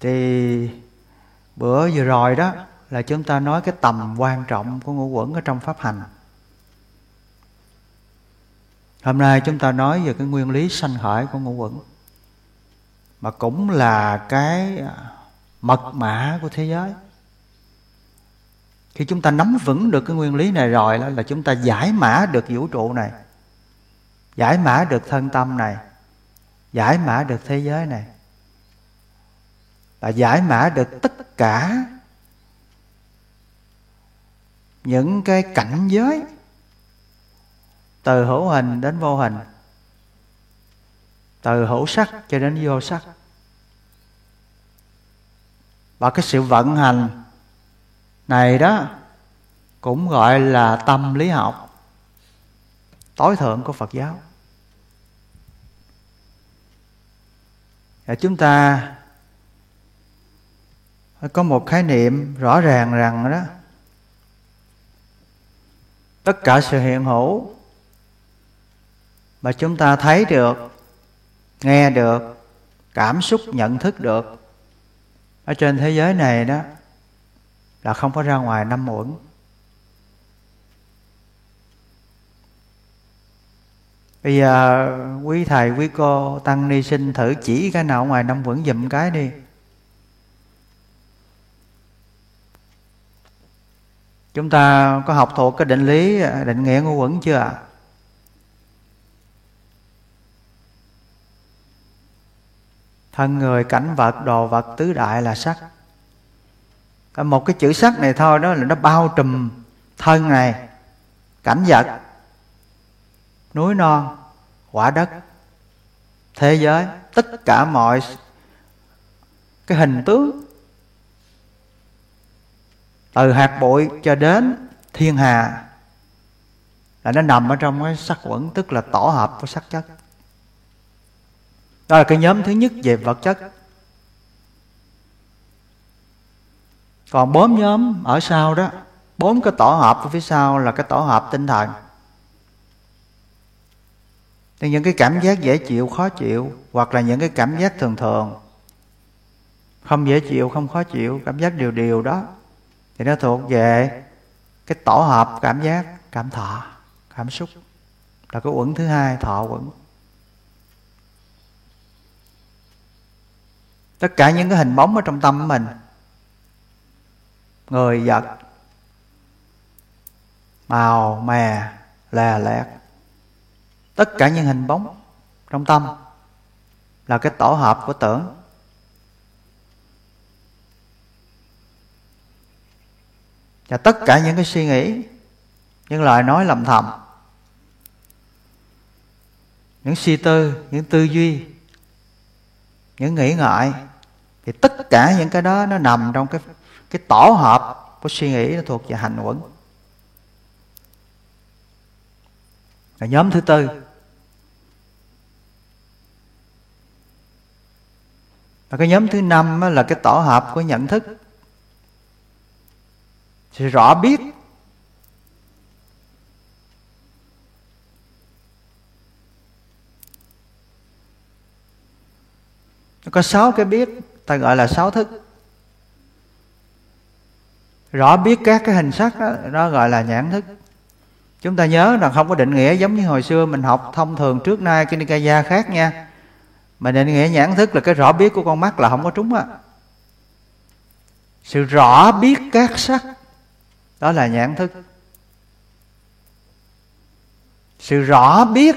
thì bữa vừa rồi đó là chúng ta nói cái tầm quan trọng của ngũ quẩn ở trong pháp hành. Hôm nay chúng ta nói về cái nguyên lý sanh khởi của ngũ quẩn, mà cũng là cái à, mật mã của thế giới. Khi chúng ta nắm vững được cái nguyên lý này rồi là chúng ta giải mã được vũ trụ này, giải mã được thân tâm này, giải mã được thế giới này và giải mã được tất cả những cái cảnh giới, từ hữu hình đến vô hình, từ hữu sắc cho đến vô sắc. Và cái sự vận hành này đó cũng gọi là tâm lý học, tối thượng của phật giáo. Và chúng ta có một khái niệm rõ ràng rằng đó, tất cả sự hiện hữu mà chúng ta thấy được, nghe được, cảm xúc, nhận thức được ở trên thế giới này đó là không có ra ngoài năm uẩn bây giờ quý thầy, quý cô tăng ni sinh thử chỉ cái nào ngoài năm uẩn dùm cái đi. Chúng ta có học thuộc cái định lý à, định nghĩa ngũ quẩn chưa ạ? Thân người, cảnh vật, đồ vật, tứ đại là sắc. Một cái chữ sắc này thôi, đó là nó bao trùm thân này, cảnh vật, núi non, quả đất, thế giới, tất cả mọi cái hình tướng từ hạt bụi cho đến thiên hà là nó nằm ở trong cái sắc quẩn, tức là tổ hợp của sắc chất. Đó là cái nhóm thứ nhất về vật chất. Còn bốn nhóm ở sau đó, bốn cái tổ hợp ở phía sau là cái tổ hợp tinh thần. Thì những cái cảm giác dễ chịu, khó chịu, hoặc là những cái cảm giác thường thường, không dễ chịu, không khó chịu, cảm giác điều điều đó thì nó thuộc về cái tổ hợp cảm giác, cảm thọ, cảm xúc. Là cái uẩn thứ hai, thọ uẩn tất cả những cái hình bóng ở trong tâm của mình, người vật, màu, mè, lè lẹt. Tất cả những hình bóng trong tâm là cái tổ hợp của tưởng. Và tất cả những cái suy nghĩ, những lời nói lầm thầm, những suy tư, những tư duy, những nghĩ ngợi, thì tất cả những cái đó nó nằm trong cái cái tổ hợp của suy nghĩ nó thuộc về hành quẩn. Là nhóm thứ tư. Và cái nhóm thứ năm là cái tổ hợp của nhận thức sự rõ biết. Nó có sáu cái biết ta gọi là sáu thức. Rõ biết các cái hình sắc đó, đó gọi là nhãn thức. Chúng ta nhớ rằng không có định nghĩa giống như hồi xưa mình học thông thường trước nay cái nikaya khác nha. Mà định nghĩa nhãn thức là cái rõ biết của con mắt là không có trúng á. Sự rõ biết các sắc đó là nhãn thức. Sự rõ biết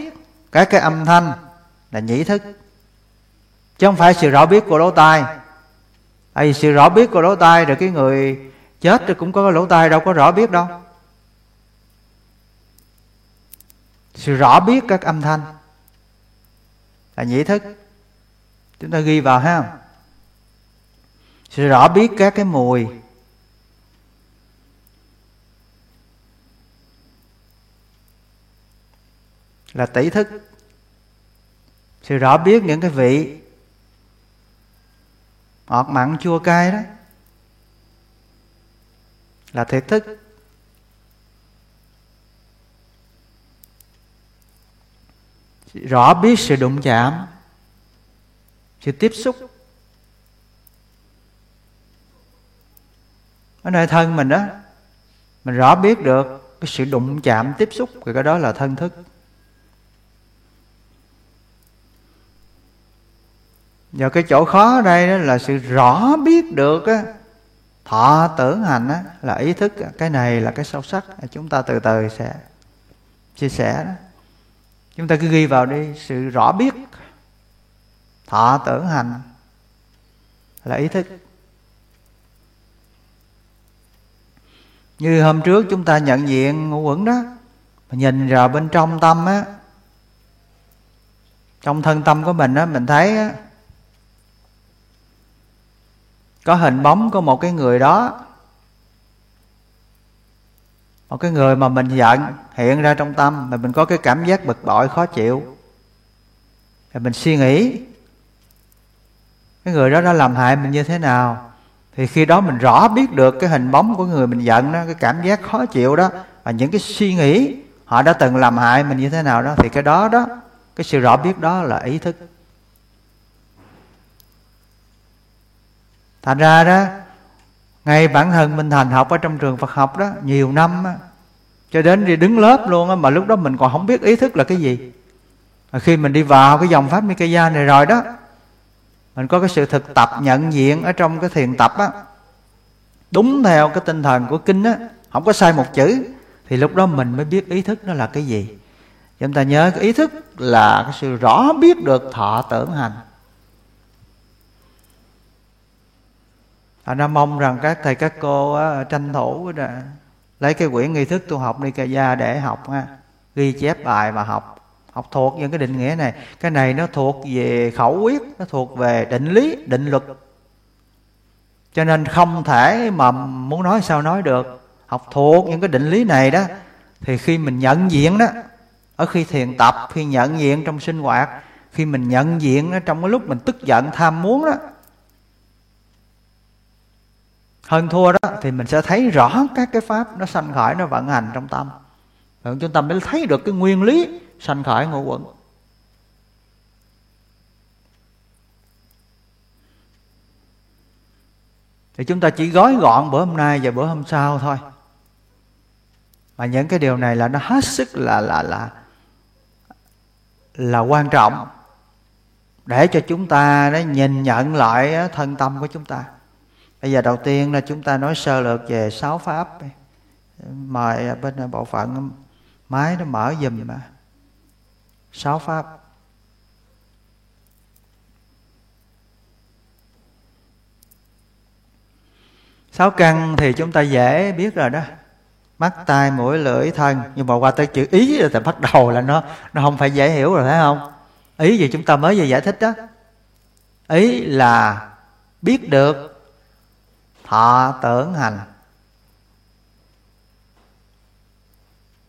các cái âm thanh là nhĩ thức. Chứ không phải sự rõ biết của lỗ tai. Hay sự rõ biết của lỗ tai rồi cái người chết thì cũng có lỗ tai, đâu có rõ biết đâu. Sự rõ biết các âm thanh là nhĩ thức. Chúng ta ghi vào ha. Sự rõ biết các cái mùi là tỷ thức. Sự rõ biết những cái vị ngọt mặn chua cay đó là thiệt thức. Rõ biết sự đụng chạm, sự tiếp xúc. Ở nơi thân mình đó, mình rõ biết được cái sự đụng chạm, tiếp xúc thì cái đó là thân thức. Và cái chỗ khó ở đây đó là sự rõ biết được á, thọ tưởng hành á, là ý thức cái này là cái sâu sắc, chúng ta từ từ sẽ chia sẻ đó. Chúng ta cứ ghi vào đi, sự rõ biết thọ tưởng hành là ý thức. Như hôm trước chúng ta nhận diện ngũ quẩn đó, nhìn vào bên trong tâm á, trong thân tâm của mình á, mình thấy á có hình bóng của một cái người đó. Một cái người mà mình giận, hiện ra trong tâm, mà mình có cái cảm giác bực bội, khó chịu. Thì mình suy nghĩ, cái người đó đã làm hại mình như thế nào? Thì khi đó mình rõ biết được cái hình bóng của người mình giận đó, cái cảm giác khó chịu đó, và những cái suy nghĩ họ đã từng làm hại mình như thế nào đó, thì cái đó đó, cái sự rõ biết đó là ý thức. Thành ra đó ngay bản thân mình thành học ở trong trường Phật học đó nhiều năm á, cho đến đi đứng lớp luôn á mà lúc đó mình còn không biết ý thức là cái gì. Mà khi mình đi vào cái dòng pháp Mikaya này rồi đó mình có cái sự thực tập nhận diện ở trong cái thiền tập á. Đúng theo cái tinh thần của kinh á không có sai một chữ thì lúc đó mình mới biết ý thức nó là cái gì. Chúng ta nhớ cái ý thức là cái sự rõ biết được thọ tưởng hành. Thành mong rằng các thầy các cô á, tranh thủ đó, lấy cái quyển nghi thức tu học Nikaya để học ha, ghi chép bài và học. Học thuộc những cái định nghĩa này. Cái này nó thuộc về khẩu quyết nó thuộc về định lý định luật. Cho nên không thể mà muốn nói sao nói được. Học thuộc những cái định lý này đó thì khi mình nhận diện đó ở khi thiền tập khi nhận diện trong sinh hoạt khi mình nhận diện đó, trong cái lúc mình tức giận tham muốn đó hơn thua đó, thì mình sẽ thấy rõ các cái pháp nó sanh khởi, nó vận hành trong tâm. Rồi chúng ta mới thấy được cái nguyên lý sanh khởi ngũ quẩn. Thì chúng ta chỉ gói gọn bữa hôm nay và bữa hôm sau thôi. Mà những cái điều này là nó hết sức là là là là quan trọng để cho chúng ta nó nhìn nhận lại thân tâm của chúng ta bây giờ đầu tiên là chúng ta nói sơ lược về sáu pháp. Mời bên bộ phận máy nó mở dùm mà. Sáu pháp. Sáu căn thì chúng ta dễ biết rồi đó. Mắt, tai, mũi, lưỡi, thân. Nhưng mà qua tới chữ ý là thì bắt đầu là nó nó không phải dễ hiểu rồi thấy không? Ý gì chúng ta mới vừa giải thích đó. Ý là biết được thọ tưởng hành.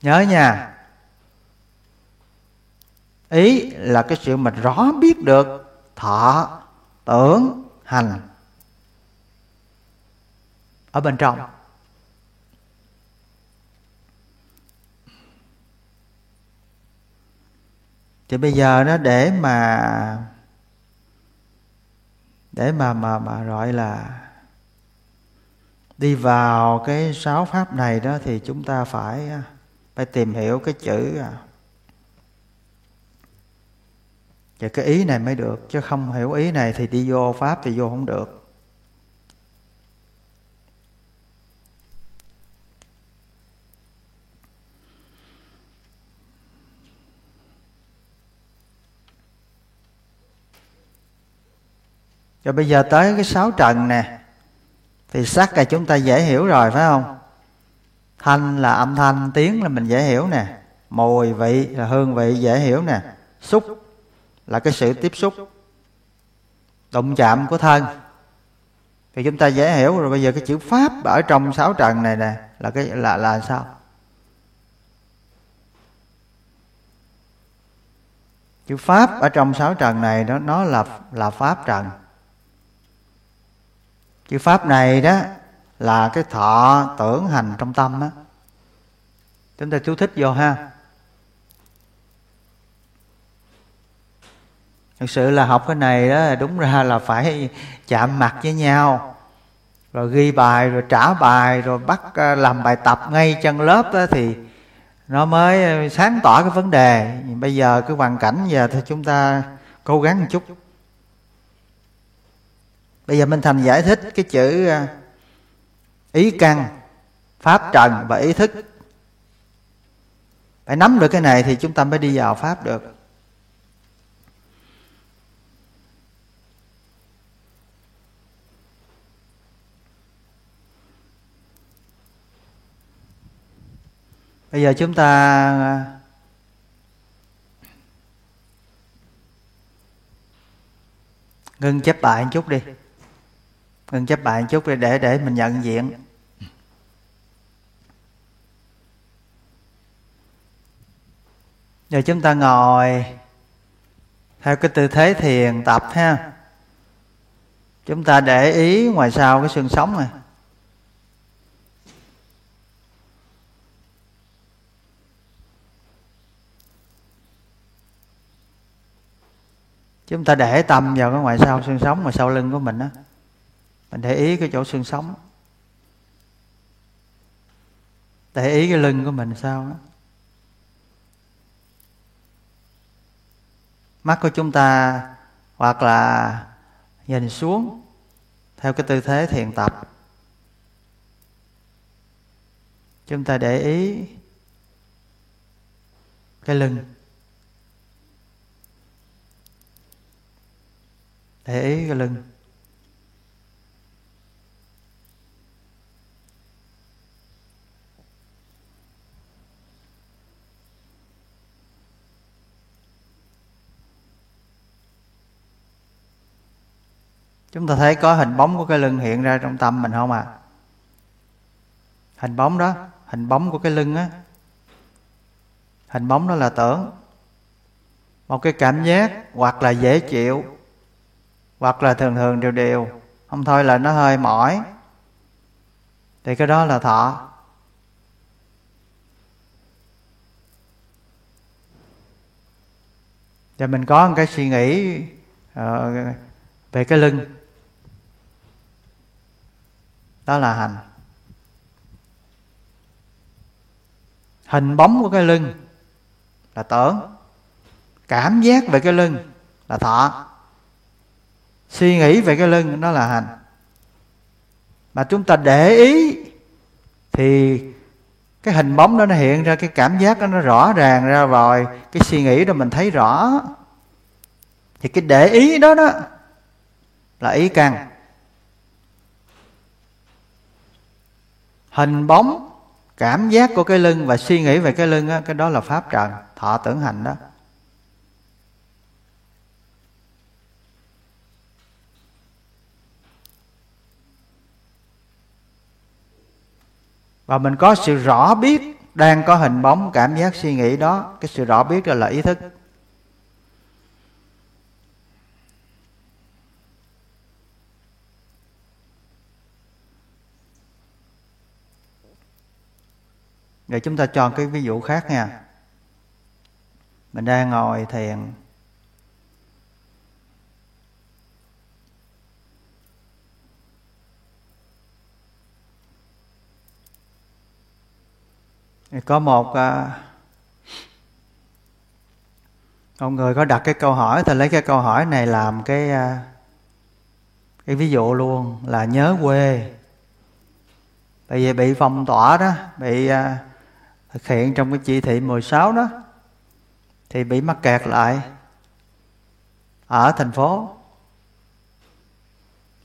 Nhớ nha. Ý là cái sự mà rõ biết được thọ tưởng hành ở bên trong. Thì bây giờ nó để mà để mà mà mà gọi là đi vào cái sáu pháp này đó thì chúng ta phải à, phải tìm hiểu cái chữ và cái ý này mới được, chứ không hiểu ý này thì đi vô pháp thì vô không được. Rồi bây giờ tới cái sáu trần nè. Thì sắc là chúng ta dễ hiểu rồi, phải không? Thanh là âm thanh, Tiếng là mình dễ hiểu nè. Mùi vị là hương vị, dễ hiểu nè. Xúc là cái sự tiếp xúc. Đụng chạm của thân. Thì chúng ta dễ hiểu rồi, Bây giờ cái chữ Pháp ở trong sáu trần này nè, Là cái, là là sao? Chữ pháp ở trong sáu trần này đó, nó là là pháp trần chữ pháp này đó là cái thọ tưởng hành trong tâm á. Chúng ta chú thích vô ha. Thực sự là học cái này đó đúng ra là phải chạm mặt với nhau. Rồi ghi bài rồi trả bài rồi bắt à, làm bài tập ngay chân lớp đó, thì nó mới sáng tỏ cái vấn đề. Bây giờ cái hoàn cảnh giờ thì chúng ta cố gắng một chút bây giờ minh thành giải thích cái chữ à, ý căn, pháp trần và ý thức. Phải nắm được cái này thì chúng ta mới đi vào pháp được. Bây giờ chúng ta à, ngưng chép bài một chút đi ngừng chấp bài chút để để mình nhận diện. Giờ chúng ta ngồi theo cái tư thế thiền tập ha. Chúng ta để ý ngoài sau cái xương sống này. Chúng ta để tâm vào cái ngoài sau xương sống mà sau lưng của mình á mình để ý cái chỗ xương sống. Để ý cái lưng của mình sao đó. mắt của chúng ta hoặc là nhìn xuống theo cái tư thế thiền tập. Chúng ta để ý cái lưng. Để ý cái lưng. Chúng ta thấy có hình bóng của cái lưng hiện ra trong tâm mình không à hình bóng đó hình bóng của cái lưng á. Hình bóng đó là tưởng. Một cái cảm giác hoặc là dễ chịu hoặc là thường thường đều đều. Không thôi là nó hơi mỏi. Thì cái đó là thọ. Và mình có một cái suy nghĩ uh, về cái lưng đó là hành. Hình bóng của cái lưng là tưởng. Cảm giác về cái lưng là thọ. Suy nghĩ về cái lưng đó là hành. Mà chúng ta để ý thì cái hình bóng đó nó hiện ra, cái cảm giác đó nó rõ ràng ra rồi. Cái suy nghĩ đó mình thấy rõ. Thì cái để ý đó đó là ý căn. Hình bóng cảm giác của cái lưng và suy nghĩ về cái lưng á, cái đó là pháp trần thọ tưởng hành đó. Và mình có sự rõ biết đang có hình bóng cảm giác suy nghĩ đó cái sự rõ biết đó là ý thức. Rồi chúng ta cho cái ví dụ khác nha. Mình đang ngồi thiền. Có một à, ông một người có đặt cái câu hỏi thì lấy cái câu hỏi này làm cái à, cái ví dụ luôn là nhớ quê. Bởi vì bị phong tỏa đó, bị à, thực hiện trong cái chỉ thị 16 đó, thì bị mắc kẹt lại ở thành phố,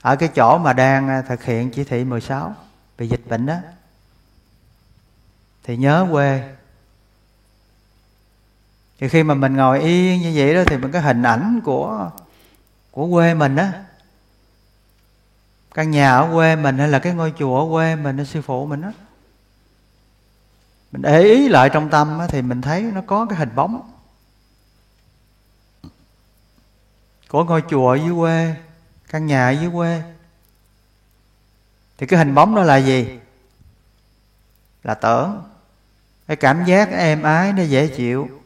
ở cái chỗ mà đang à, thực hiện chỉ thị 16 bị dịch bệnh đó. Thì nhớ quê. Thì khi mà mình ngồi yên như vậy đó, thì mình cái hình ảnh của của quê mình á. Căn nhà ở quê mình hay là cái ngôi chùa ở quê mình sư phụ mình á mình để ý lại trong tâm á, thì mình thấy nó có cái hình bóng. Của ngôi chùa ở dưới quê căn nhà ở dưới quê. Thì cái hình bóng đó là gì? Là tưởng cái cảm giác êm ái nó dễ chịu.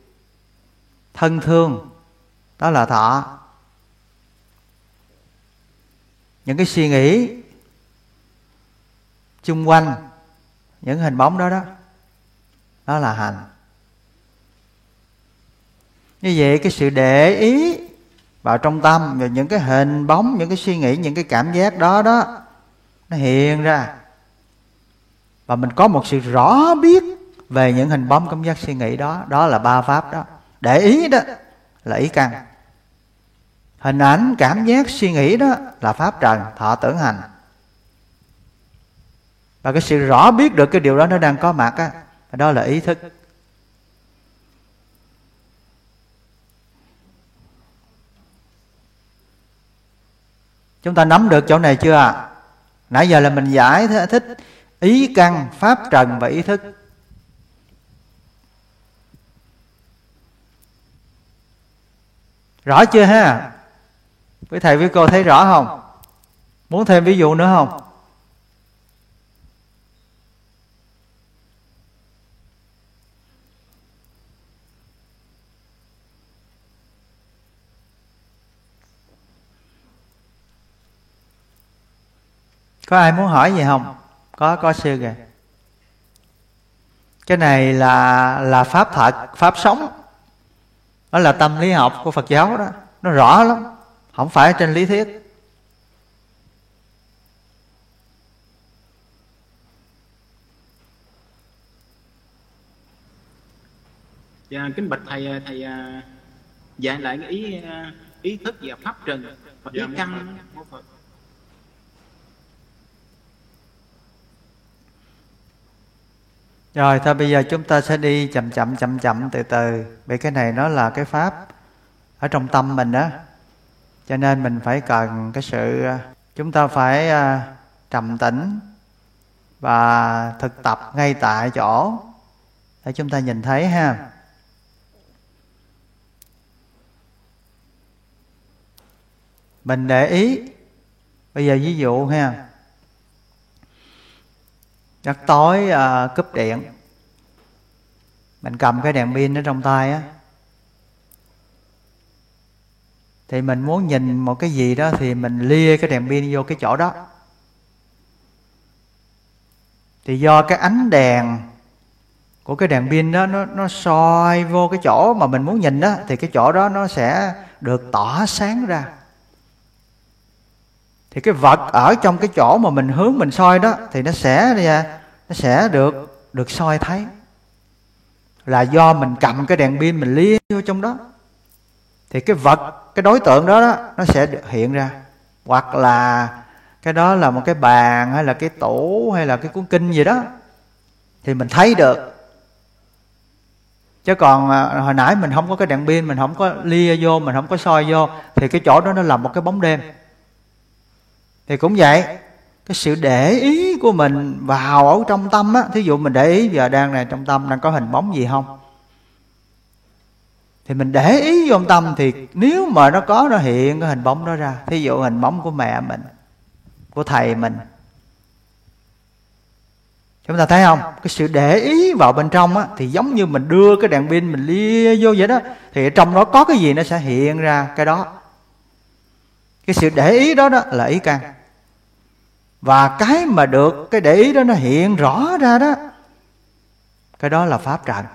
Thân thương đó là thọ. Những cái suy nghĩ chung quanh những hình bóng đó đó đó là hành. Như vậy cái sự để ý vào trong tâm về những cái hình bóng, những cái suy nghĩ, những cái cảm giác đó đó, nó hiện ra. Và mình có một sự rõ biết về những hình bóng, cảm giác, suy nghĩ đó. Đó là ba pháp đó. Để ý đó là ý căn. Hình ảnh, cảm giác, suy nghĩ đó là pháp trần, thọ tưởng hành. Và cái sự rõ biết được cái điều đó nó đang có mặt á đó là ý thức. Chúng ta nắm được chỗ này chưa ạ? Nãy giờ là mình giải thích ý căn, pháp trần và ý thức. Rõ chưa ha? Quý thầy với cô thấy rõ không? Muốn thêm ví dụ nữa không? Có ai muốn hỏi gì không? Có có sư kìa. Cái này là là pháp thật pháp sống. Đó là tâm lý học của phật giáo đó. Nó rõ lắm. Không phải trên lý thuyết. Dạ kính bạch thầy thầy à, dạy lại cái ý à, ý thức và pháp trần và ý dạ, căn Rồi, thôi bây giờ chúng ta sẽ đi chậm chậm chậm chậm từ từ. Vì cái này nó là cái pháp Ở trong tâm mình đó. Cho nên mình phải cần cái sự à, Chúng ta phải à, trầm tĩnh Và thực tập ngay tại chỗ. Để chúng ta nhìn thấy ha. Mình để ý. Bây giờ ví dụ ha giấc tối à, cúp điện. Mình cầm cái đèn pin ở trong tay á. Thì mình muốn nhìn một cái gì đó thì mình lia cái đèn pin vô cái chỗ đó. Thì do cái ánh đèn của cái đèn pin đó nó nó soi vô cái chỗ mà mình muốn nhìn đó thì cái chỗ đó nó sẽ được tỏ sáng ra thì cái vật ở trong cái chỗ mà mình hướng mình soi đó thì nó sẽ ra nó sẽ được được soi thấy. Là do mình cầm cái đèn pin mình lia vô trong đó. Thì cái vật cái đối tượng đó, đó nó sẽ hiện ra. Hoặc là cái đó là một cái bàn hay là cái tủ hay là cái cuốn kinh gì đó thì mình thấy được. Chứ còn à, hồi nãy mình không có cái đèn pin mình không có lia vô mình không có soi vô thì cái chỗ đó nó là một cái bóng đêm thì cũng vậy, cái sự để ý của mình vào ở trong tâm á, thí dụ mình để ý giờ đang này trong tâm đang có hình bóng gì không? Thì mình để ý vô tâm thì nếu mà nó có, nó hiện cái hình bóng đó ra, thí dụ hình bóng của mẹ mình, của thầy mình. Chúng ta thấy không? Cái sự để ý vào bên trong á, thì giống như mình đưa cái đèn pin mình lia vô vậy đó, thì trong đó có cái gì nó sẽ hiện ra cái đó. Cái sự để ý đó đó là ý căn và cái mà được cái để ý đó nó hiện rõ ra đó. Cái đó là pháp trạng.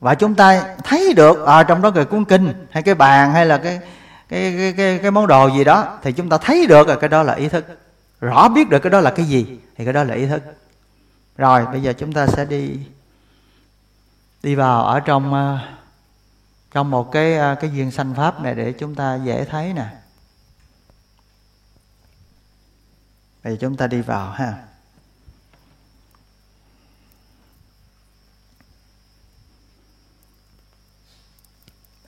Và chúng ta thấy được ở à, trong đó cái cuốn kinh hay cái bàn hay là cái cái cái cái, cái món đồ gì đó thì chúng ta thấy được là cái đó là ý thức. Rõ biết được cái đó là cái gì thì cái đó là ý thức. Rồi bây giờ chúng ta sẽ đi đi vào ở trong à, trong một cái à, cái duyên sanh pháp này để chúng ta dễ thấy nè. Bây giờ chúng ta đi vào ha.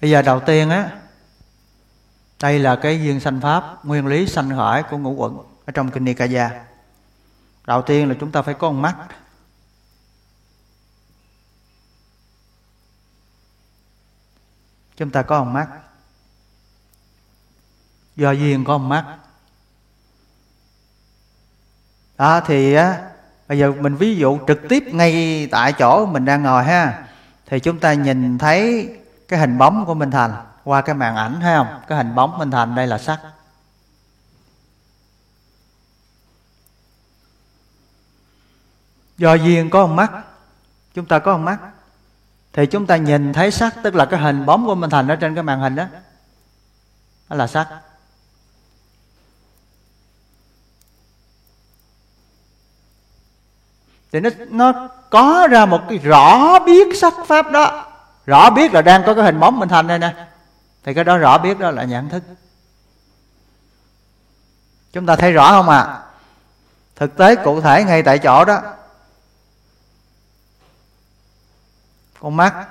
Bây giờ đầu tiên á, Đây là cái duyên sanh pháp, Nguyên lý sanh khởi của ngũ quận Ở trong Kinh Nikaya. Đầu tiên là chúng ta phải có con mắt. Chúng ta có con mắt. Do duyên có con mắt à, thì á bây giờ mình ví dụ trực tiếp ngay tại chỗ mình đang ngồi ha. Thì chúng ta nhìn thấy cái hình bóng của minh thành qua cái màn ảnh thấy không? Cái hình bóng minh thành đây là sắc do duyên có con mắt chúng ta có con mắt. Thì chúng ta nhìn thấy sắc tức là cái hình bóng của minh thành ở trên cái màn hình đó đó là sắc thì nó nó có ra một cái rõ biết sắc pháp đó. Rõ biết là đang có cái hình bóng minh thành đây nè. Thì cái đó rõ biết đó là nhận thức. Chúng ta thấy rõ không ạ? À? thực tế cụ thể ngay tại chỗ đó. Con mắt,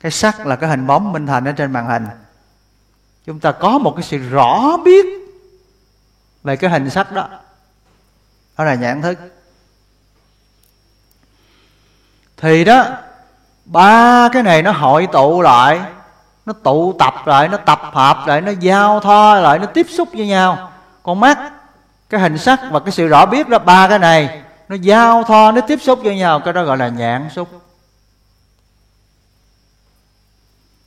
cái sắc là cái hình bóng minh thành ở trên màn hình. Chúng ta có một cái sự rõ biết về cái hình sắc đó. Đó là nhãn thức thì đó, ba cái này nó hội tụ lại, nó tụ tập lại, nó tập hợp lại, nó giao thoa lại, nó tiếp xúc với nhau. Con mắt, cái hình sắc và cái sự rõ biết đó, ba cái này nó giao thoa, nó tiếp xúc với nhau. Cái đó gọi là nhãn xúc.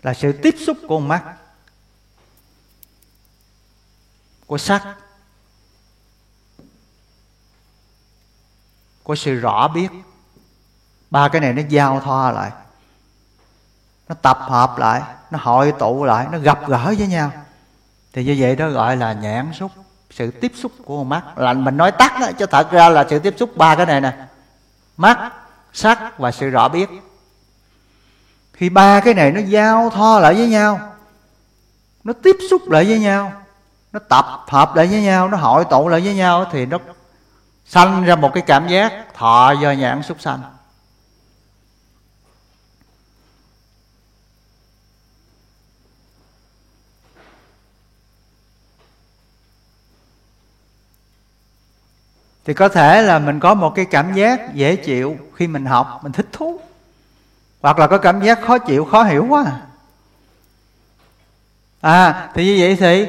Là sự tiếp xúc của con mắt, của sắc, của sự rõ biết ba cái này nó giao thoa lại. Nó tập hợp lại, nó hội tụ lại, nó gặp gỡ với nhau. Thì như vậy đó gọi là nhãn xúc, sự tiếp xúc của con mắt. Là mình nói tắt đó, chứ thật ra là sự tiếp xúc ba cái này nè. Mắt, sắc và sự rõ biết. Khi ba cái này nó giao thoa lại với nhau, nó tiếp xúc lại với nhau, nó tập hợp lại với nhau, nó hội tụ lại với nhau, thì nó sanh ra một cái cảm giác thọ do nhãn xúc sanh. Thì có thể là mình có một cái cảm giác dễ chịu khi mình học, mình thích thú. Hoặc là có cảm giác khó chịu, khó hiểu quá à. à. Thì như vậy thì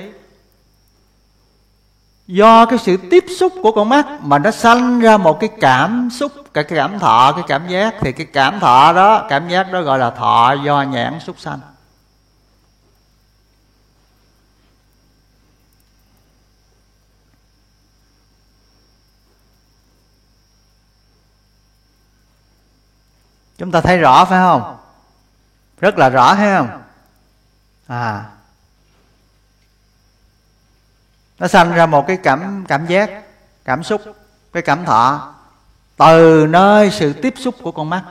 do cái sự tiếp xúc của con mắt mà nó sanh ra một cái cảm xúc, cái cảm thọ, cái cảm giác, thì cái cảm thọ đó, cảm giác đó gọi là thọ do nhãn xúc sanh. Chúng ta thấy rõ, phải không? Rất là rõ hay không? À. Nó sanh ra một cái cảm cảm giác, cảm xúc, cái cảm thọ từ nơi sự tiếp xúc của con mắt.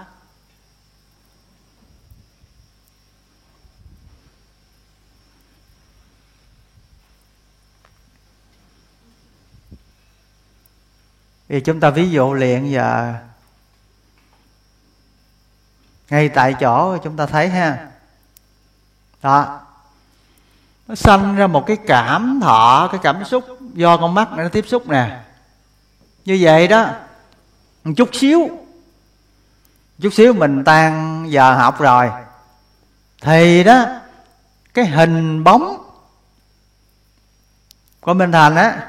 Thì chúng ta ví dụ liền giờ ngay tại chỗ chúng ta thấy ha. Đó. Nó sanh ra một cái cảm thọ, cái cảm xúc do con mắt nó tiếp xúc nè. Như vậy đó, một chút xíu. Chút xíu mình tan giờ học rồi. Thì đó, cái hình bóng của minh thành á,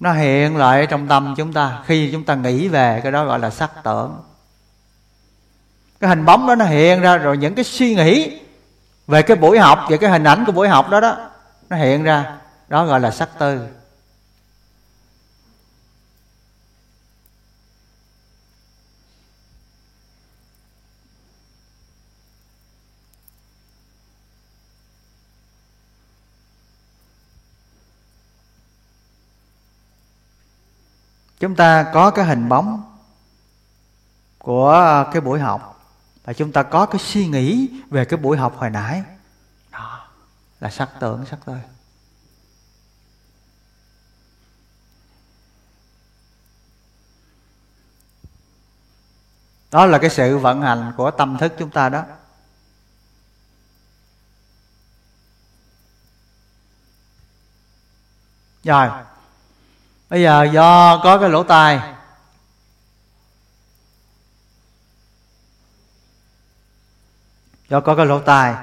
nó hiện lại trong tâm chúng ta khi chúng ta nghĩ về cái đó gọi là sắc tưởng cái hình bóng đó nó hiện ra rồi những cái suy nghĩ về cái buổi học về cái hình ảnh của buổi học đó đó, nó hiện ra. Đó gọi là sắc tư chúng ta có cái hình bóng của cái buổi học và chúng ta có cái suy nghĩ về cái buổi học hồi nãy. Đó. Là sắc tưởng sắc tôi đó là cái sự vận hành của tâm thức chúng ta đó. Rồi. Bây giờ do có cái lỗ tai do có cái lỗ tai.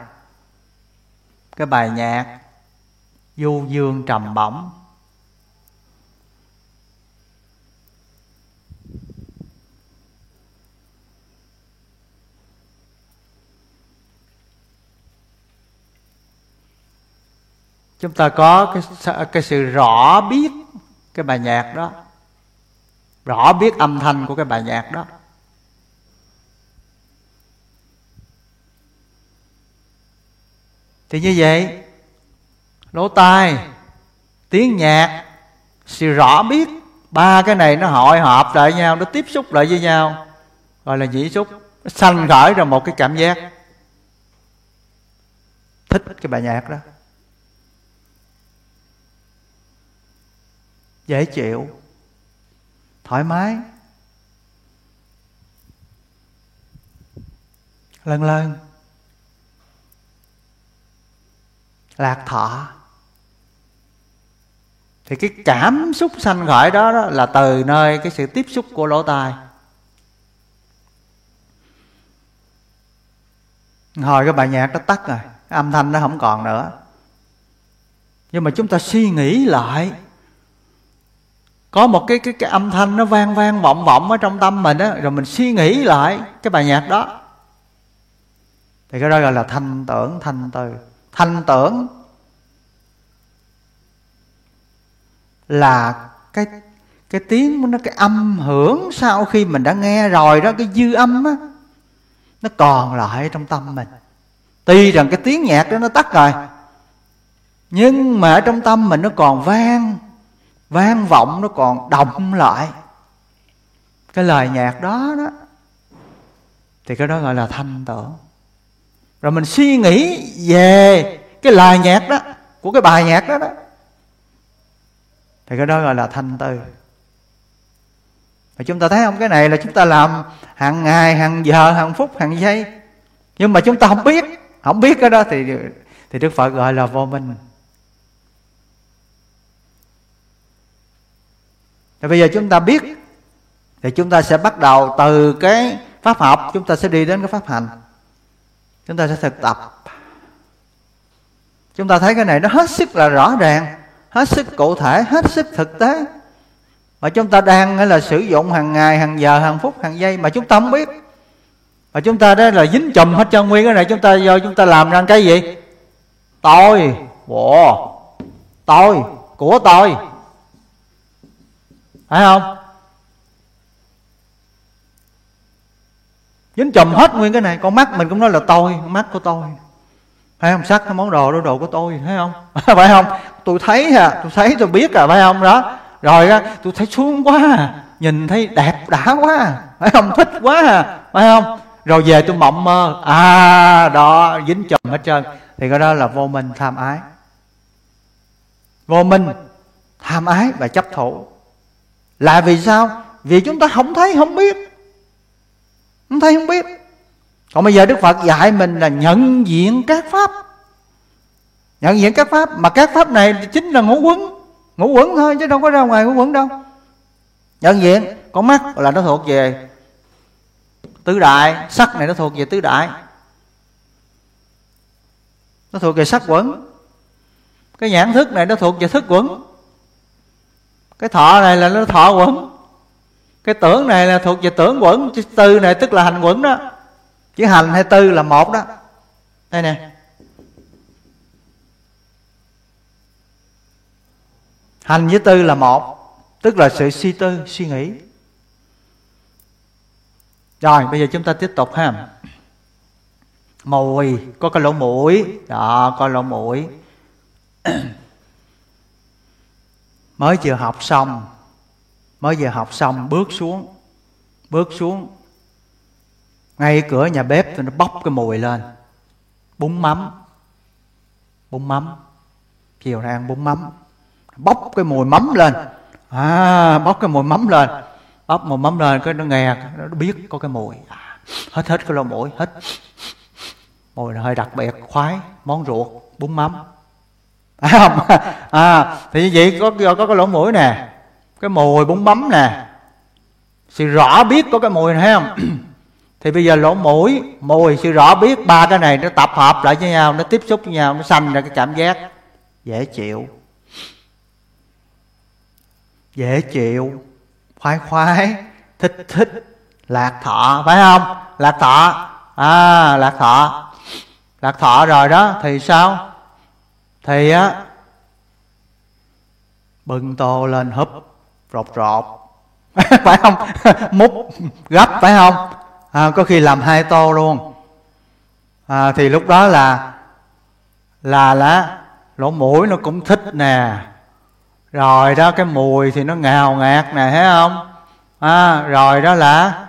Cái bài nhạc du dương trầm bổng. Chúng ta có cái cái sự rõ biết cái bài nhạc đó. Rõ biết âm thanh của cái bài nhạc đó. Thì như vậy, lỗ tai, tiếng nhạc, sự rõ biết, ba cái này nó hội họp lại nhau, nó tiếp xúc lại với nhau, gọi là nhĩ xúc, nó sanh khởi ra một cái cảm giác. Thích cái bài nhạc đó. Dễ chịu, thoải mái. Lần lần lạc thọ. Thì cái cảm xúc sanh khởi đó, đó là từ nơi cái sự tiếp xúc của lỗ tai. Hồi cái bài nhạc nó tắt rồi âm thanh nó không còn nữa. Nhưng mà chúng ta suy nghĩ lại. Có một cái cái cái âm thanh nó vang vang vọng vọng ở trong tâm mình á rồi mình suy nghĩ lại cái bài nhạc đó. Thì cái đó gọi là thanh tưởng thanh từ thanh tưởng là cái cái tiếng nó, cái âm hưởng sau khi mình đã nghe rồi đó, cái dư âm á, nó còn lại trong tâm mình. Tuy rằng cái tiếng nhạc đó nó tắt rồi, nhưng mà ở trong tâm mình nó còn vang vang vọng, nó còn động lại. Cái lời nhạc đó đó, thì cái đó gọi là thanh tưởng rồi mình suy nghĩ về cái lời nhạc đó, của cái bài nhạc đó đó. Thì cái đó gọi là thanh tư và chúng ta thấy không? Cái này là chúng ta làm hàng ngày, hàng giờ, hàng phút, hàng giây. Nhưng mà chúng ta không biết không biết cái đó thì thì đức phật gọi là vô minh. Thì bây giờ chúng ta biết, thì chúng ta sẽ bắt đầu từ cái pháp học, chúng ta sẽ đi đến cái pháp hành chúng ta sẽ thực tập. Chúng ta thấy cái này nó hết sức là rõ ràng, hết sức cụ thể, hết sức thực tế. Mà chúng ta đang là sử dụng hàng ngày, hàng giờ, hàng phút, hàng giây mà chúng ta không biết. Mà chúng ta đó là dính chùm hết trơn, nguyên cái này chúng ta do chúng ta làm ra cái gì? Tôi bộ tôi, của tôi. Phải không? Dính chùm hết nguyên cái này, con mắt mình cũng nói là tôi, mắt của tôi. Phải không? Sắc, cái món đồ đó đồ của tôi, thấy không? Phải không? Tôi thấy à tôi thấy, tôi biết à phải không? Đó. Rồi á, tôi thấy xuống quá à. Nhìn thấy đẹp đã quá à. Phải không? Thích quá à. Phải không? Rồi về tôi mộng mơ. À đó, dính chùm hết trơn. Thì cái đó là vô minh, tham ái. Vô minh, tham ái và chấp thủ. Là vì sao? Vì chúng ta không thấy, không biết không thấy không biết. Còn bây giờ đức phật dạy mình là nhận diện các pháp. Nhận diện các pháp. Mà các pháp này chính là ngũ quấn. Ngũ quẩn thôi, chứ đâu có ra ngoài ngũ quẩn đâu. Nhận diện. Con mắt là nó thuộc về tứ đại. Sắc này nó thuộc về tứ đại. Nó thuộc về sắc quẩn. Cái nhãn thức này nó thuộc về thức quẩn. Cái thọ này là nó thọ quẩn cái tưởng này là thuộc về tưởng quẩn tư này tức là hành quẩn đó. Chứ hành hay tư là một đó. Đây nè. Hành với tư là một, tức là sự suy tư, suy nghĩ. Rồi, bây giờ chúng ta tiếp tục ha. Mùi, có cái lỗ mũi. Đó, có lỗ mũi. Mới vừa học xong mới vừa học xong bước xuống. Bước xuống. Ngay cửa nhà bếp thì nó bốc cái mùi lên. Bún mắm. Bún mắm. Chiều nay ăn bún mắm. Bốc cái mùi mắm lên. À bốc cái mùi mắm lên. Bốc mùi mắm lên cái nó nghe nó biết có cái mùi. À, hết hết cái lỗ mũi hết. Mùi hơi đặc biệt khoái món ruột bún mắm. Phải à, không à thì như vậy có có cái lỗ mũi nè cái mùi bún bấm nè. Sự rõ biết có cái mùi này, thấy không? Thì bây giờ lỗ mũi mùi sự rõ biết ba cái này nó tập hợp lại với nhau, nó tiếp xúc với nhau, nó sanh ra cái cảm giác dễ chịu. Dễ chịu, khoái khoái, thích thích, lạc thọ, phải không? Lạc thọ. À lạc thọ. Lạc thọ rồi đó, thì sao? Thì á, bừng tô lên, húp rột rột phải không? Múc gấp phải không? À, có khi làm hai tô luôn. À, thì lúc đó là là lá lỗ mũi nó cũng thích nè. Rồi đó cái mùi thì nó ngào ngạt nè thấy không? À, rồi đó là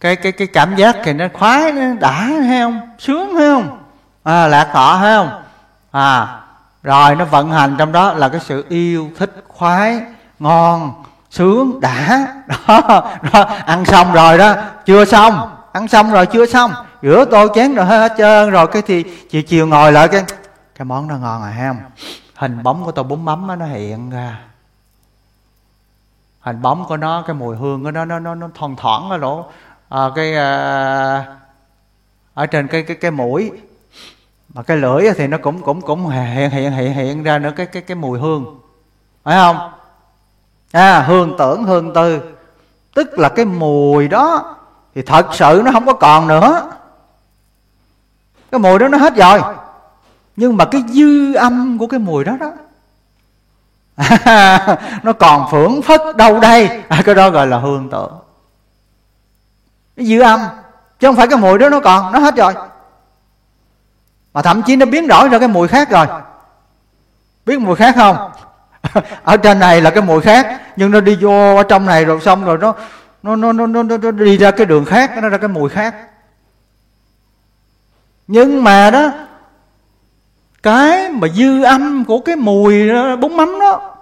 cái cái cái cảm giác thì nó khoái nó đã thấy không? Sướng thấy không? À, lạc thọ thấy không? À rồi nó vận hành trong đó là cái sự yêu thích khoái ngon sướng. Đã. Đó, đó ăn xong rồi đó. Chưa xong. Ăn xong rồi chưa xong. Rửa tô chén rồi hết trơn rồi. Cái thì chiều chiều ngồi lại cái cái món nó ngon à không? Hình bóng của tô bún mắm đó, nó hiện ra. Hình bóng của nó cái mùi hương của nó nó nó nó thoang thoảng ở lỗ. À, cái à, ở trên cái cái cái mũi. Mà cái lưỡi thì nó cũng cũng cũng hiện hiện hiện hiện ra nữa cái cái cái mùi hương. Phải không? À hương tưởng hương tư. Tức là cái mùi đó thì thật sự nó không có còn nữa. Cái mùi đó nó hết rồi. Nhưng mà cái dư âm của cái mùi đó đó à, nó còn phưởng phất đâu đây? À, cái đó gọi là hương tưởng. Cái dư âm chứ không phải cái mùi đó nó còn nó hết rồi. Mà thậm chí nó biến đổi ra cái mùi khác rồi. Biết mùi khác không? Ở trên này là cái mùi khác nhưng nó đi vô ở trong này rồi xong rồi nó nó nó nó nó, nó đi ra cái đường khác nó ra cái mùi khác. Nhưng mà đó cái mà dư âm của cái mùi ờ, bún mắm đó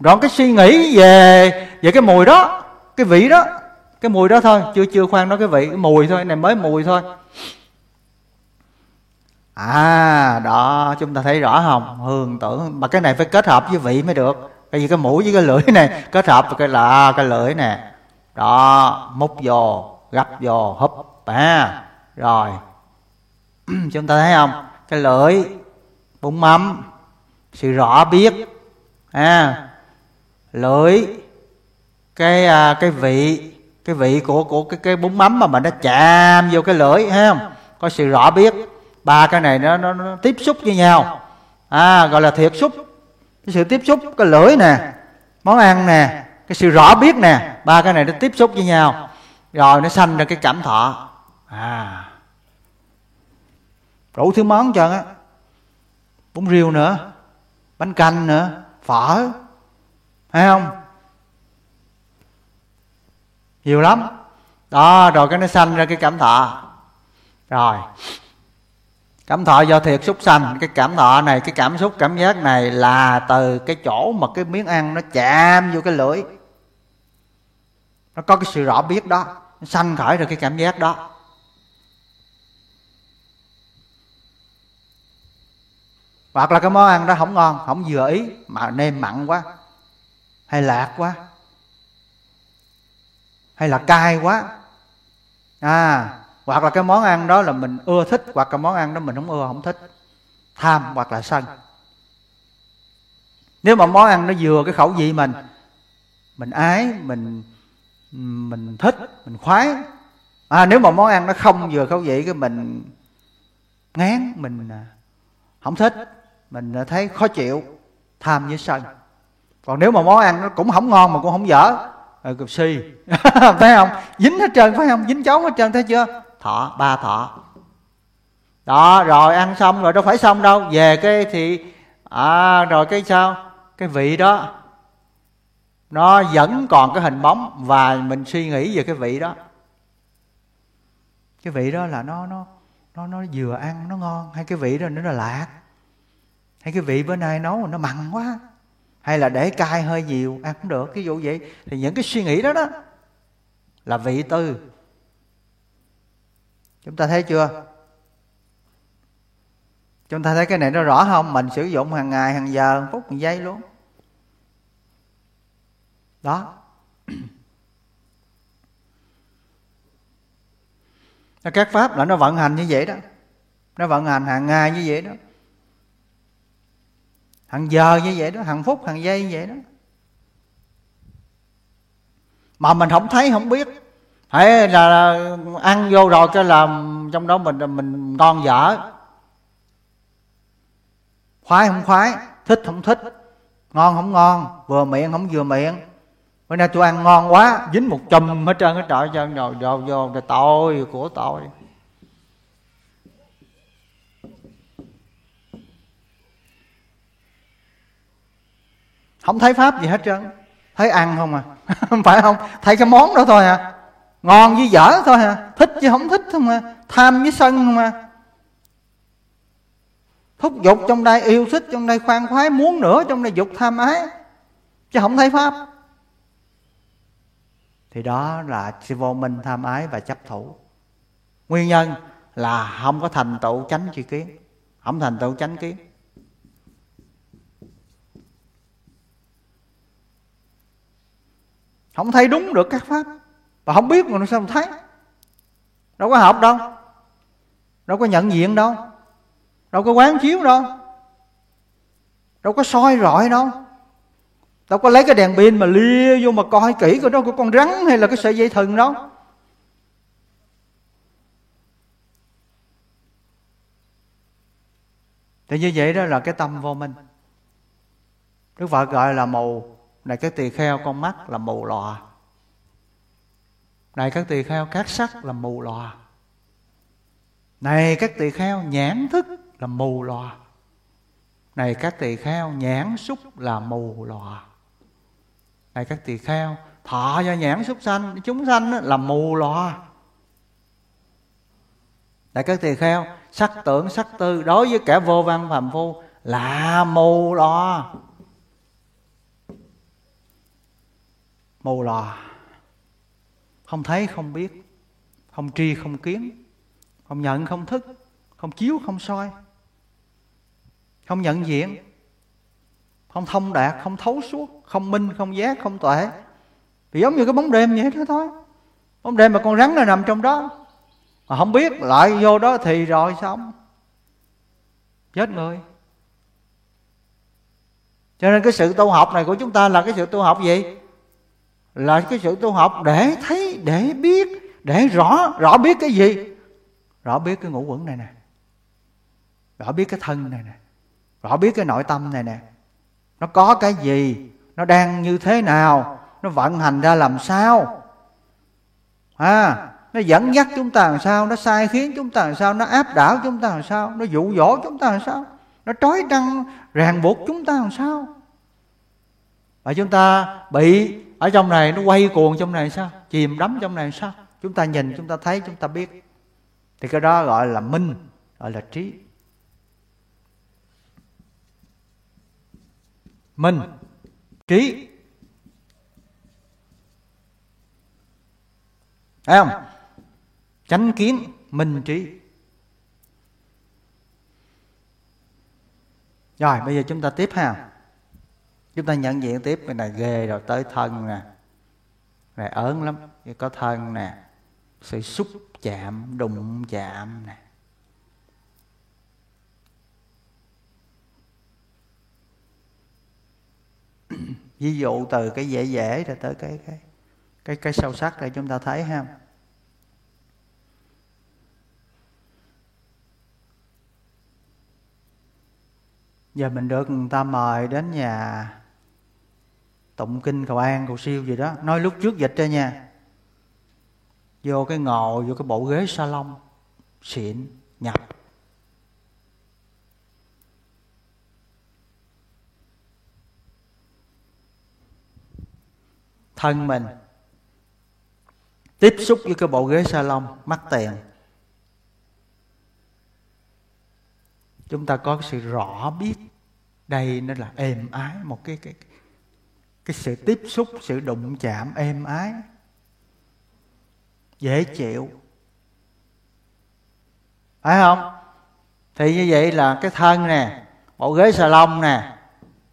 rồi cái suy nghĩ về về cái mùi đó cái vị đó cái mùi đó thôi chưa chưa khoan nói cái vị cái mùi thôi này mới mùi thôi à đó, chúng ta thấy rõ không? Hương tưởng, mà cái này phải kết hợp với vị mới được. Cái gì, cái mũi với cái lưỡi này, kết hợp với cái là, cái lưỡi nè. Đó, múc vô, gấp vô, húp à rồi. Chúng ta thấy không? Cái lưỡi bún mắm, sự rõ biết. À lưỡi, cái à, cái vị cái vị của của cái cái bún mắm mà mình nó chạm vô cái lưỡi ha có sự rõ biết ba cái này nó, nó, nó tiếp xúc với nhau. À gọi là thiệt xúc. Cái sự tiếp xúc cái lưỡi nè món ăn nè cái sự rõ biết nè ba cái này nó tiếp xúc với nhau. Rồi nó sanh ra cái cảm thọ. À. Đủ thứ món trơn á. Bún riêu nữa bánh canh nữa phở. Hay không? Nhiều lắm. Đó rồi cái nó sanh ra cái cảm thọ. Rồi cảm thọ do thiệt xúc sanh. Cái cảm thọ này, cái cảm xúc, cảm giác này là từ cái chỗ mà cái miếng ăn nó chạm vô cái lưỡi. Nó có cái sự rõ biết đó. Nó sanh khởi được cái cảm giác đó. Hoặc là cái món ăn đó không ngon, không vừa ý, mà nêm mặn quá, hay lạc quá, hay là cay quá. À hoặc là cái món ăn đó là mình ưa thích, hoặc cái món ăn đó mình không ưa, không thích. Tham hoặc là sân. Nếu mà món ăn nó vừa cái khẩu vị mình mình ái, mình mình thích, mình khoái à nếu mà món ăn nó không vừa khẩu vị cái mình ngán, mình à, không thích, mình à, thấy khó chịu, tham với sân. Còn nếu mà món ăn nó cũng không ngon mà cũng không dở rồi cục si thấy không? Dính hết trơn, phải không? Dính chấu hết trơn, thấy chưa? Thọ, ba thọ. Đó, rồi ăn xong rồi đâu phải xong đâu. Về cái thì à rồi cái sao? Cái vị đó. Nó vẫn còn cái hình bóng và mình suy nghĩ về cái vị đó. Cái vị đó là nó nó nó nó vừa ăn nó ngon, hay cái vị đó nó là lạc hay cái vị bữa nay nấu nó mặn quá, hay là để cay hơi nhiều, ăn không được cái vụ vậy. Thì những cái suy nghĩ đó đó là vị tư chúng ta thấy chưa? Chúng ta thấy cái này nó rõ không? Mình sử dụng hàng ngày, hàng giờ, hàng phút, hàng giây luôn. Đó. Các pháp là nó vận hành như vậy đó. Nó vận hành hàng ngày như vậy đó. Hàng giờ như vậy đó, hàng phút, hàng giây như vậy đó. Mà mình không thấy, không biết hãy là, là ăn vô rồi cái làm trong đó mình mình ngon dở. Khoái không khoái thích không thích. Ngon không ngon vừa miệng không vừa miệng. Bữa nay tôi ăn ngon quá dính một chùm hết trơn hết trọi trơn rồi vô vô rồi tội của tội. Không thấy pháp gì hết trơn. Thấy ăn không à? Không phải không? Thấy cái món đó thôi à? Ngon với dở thôi à thích chứ không thích không à? Tham với sân không à? Thúc dục trong đây, yêu thích trong đây, khoan khoái, muốn nữa trong đây dục tham ái. Chứ không thấy pháp. Thì đó là sự vô minh, tham ái và chấp thủ. Nguyên nhân là không có thành tựu chánh tri kiến. Không thành tựu chánh kiến. Không thấy đúng được các pháp bà không biết mà nó sao thấy? Đâu có học đâu. Đâu có nhận diện đâu. Đâu có quán chiếu đâu. Đâu có soi rọi đâu. Đâu có lấy cái đèn pin mà lia vô mà coi kỹ coi đó có con rắn hay là cái sợi dây thừng đâu. Thì như vậy đó là cái tâm vô minh. Đức phật gọi là mù. Này, cái tỳ kheo con mắt là mù lòa này, các tỳ kheo, các sắc là mù lòa. Này, các tỳ kheo, nhãn thức là mù lòa. Này, các tỳ kheo, nhãn xúc là mù lòa. Này, các tỳ kheo, thọ do nhãn xúc sanh, chúng sanh là mù lòa. Này, các tỳ kheo, sắc tưởng, sắc tư đối với kẻ vô văn phàm phu là mù lòa. Mù lòa không thấy, không biết. Không tri, không kiến. Không nhận, không thức. Không chiếu, không soi. Không nhận diện. Không thông đạt, không thấu suốt. Không minh, không giác, không tuệ. Thì giống như cái bóng đêm vậy đó thôi. Bóng đêm mà con rắn nó nằm trong đó. Mà không biết, lại vô đó thì rồi xong. Chết người. Cho nên cái sự tu học này của chúng ta là cái sự tu học gì? Là cái sự tu học để thấy, để biết, để rõ rõ biết cái gì? Rõ biết cái ngũ quẩn này nè. Rõ biết cái thân này nè. Rõ biết cái nội tâm này nè. Nó có cái gì? Nó đang như thế nào? Nó vận hành ra làm sao? À nó dẫn dắt chúng ta làm sao? Nó sai khiến chúng ta làm sao? Nó áp đảo chúng ta làm sao? Nó dụ dỗ chúng ta làm sao? Nó trói trăng, ràng buộc chúng ta làm sao? Và chúng ta bị ở trong này nó quay cuồng trong này sao? Chìm đắm trong này sao? Chúng ta nhìn, chúng ta thấy, chúng ta biết. Thì cái đó gọi là minh, gọi là trí. Minh, trí. Thấy không? Chánh kiến, minh, trí. Rồi, bây giờ chúng ta tiếp ha chúng ta nhận diện tiếp, cái này ghê rồi, tới thân nè. Này ớn lắm có thân nè. Sự xúc chạm, đụng chạm nè. Ví dụ từ cái dễ dễ rồi tới cái cái cái cái sâu sắc để chúng ta thấy ha. Giờ mình được người ta mời đến nhà tụng kinh cầu an cầu siêu gì đó. Nói lúc trước dịch cho nha. Vô cái ngồi vô cái bộ ghế salon, xịn, nhập. Thân mình. Tiếp xúc với cái bộ ghế salon, mắc tiền. Chúng ta có cái sự rõ biết. Đây nó là êm ái, một cái cái cái cái sự tiếp xúc, sự đụng chạm êm ái, dễ chịu. Phải không? Thì như vậy là cái thân nè, bộ ghế xà lông nè,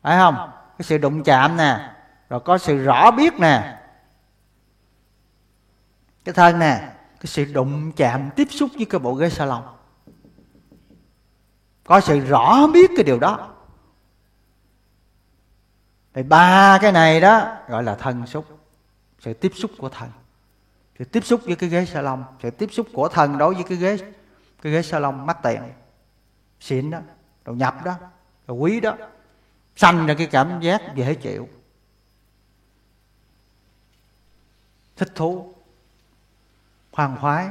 phải không? Cái sự đụng chạm nè, rồi có sự rõ biết nè. Cái thân nè, cái sự đụng chạm, tiếp xúc với cái bộ ghế salon có sự rõ biết cái điều đó thì ba cái này đó gọi là thân xúc, sự tiếp xúc của thân sự tiếp xúc với cái ghế salon, sự tiếp xúc của thân đối với cái ghế cái ghế salon mắc tiền xịn đó, đồ nhập đó, đồ quý đó. Sanh ra cái cảm giác dễ chịu. Thích thú, khoan khoái.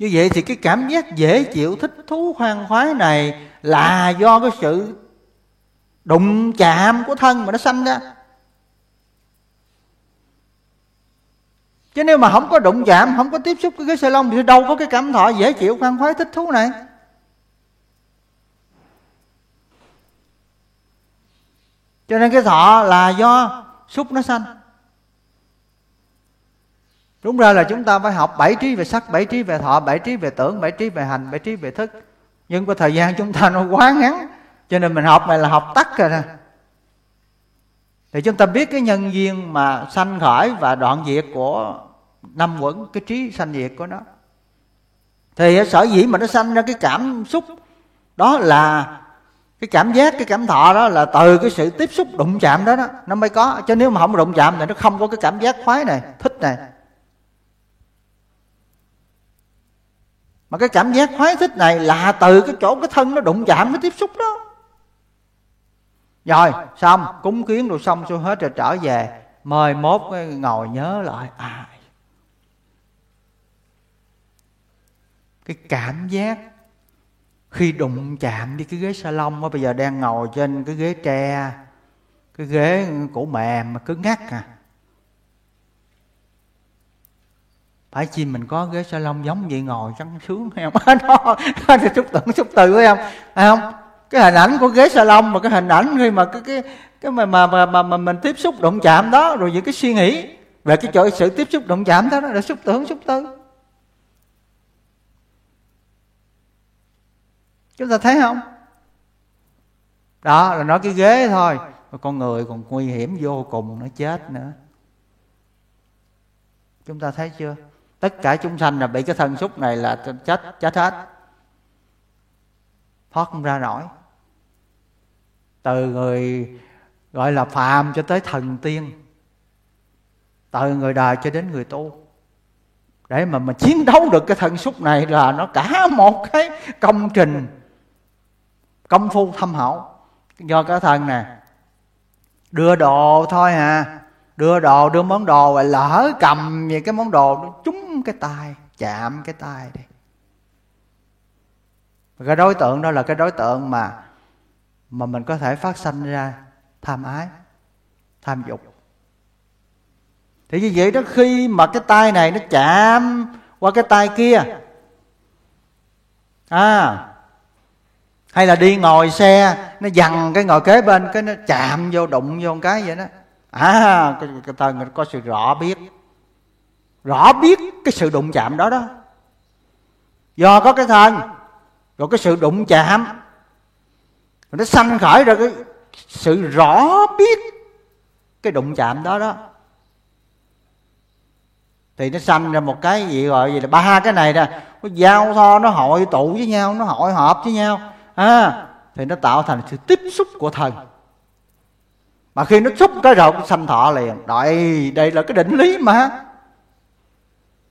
Như vậy thì cái cảm giác dễ chịu, thích thú hoang khoái này là do cái sự đụng chạm của thân mà nó sanh ra. Chứ nếu mà không có đụng chạm, không có tiếp xúc với cái sợi lông thì đâu có cái cảm thọ dễ chịu hoang khoái, thích thú này. Cho nên cái thọ là do xúc nó sanh đúng ra là chúng ta phải học bảy trí về sắc, bảy trí về thọ, bảy trí về tưởng, bảy trí về hành, bảy trí về thức. Nhưng có thời gian chúng ta nó quá ngắn, cho nên mình học này là học tắt rồi nè. Thì chúng ta biết cái nhân duyên mà sanh khởi và đoạn diệt của năm quẩn, cái trí sanh diệt của nó. Thì sở dĩ mà nó sanh ra cái cảm xúc, đó là cái cảm giác, cái cảm thọ đó là từ cái sự tiếp xúc đụng chạm đó đó, nó mới có. Chứ nếu mà không đụng chạm thì nó không có cái cảm giác khoái này, thích này. Mà cái cảm giác khoái thích này là từ cái chỗ cái thân nó đụng chạm cái tiếp xúc đó. Rồi, xong, cúng kiến rồi xong xuôi hết rồi trở về, mời mốt ngồi nhớ lại à cái cảm giác khi đụng chạm đi cái ghế salon á, bây giờ đang ngồi trên cái ghế tre, cái ghế cổ mềm mà cứ ngắt à. Phải chi mình có ghế salon giống vậy ngồi trắng sướng hay không? Đó thì xúc tưởng xúc từ phải không? Phải không? Cái hình ảnh của ghế salon mà cái hình ảnh khi mà cái cái cái mà mà mà, mà, mà mình tiếp xúc đụng chạm đó rồi những cái suy nghĩ về cái chỗ sự tiếp xúc đụng chạm đó là xúc tưởng xúc tư chúng ta thấy không? Đó là nói cái ghế thôi. Con người còn nguy hiểm vô cùng nó chết nữa. Chúng ta thấy chưa? Tất cả chúng sanh là bị cái thân xúc này là chết chết hết. Thoát không ra nổi. Từ người gọi là phàm cho tới thần tiên. Từ người đời cho đến người tu. Để mà mà chiến đấu được cái thân xúc này là nó cả một cái công trình, công phu thâm hậu. Do cái thân nè, đưa đồ thôi à đưa đồ, đưa món đồ và lỡ cầm về cái món đồ nó trúng cái tay, chạm cái tay đi. Cái đối tượng đó là cái đối tượng mà mà mình có thể phát sinh ra tham ái, tham dục. Thì như vậy đó, khi mà cái tay này nó chạm qua cái tay kia à hay là đi ngồi xe, nó dằn cái ngồi kế bên, cái nó chạm vô, đụng vô một cái vậy đó à cái, cái có sự rõ biết. Rõ biết cái sự đụng chạm đó đó. Do có cái thân rồi cái sự đụng chạm. Rồi nó sanh khởi ra cái sự rõ biết cái đụng chạm đó đó. Thì nó sanh ra một cái gì gọi gì là ba cái này nè. Nó giao thoa nó hội tụ với nhau nó hội họp với nhau. À, thì nó tạo thành sự tiếp xúc của thần mà khi nó xúc cái rồi sanh thọ liền. Đây đây là cái định lý mà.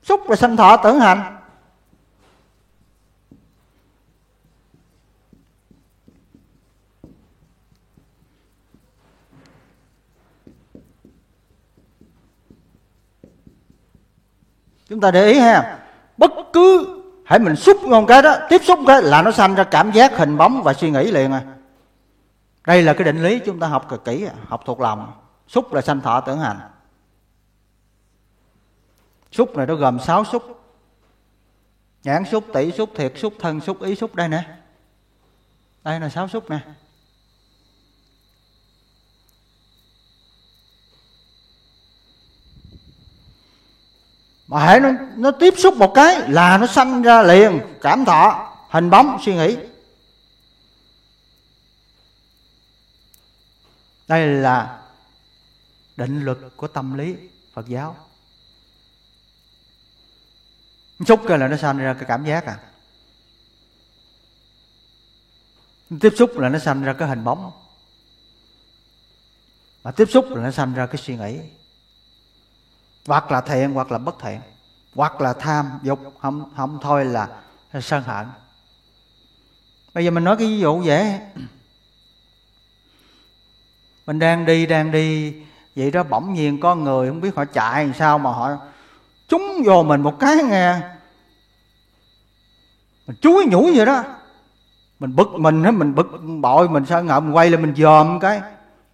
Xúc là sanh thọ tưởng hành. Chúng ta để ý ha. Bất cứ, hãy mình xúc ngon cái đó, tiếp xúc cái là nó sanh ra cảm giác hình bóng và suy nghĩ liền à đây là cái định lý chúng ta học cực kỹ học thuộc lòng. Xúc là sanh thọ tưởng hành. Xúc này nó gồm sáu xúc. Nhãn xúc tỷ xúc thiệt xúc thân xúc ý xúc đây nè. Đây là sáu xúc nè. Mà hãy nó, nó tiếp xúc một cái là nó sanh ra liền cảm thọ hình bóng suy nghĩ. Đây là định luật của tâm lý phật giáo. Xúc là nó sanh ra cái cảm giác à. Tiếp xúc là nó sanh ra cái hình bóng. Mà tiếp xúc là nó sanh ra cái suy nghĩ. Hoặc là thiện hoặc là bất thiện hoặc là tham, dục không không thôi là sân hận. Bây giờ mình nói cái ví dụ dễ mình đang đi đang đi. Vậy đó, bỗng nhiên có người, không biết họ chạy làm sao mà họ trúng vô mình một cái nghe. Mình chuối nhủi vậy đó. Mình bực mình á, mình bực, bội, mình sao ngậm quay lên mình dòm cái.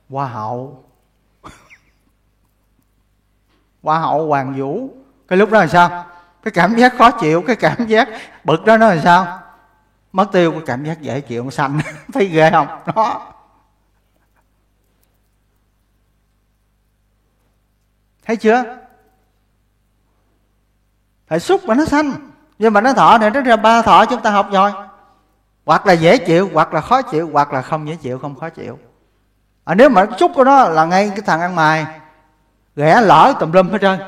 Hoa hậu. Hoa hậu, hoàng vũ. Cái lúc đó là sao? Cái cảm giác khó chịu, cái cảm giác bực đó nó là sao? Mất tiêu, cái cảm giác dễ chịu xanh. Thấy ghê không? Đó. Thấy chưa? Phải xúc mà nó xanh nhưng mà nó thọ này nó ra ba thọ chúng ta học rồi. Hoặc là dễ chịu hoặc là khó chịu hoặc là không dễ chịu không khó chịu. À, nếu mà xúc của nó là ngay cái thằng ăn mày ghẻ lỡ tùm lum hết trơn.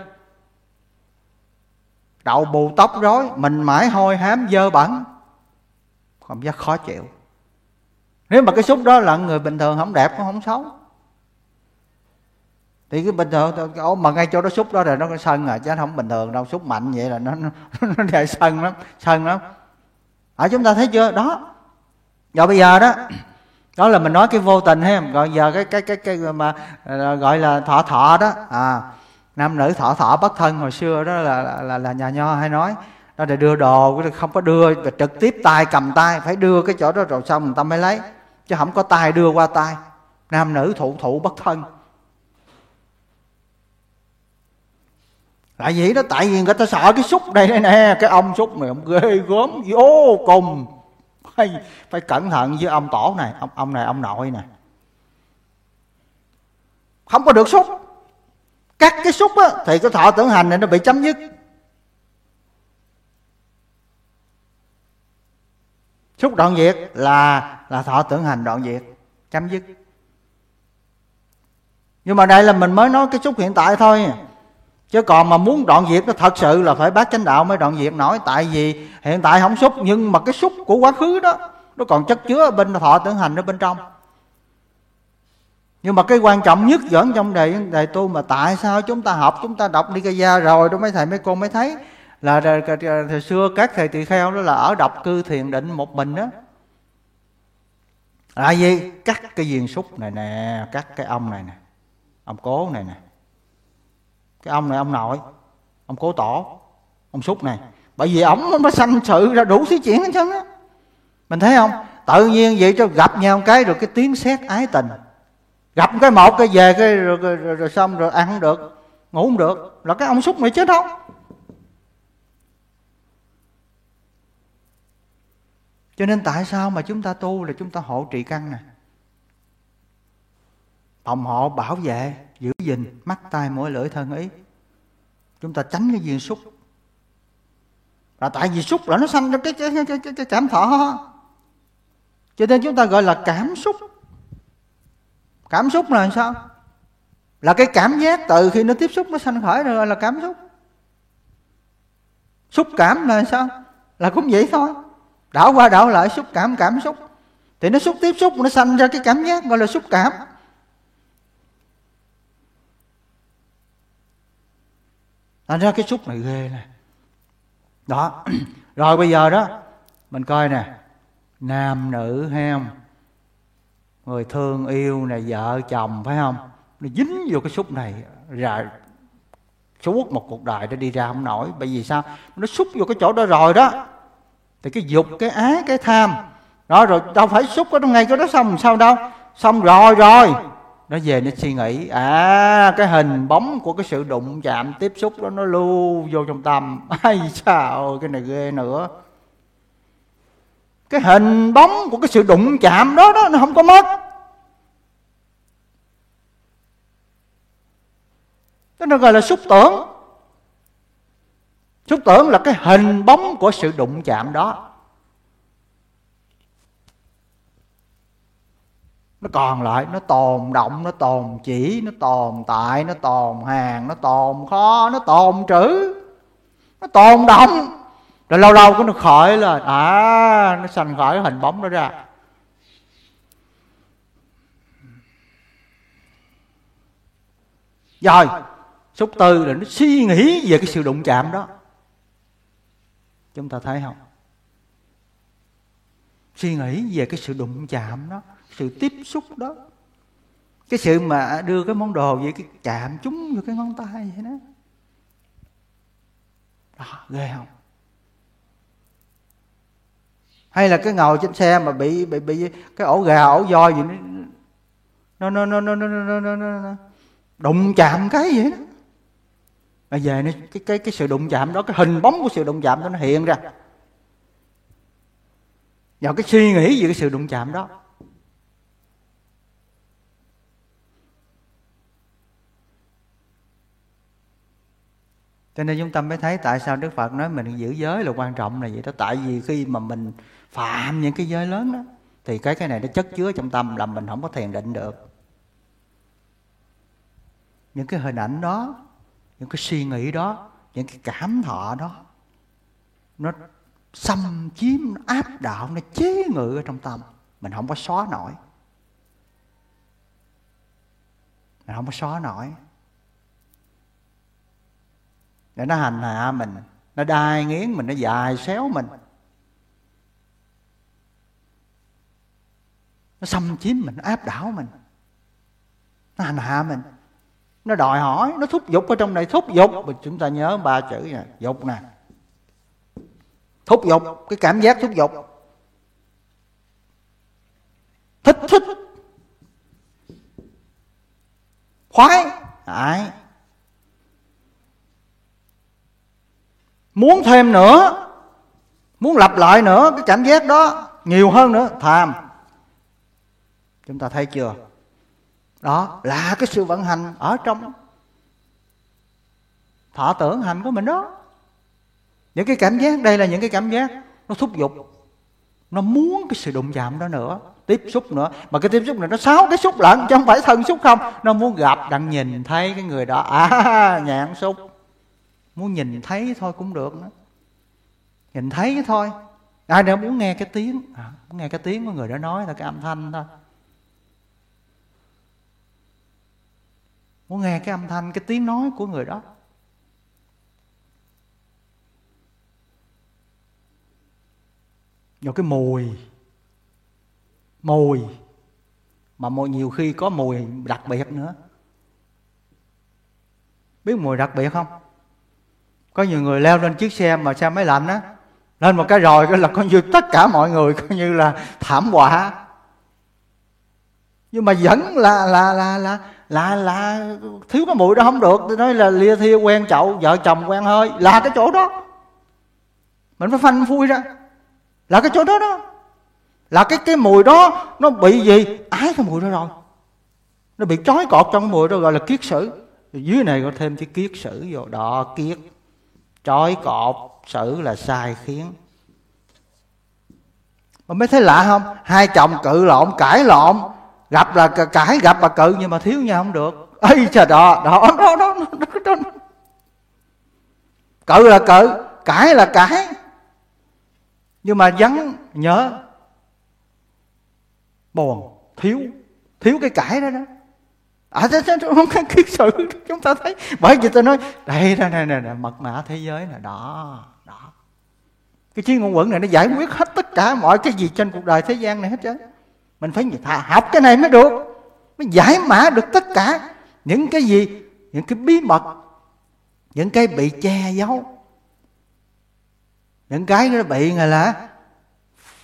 Đậu bù tóc rối mình mãi hôi hám dơ bẩn. Cảm giác khó chịu. Nếu mà cái xúc đó là người bình thường không đẹp cũng không xấu thì cái bình thường mà ngay chỗ đó xúc đó rồi nó có sân à chứ không bình thường đâu xúc mạnh vậy là nó nó, nó để sân lắm sân lắm. Ở chúng ta thấy chưa? Đó. Rồi bây giờ đó đó là mình nói cái vô tình ha rồi giờ cái cái cái cái mà à, gọi là thọ thọ đó. À nam nữ thọ thọ bất thân hồi xưa đó là là, là, là nhà nho hay nói đó để đưa đồ không có đưa trực tiếp tay cầm tay phải đưa cái chỗ đó rồi xong người ta mới lấy chứ không có tay đưa qua tay. Nam nữ thụ thụ bất thân. Tại vì đó tại vì người ta sợ cái xúc đây đây nè cái ông xúc này ông ghê gớm vô cùng. Phải, phải cẩn thận với ông tổ này ông, ông này ông nội nè. Không có được xúc. Cắt cái xúc á thì cái thọ tưởng hành này nó bị chấm dứt. Xúc đoạn diệt là là thọ tưởng hành đoạn diệt chấm dứt. Nhưng mà đây là mình mới nói cái xúc hiện tại thôi chứ còn mà muốn đoạn diệt nó thật sự là phải bác chánh đạo mới đoạn diệt nổi. Tại vì hiện tại không xúc, nhưng mà cái xúc của quá khứ đó, nó còn chất chứa ở bên thọ tưởng hành ở bên trong. Nhưng mà cái quan trọng nhất vẫn trong đề đề tu mà tại sao chúng ta học, chúng ta đọc đi ca gia rồi, đó mấy thầy, mấy cô mới thấy là thời xưa các thầy tỳ kheo đó là ở độc cư thiền định một mình đó là gì cắt cái viên xúc này nè cắt cái ông này nè, ông cố này nè cái ông này ông nội. Ông cố tổ ông xúc này. Bởi vì ổng nó sanh sự ra đủ thứ chuyện hết trơn á. Mình thấy không? Tự nhiên vậy cho gặp nhau cái rồi cái tiếng xét ái tình. Gặp cái một cái về cái rồi, rồi, rồi, rồi xong rồi ăn không được ngủ không được. Là cái ông xúc này chết không? Cho nên tại sao mà chúng ta tu là chúng ta hộ trì căn nè? Phòng hộ bảo vệ giữ gìn mắt tai mũi lưỡi thân ý. Chúng ta tránh cái duyên xúc là tại vì xúc là nó sanh ra cái cái, cái, cái, cái cảm thọ. Cho nên chúng ta gọi là cảm xúc. Cảm xúc là sao? Là cái cảm giác từ khi nó tiếp xúc nó sanh khởi rồi là cảm xúc. Xúc cảm là sao? Là cũng vậy thôi. Đảo qua đảo lại xúc cảm cảm xúc. Thì nó xúc tiếp xúc nó sanh ra cái cảm giác gọi là xúc cảm. Thành ra cái xúc này ghê nè. Đó. Rồi bây giờ đó, mình coi nè. Nam nữ hay không? Người thương yêu này, vợ, chồng, phải không? Nó dính vô cái xúc này. Rồi suốt một cuộc đời để đi ra không nổi. Bởi vì sao? Nó xúc vô cái chỗ đó rồi đó. Thì cái dục, cái ái cái tham. Đó, rồi đâu phải xúc nó ngay cái đó xong. Sao đâu? Xong rồi rồi nó về nó suy nghĩ à cái hình bóng của cái sự đụng chạm tiếp xúc đó nó lưu vô trong tâm. Ai sao cái này ghê nữa. Cái hình bóng của cái sự đụng chạm đó đó, nó không có mất. Cái nó gọi là xúc tưởng. Xúc tưởng là cái hình bóng của sự đụng chạm đó. Nó còn lại, nó tồn động, nó tồn chỉ, nó tồn tại, nó tồn hàng, nó tồn kho, nó tồn trữ, nó tồn động. Rồi lâu lâu có nó khởi là à nó sanh khởi hình bóng đó ra. Rồi, xúc tư là nó suy nghĩ về cái sự đụng chạm đó. Chúng ta thấy không? Suy nghĩ về cái sự đụng chạm đó sự tiếp xúc đó. Cái sự mà đưa cái món đồ vậy cái chạm chúng vô cái ngón tay vậy đó. Đó ghê không? Hay là cái ngồi trên xe mà bị bị bị cái ổ gà ổ voi gì nó nó nó nó nó nó nó, nó, nó đụng chạm cái vậy đó. Mà về nó cái cái cái sự đụng chạm đó cái hình bóng của sự đụng chạm đó nó hiện ra. Vào cái suy nghĩ về cái sự đụng chạm đó. Cho nên chúng ta mới thấy tại sao đức phật nói mình giữ giới là quan trọng là vậy đó. Tại vì khi mà mình phạm những cái giới lớn đó, thì cái cái này nó chất chứa trong tâm, làm mình không có thiền định được. Những cái hình ảnh đó, những cái suy nghĩ đó, những cái cảm thọ đó, nó xâm chiếm, nó áp đạo nó chế ngự ở trong tâm. Mình không có xóa nổi. Mình không có xóa nổi để nó hành hạ mình, nó đai nghiến mình, nó dài xéo mình. Nó xâm chiếm mình, nó áp đảo mình. Nó hành hạ mình. Nó đòi hỏi, nó thúc giục ở trong này, thúc giục. Chúng ta nhớ ba chữ nè dục nè. Thúc giục, cái cảm giác thúc giục. Thích thích. Khoái. Đấy. Muốn thêm nữa, muốn lặp lại nữa cái cảm giác đó, nhiều hơn nữa tham chúng ta thấy chưa? Đó là cái sự vận hành ở trong. Thọ tưởng hành của mình đó. Những cái cảm giác, đây là những cái cảm giác nó thúc giục. Nó muốn cái sự đụng chạm đó nữa, tiếp xúc nữa. Mà cái tiếp xúc này nó sáu cái xúc lận, chứ không phải thân xúc không. Nó muốn gặp, đặng nhìn, thấy cái người đó. À nhãn xúc muốn nhìn thấy thôi cũng được đó, nhìn thấy thôi. Ai đâu muốn nghe cái tiếng? À, muốn nghe cái tiếng của người đó nói là cái âm thanh thôi. Muốn nghe cái âm thanh cái tiếng nói của người đó. Rồi cái mùi. Mùi. Mà mùi nhiều khi có mùi đặc biệt nữa. Biết mùi đặc biệt không? Có nhiều người leo lên chiếc xe mà xe máy lạnh á, lên một cái rồi cái là coi như tất cả mọi người coi như là thảm họa. Nhưng mà vẫn là là là là là là thiếu cái mùi đó không được. Tôi nói là lia thia quen chậu, vợ chồng quen hơi, là cái chỗ đó. Mình phải phanh phui ra. Là cái chỗ đó đó. Là cái cái mùi đó, nó bị gì? Ái, cái mùi đó rồi. Nó bị trói cọt trong mùi đó, gọi là kiết sử. Dưới này có thêm cái kiết sử vô, đó, kiết trói cọp xử là sai khiến. Mà mới thấy lạ không? Hai chồng cự lộn cãi lộn. Gặp là cãi gặp là cự nhưng mà thiếu nhau không được. Ấy trời đó đó đó đó, đó, đó, đó. cự là cự cãi là cãi. Nhưng mà vắng nhớ buồn thiếu thiếu cái cãi đó đó à thế, thế, không có kiết sự chúng ta thấy. Bởi vì tôi nói đây đây này này mật mã thế giới là đó đó. Cái chuyên ngôn quẩn này nó giải quyết hết tất cả mọi cái gì trên cuộc đời thế gian này hết trơn. Mình phải học cái này mới được. Mới giải mã được tất cả những cái gì những cái bí mật những cái bị che giấu. Những cái nó bị người là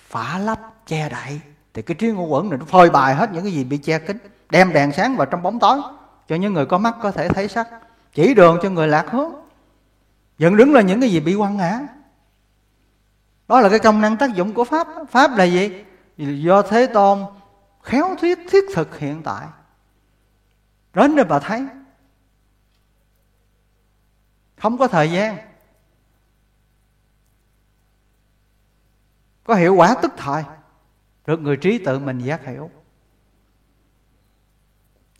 phá lấp che đậy. Thì cái trí ngôn quẩn này nó phơi bài hết những cái gì bị che kín đem đèn sáng vào trong bóng tối, cho những người có mắt có thể thấy sắc, chỉ đường cho người lạc hướng dựng đứng là những cái gì bị quăng ngã. Đó là cái công năng tác dụng của pháp. Pháp là gì? Do thế tôn khéo thuyết, thiết thực hiện tại. Đến đây bà thấy. Không có thời gian. Có hiệu quả tức thời. Được người trí tự mình giác hiểu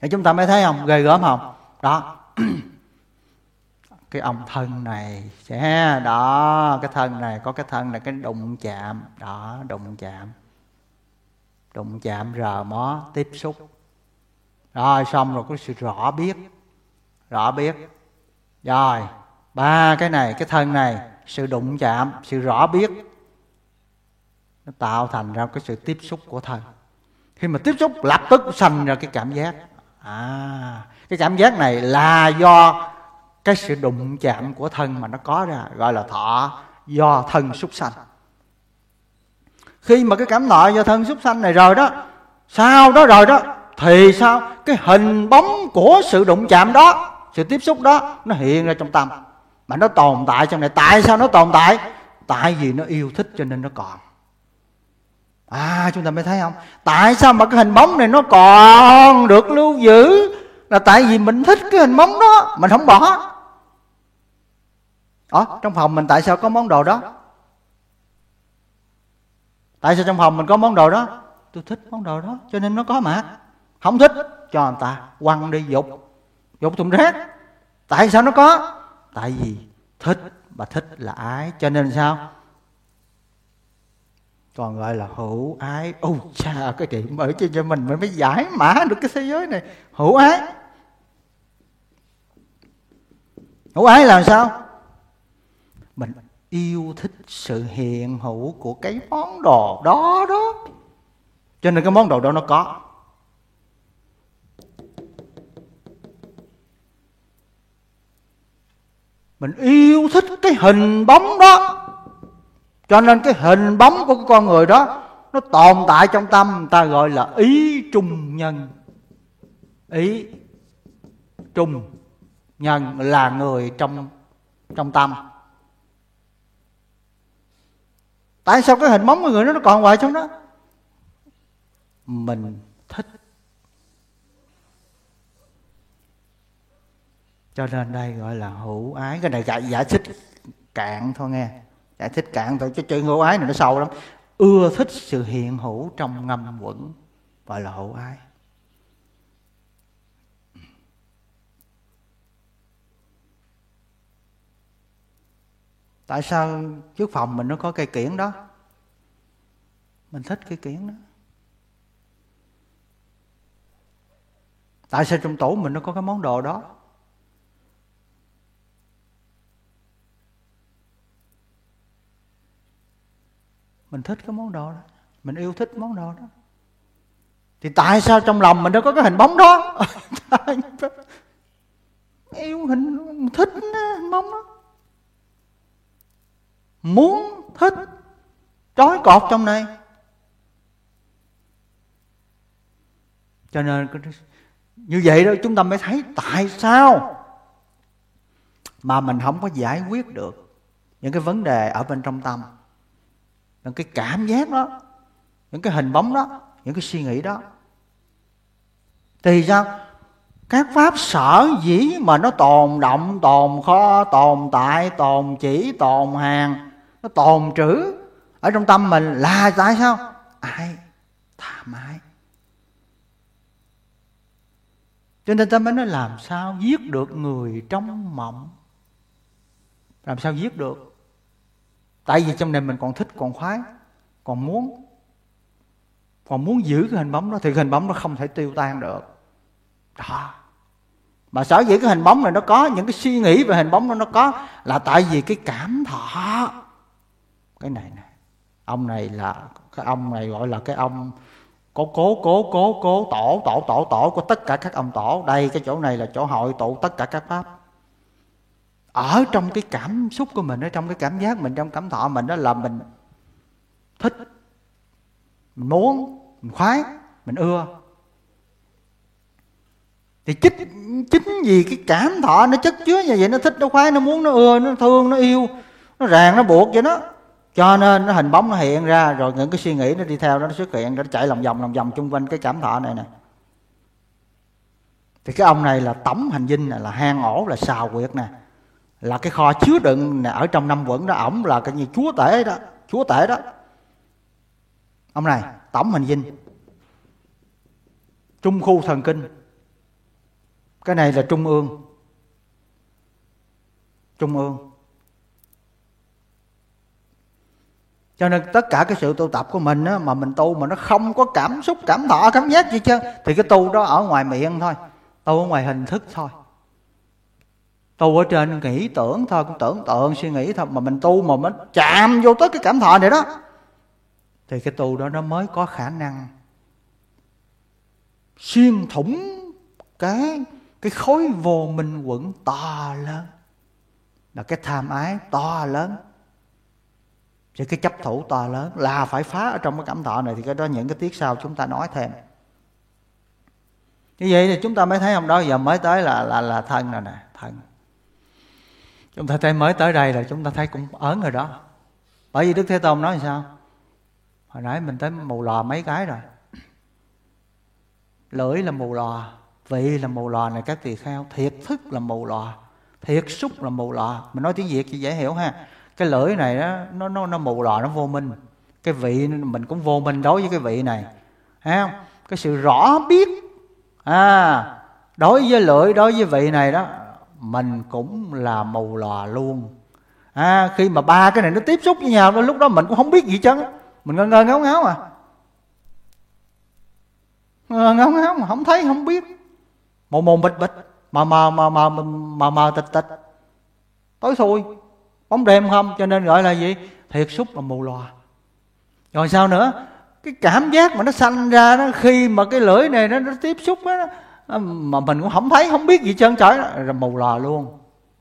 thì chúng ta mới thấy không ghê gớm không? Đó. Cái ông thân này sẽ đó. Cái thân này, có cái thân là cái đụng chạm. Đó, đụng chạm. Đụng chạm rờ mó, tiếp xúc. Rồi, xong rồi có sự rõ biết. Rõ biết. Rồi, ba cái này, cái thân này, sự đụng chạm, sự rõ biết. Nó tạo thành ra cái sự tiếp xúc của thân. Khi mà tiếp xúc, lập tức sanh ra cái cảm giác à cái cảm giác này là do cái sự đụng chạm của thân mà nó có ra, gọi là thọ, do thân súc sanh. Khi mà cái cảm thọ do thân súc sanh này rồi đó, sau đó rồi đó, thì sao? Cái hình bóng của sự đụng chạm đó, sự tiếp xúc đó, nó hiện ra trong tâm. Mà nó tồn tại trong này. Tại sao nó tồn tại? Tại vì nó yêu thích cho nên nó còn à chúng ta mới thấy không? Tại sao mà cái hình bóng này nó còn được lưu giữ? Là tại vì mình thích cái hình bóng đó, mình không bỏ. Ở trong phòng mình tại sao có món đồ đó? Tại sao trong phòng mình có món đồ đó? Tôi thích món đồ đó, cho nên nó có mà. Không thích, cho người ta quăng đi dục. Dục thùng rác. Tại sao nó có? Tại vì thích và thích là ái cho nên sao? Còn gọi là hữu ái. Ô cha, cái điểm ở cho mình mới mới giải mã được cái thế giới này. Hữu ái. Hữu ái là sao? Mình yêu thích sự hiện hữu của cái món đồ đó đó. Cho nên cái món đồ đó nó có. Mình yêu thích cái hình bóng đó cho nên cái hình bóng của cái con người đó nó tồn tại trong tâm người ta gọi là ý trung nhân. Ý trung nhân là người trong trong tâm. Tại sao cái hình bóng của người đó nó còn hoài trong đó? Mình thích. Cho nên đây gọi là hữu ái. Cái này giả, giả thích cạn thôi nghe giải thích cạn thôi, chứ chữ hữu ái này nó sâu lắm. Ưa thích sự hiện hữu trong ngâm quẩn gọi là hữu ái. Tại sao trước phòng mình nó có cây kiển đó? Mình thích cây kiển đó. Tại sao trong tủ mình nó có cái món đồ đó? Mình thích cái món đồ đó. Mình yêu thích món đồ đó. Thì tại sao trong lòng mình đâu có cái hình bóng đó? Yêu hình thích hình bóng đó. Muốn thích trói cọt trong này. Cho nên như vậy đó chúng ta mới thấy tại sao mà mình không có giải quyết được những cái vấn đề ở bên trong tâm những cái cảm giác đó, những cái hình bóng đó, những cái suy nghĩ đó. Thì sao? Các pháp sở dĩ mà nó tồn động tồn kho, tồn tại, tồn chỉ, tồn hàng, nó tồn trữ ở trong tâm mình là tại sao? Ai? Tham ái. Cho nên ta mới nói làm sao giết được người trong mộng? Làm sao giết được? Tại vì trong này mình còn thích, còn khoái, còn muốn còn muốn giữ cái hình bóng đó thì cái hình bóng nó không thể tiêu tan được. Đó. Mà sở dĩ cái hình bóng này nó có, những cái suy nghĩ về hình bóng đó nó có là tại vì cái cảm thọ. Cái này nè, ông này là, cái ông này gọi là cái ông cố cố cố cố cố, tổ tổ tổ tổ của tất cả các ông tổ. Đây, cái chỗ này là chỗ hội tụ tất cả các pháp ở trong cái cảm xúc của mình, ở trong cái cảm giác mình, trong cảm thọ mình, đó là mình thích, mình muốn, mình khoái, mình ưa. Thì chính chính vì cái cảm thọ nó chất chứa như vậy, nó thích, nó khoái, nó muốn, nó ưa, nó thương, nó yêu, nó ràng, nó buộc vậy đó. Cho nên nó hình bóng nó hiện ra, rồi những cái suy nghĩ nó đi theo nó xuất hiện, nó chạy lòng vòng lòng vòng chung quanh cái cảm thọ này nè. Thì cái ông này là tổng hành dinh này, là hang ổ, là xào quyệt nè là cái kho chứa đựng ở trong năm quẩn đó ổng là cái như chúa tể đó chúa tể đó. Ông này tổng hành dinh. Trung khu thần kinh. Cái này là trung ương. Trung ương. Cho nên tất cả cái sự tu tập của mình á, mà mình tu mà nó không có cảm xúc cảm thọ cảm giác gì chứ thì cái tu đó ở ngoài miệng thôi tu ở ngoài hình thức thôi tu ở trên nghĩ tưởng thôi, cũng tưởng tượng, suy nghĩ thôi, mà mình tu mà mình chạm vô tới cái cảm thọ này đó. Thì cái tu đó nó mới có khả năng xuyên thủng cái cái khối vô minh quẩn to lớn. Là cái tham ái to lớn. Thì cái chấp thủ to lớn là phải phá ở trong cái cảm thọ này, thì cái đó những cái tiết sau chúng ta nói thêm. Như vậy thì chúng ta mới thấy hôm đó, giờ mới tới là là là thân rồi nè, thân chúng ta thấy mới tới đây là chúng ta thấy cũng ớn rồi đó. Bởi vì đức thế tôn nói sao? Hồi nãy mình tới mù lò mấy cái rồi. Lưỡi là mù lò vị là mù lò này các tỳ kheo thiệt thức là mù lò thiệt xúc là mù lò mình nói tiếng việt thì dễ hiểu ha. Cái lưỡi này đó, nó nó nó mù lò nó vô minh. Cái vị mình cũng vô minh đối với cái vị này. Thấy không? Cái sự rõ biết. À đối với lưỡi đối với vị này đó mình cũng là mù lò luôn. À khi mà ba cái này nó tiếp xúc với nhau đó lúc đó mình cũng không biết gì chớ, mình ngơ ngơ ngáo ngáo à. Ngơ ngáo ngáo mà không thấy không biết. Mồ mồm bịch bịch mà mà mà mà mà mà tịch tịch. Tối xui bóng đêm không cho nên gọi là gì? Thiệt xúc là mù lòa. Rồi sao nữa? Cái cảm giác mà nó sanh ra đó khi mà cái lưỡi này nó, nó tiếp xúc đó, À, mà mình cũng không thấy không biết gì trơn trọi rồi mù lòa luôn.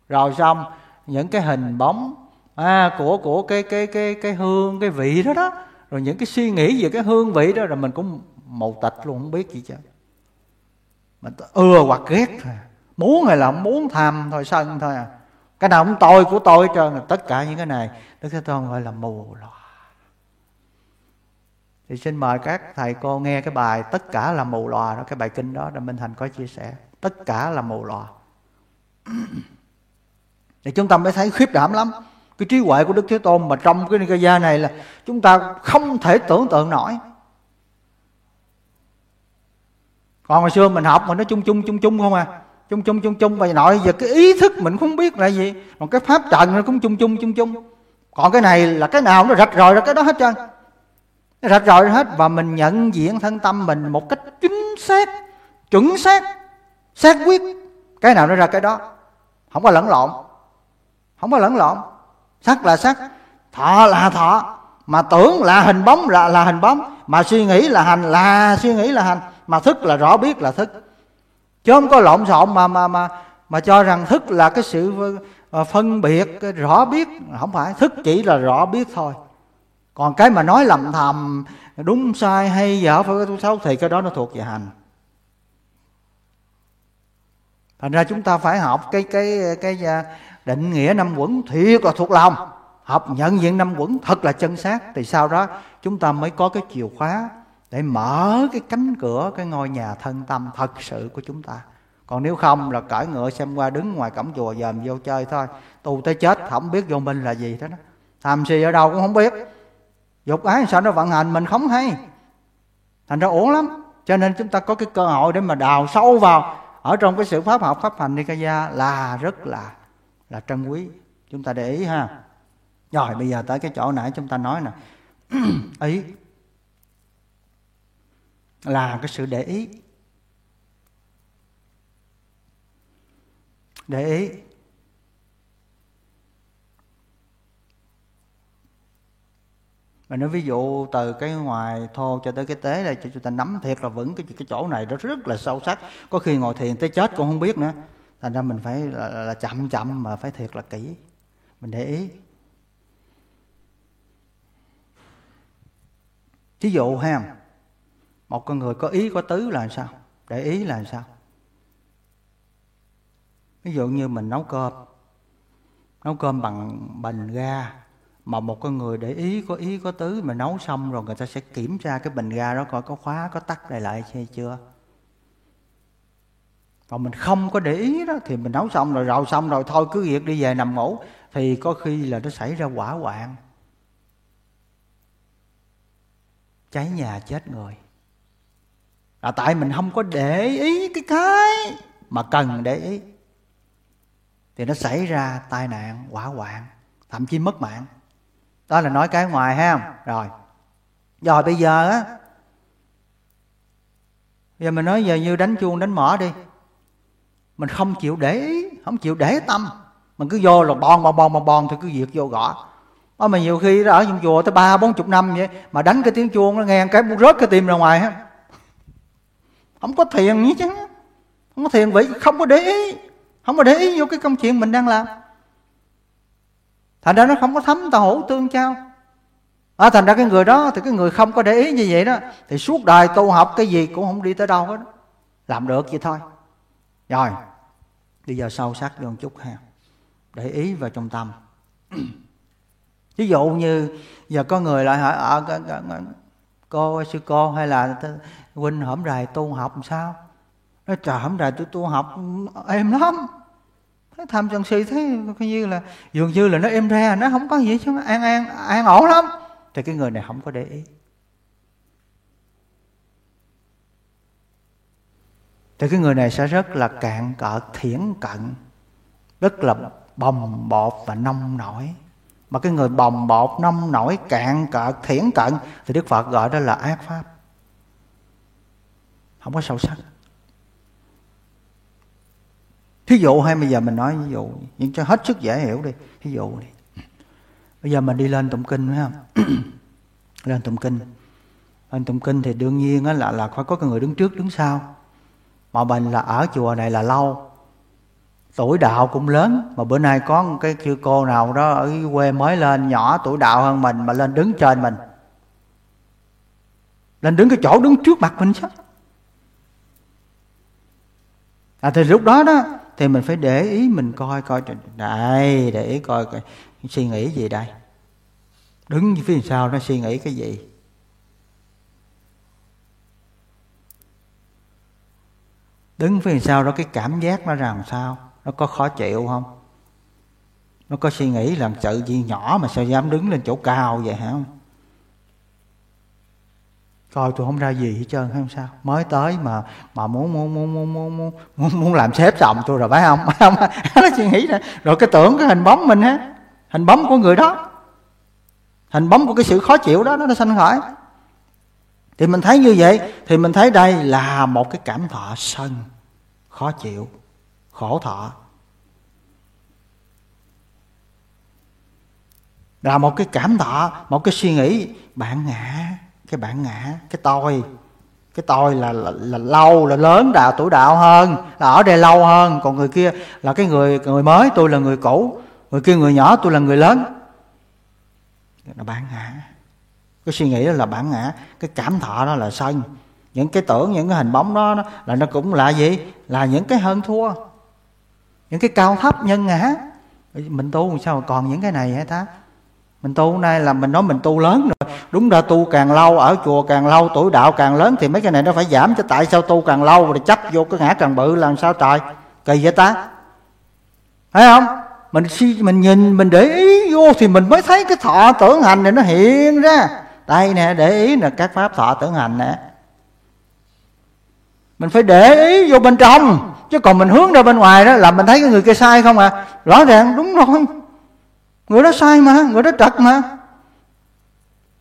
Rồi xong những cái hình bóng à, của của cái cái cái cái hương cái vị đó đó. Rồi những cái suy nghĩ về cái hương vị đó rồi mình cũng mù tịch luôn không biết gì chứ mình ưa hoặc ghét thôi. Muốn hay là muốn tham thôi sân thôi à. Cái nào cũng tôi của tôi hết trơn tất cả những cái này đức thế tôn gọi là mù lòa thì xin mời các thầy cô nghe cái bài tất cả là mù lòa đó, cái bài kinh đó để minh thành có chia sẻ. Tất cả là mù lòa. Thì chúng ta mới thấy khiếp đảm lắm. Cái trí huệ của đức thế tôn mà trong cái gia này là chúng ta không thể tưởng tượng nổi. Còn hồi xưa mình học mà nó chung chung chung chung không à. Chung chung chung chung và nội giờ cái ý thức mình không biết là gì. Còn cái pháp trần nó cũng chung chung chung chung. Còn cái này là cái nào nó rạch ròi ra cái đó hết trơn rạch ròi hết và mình nhận diện thân tâm mình một cách chính xác, chuẩn xác xác quyết. Cái nào nó ra cái đó, không có lẫn lộn, không có lẫn lộn. Sắc là sắc thọ là thọ. Mà tưởng là hình bóng là là hình bóng, mà suy nghĩ là hành là suy nghĩ là hành, mà thức là rõ biết là thức. Chứ không có lộn xộn mà mà mà mà cho rằng thức là cái sự ờ, phân biệt, cái rõ biết. Không phải, thức chỉ là rõ biết thôi còn cái mà nói lầm thầm đúng sai hay dở phải xấu thì cái đó nó thuộc về hành. Thành ra chúng ta phải học cái cái cái, cái định nghĩa năm quẩn thiệt là thuộc lòng. Học nhận diện năm quẩn thật là chân xác thì sau đó chúng ta mới có cái chìa khóa để mở cái cánh cửa cái ngôi nhà thân tâm thật sự của chúng ta. Còn nếu không là cởi ngựa xem qua đứng ngoài cổng chùa dòm vô chơi thôi tu tới chết không biết vô minh là gì đó tham si ở đâu cũng không biết dục ái sao nó vận hành, mình không hay. Thành ra ổn lắm. Cho nên chúng ta có cái cơ hội để mà đào sâu vào. Ở trong cái sự pháp học, pháp hành nikaya là rất là là trân quý. Chúng ta để ý ha. Rồi, bây giờ tới cái chỗ nãy chúng ta nói nè. Ý là cái sự để ý. Để ý. Mà nói ví dụ từ cái ngoài thô cho tới cái tế là cho chúng ta nắm thiệt là vững cái cái chỗ này nó rất là sâu sắc. Có khi ngồi thiền tới chết cũng không biết nữa. Thành ra mình phải là, là chậm chậm mà phải thiệt là kỹ. Mình để ý. Thí dụ ha một con người có ý có tứ là sao? Để ý là sao? Ví dụ như mình nấu cơm. Nấu cơm bằng bình ga mà một con người để ý, có ý, có tứ mà nấu xong rồi người ta sẽ kiểm tra cái bình ga đó coi có khóa, có tắt lại lại hay chưa. Còn mình không có để ý đó thì mình nấu xong rồi rầu xong rồi, thôi cứ việc đi về nằm ngủ. Thì có khi là nó xảy ra quả hoạn. Cháy nhà chết người. Là tại mình không có để ý cái cái mà cần để ý. Thì nó xảy ra tai nạn quả hoạn, thậm chí mất mạng đó là nói cái ngoài ha rồi. Rồi bây giờ á giờ mình nói giờ như đánh chuông, đánh mỏ đi. Mình không chịu để ý, không chịu để tâm. Mình cứ vô là bon bon bon bon bon, thì cứ việc vô gõ. Đó, mà nhiều khi ở trong chùa tới ba, bốn chục năm vậy, mà đánh cái tiếng chuông, nó nghe cái rớt cái tim ra ngoài ha không có thiền nhỉ chứ. Không có thiền vị không có để ý. Không có để ý vô cái công chuyện mình đang làm thành ra nó không có thấm tàu hữu tương trao à, thành ra cái người đó thì cái người không có để ý như vậy đó thì suốt đời tu học cái gì cũng không đi tới đâu hết. Làm được vậy thôi. Rồi bây giờ sâu sắc vô một chút ha. Để ý vào trong tâm. Ví dụ như giờ có người lại hỏi ờ, ở à, cô sư cô hay là huynh hổm rày tu học làm sao? Nói trời hổm rày tôi tu học êm lắm tham sân si thấy coi như là dường như là nó êm ra nó không có gì chứ an an an ổn lắm. Thì cái người này không có để ý. Thì cái người này sẽ rất là cạn cỡ, thiển cận, rất là bồng bột và nông nổi. Mà cái người bồng bột, nông nổi, cạn cỡ, thiển cận thì đức phật gọi đó là ác pháp. Không có sâu sắc thí dụ hay, bây giờ mình nói ví dụ, nhưng cho hết sức dễ hiểu đi. Thí dụ đi. Bây giờ mình đi lên tụng kinh, phải không? Lên tụng kinh. Lên tụng kinh thì đương nhiên là là phải có cái người đứng trước đứng sau. Mà mình là ở chùa này là lâu. Tuổi đạo cũng lớn. Mà bữa nay có một cái sư cô nào đó ở quê mới lên, nhỏ tuổi đạo hơn mình, mà lên đứng trên mình. Lên đứng cái chỗ đứng trước mặt mình sao à thì lúc đó đó thì mình phải để ý mình coi coi đây để ý coi, coi suy nghĩ gì đây. Đứng phía sau nó suy nghĩ cái gì? Đứng phía sau đó cái cảm giác nó làm sao? Nó có khó chịu không? Nó có suy nghĩ làm sự gì nhỏ mà sao dám đứng lên chỗ cao vậy hả? không coi tôi không ra gì hết trơn hay sao? Mới tới mà mà muốn muốn muốn muốn muốn muốn muốn, muốn làm sếp chồng tôi rồi phải không? Không? Nó suy nghĩ rồi rồi cái tưởng cái hình bóng mình á hình bóng của người đó hình bóng của cái sự khó chịu đó nó sanh khởi. Thì mình thấy như vậy thì mình thấy đây là một cái cảm thọ sân khó chịu khổ thọ. Là một cái cảm thọ một cái suy nghĩ bạn ngã cái bản ngã cái tôi. Cái tôi là, là là lâu là lớn đạo tuổi đạo hơn là ở đây lâu hơn. Còn người kia là cái người người mới tôi là người cũ. Người kia người nhỏ tôi là người lớn. Là bản ngã. Cái suy nghĩ đó là bản ngã. Cái cảm thọ đó là sân. Những cái tưởng những cái hình bóng đó, đó là nó cũng là gì? Là những cái hơn thua. Những cái cao thấp nhân ngã. Mình tu sao còn những cái này hả ta? Mình tu nay là mình nói mình tu lớn rồi. Đúng ra tu càng lâu, ở chùa càng lâu, tuổi đạo càng lớn thì mấy cái này nó phải giảm. Cho tại sao tu càng lâu rồi chấp vô cái ngã càng bự làm sao trời? Kỳ vậy ta? Thấy không? Mình suy, mình nhìn, mình để ý vô thì mình mới thấy cái thọ tưởng hành này nó hiện ra. Đây nè, để ý là các pháp thọ tưởng hành nè. Mình phải để ý vô bên trong. Chứ còn mình hướng ra bên ngoài đó là mình thấy cái người kia sai không à? Rõ ràng, đúng rồi người đó sai mà, người đó trật mà.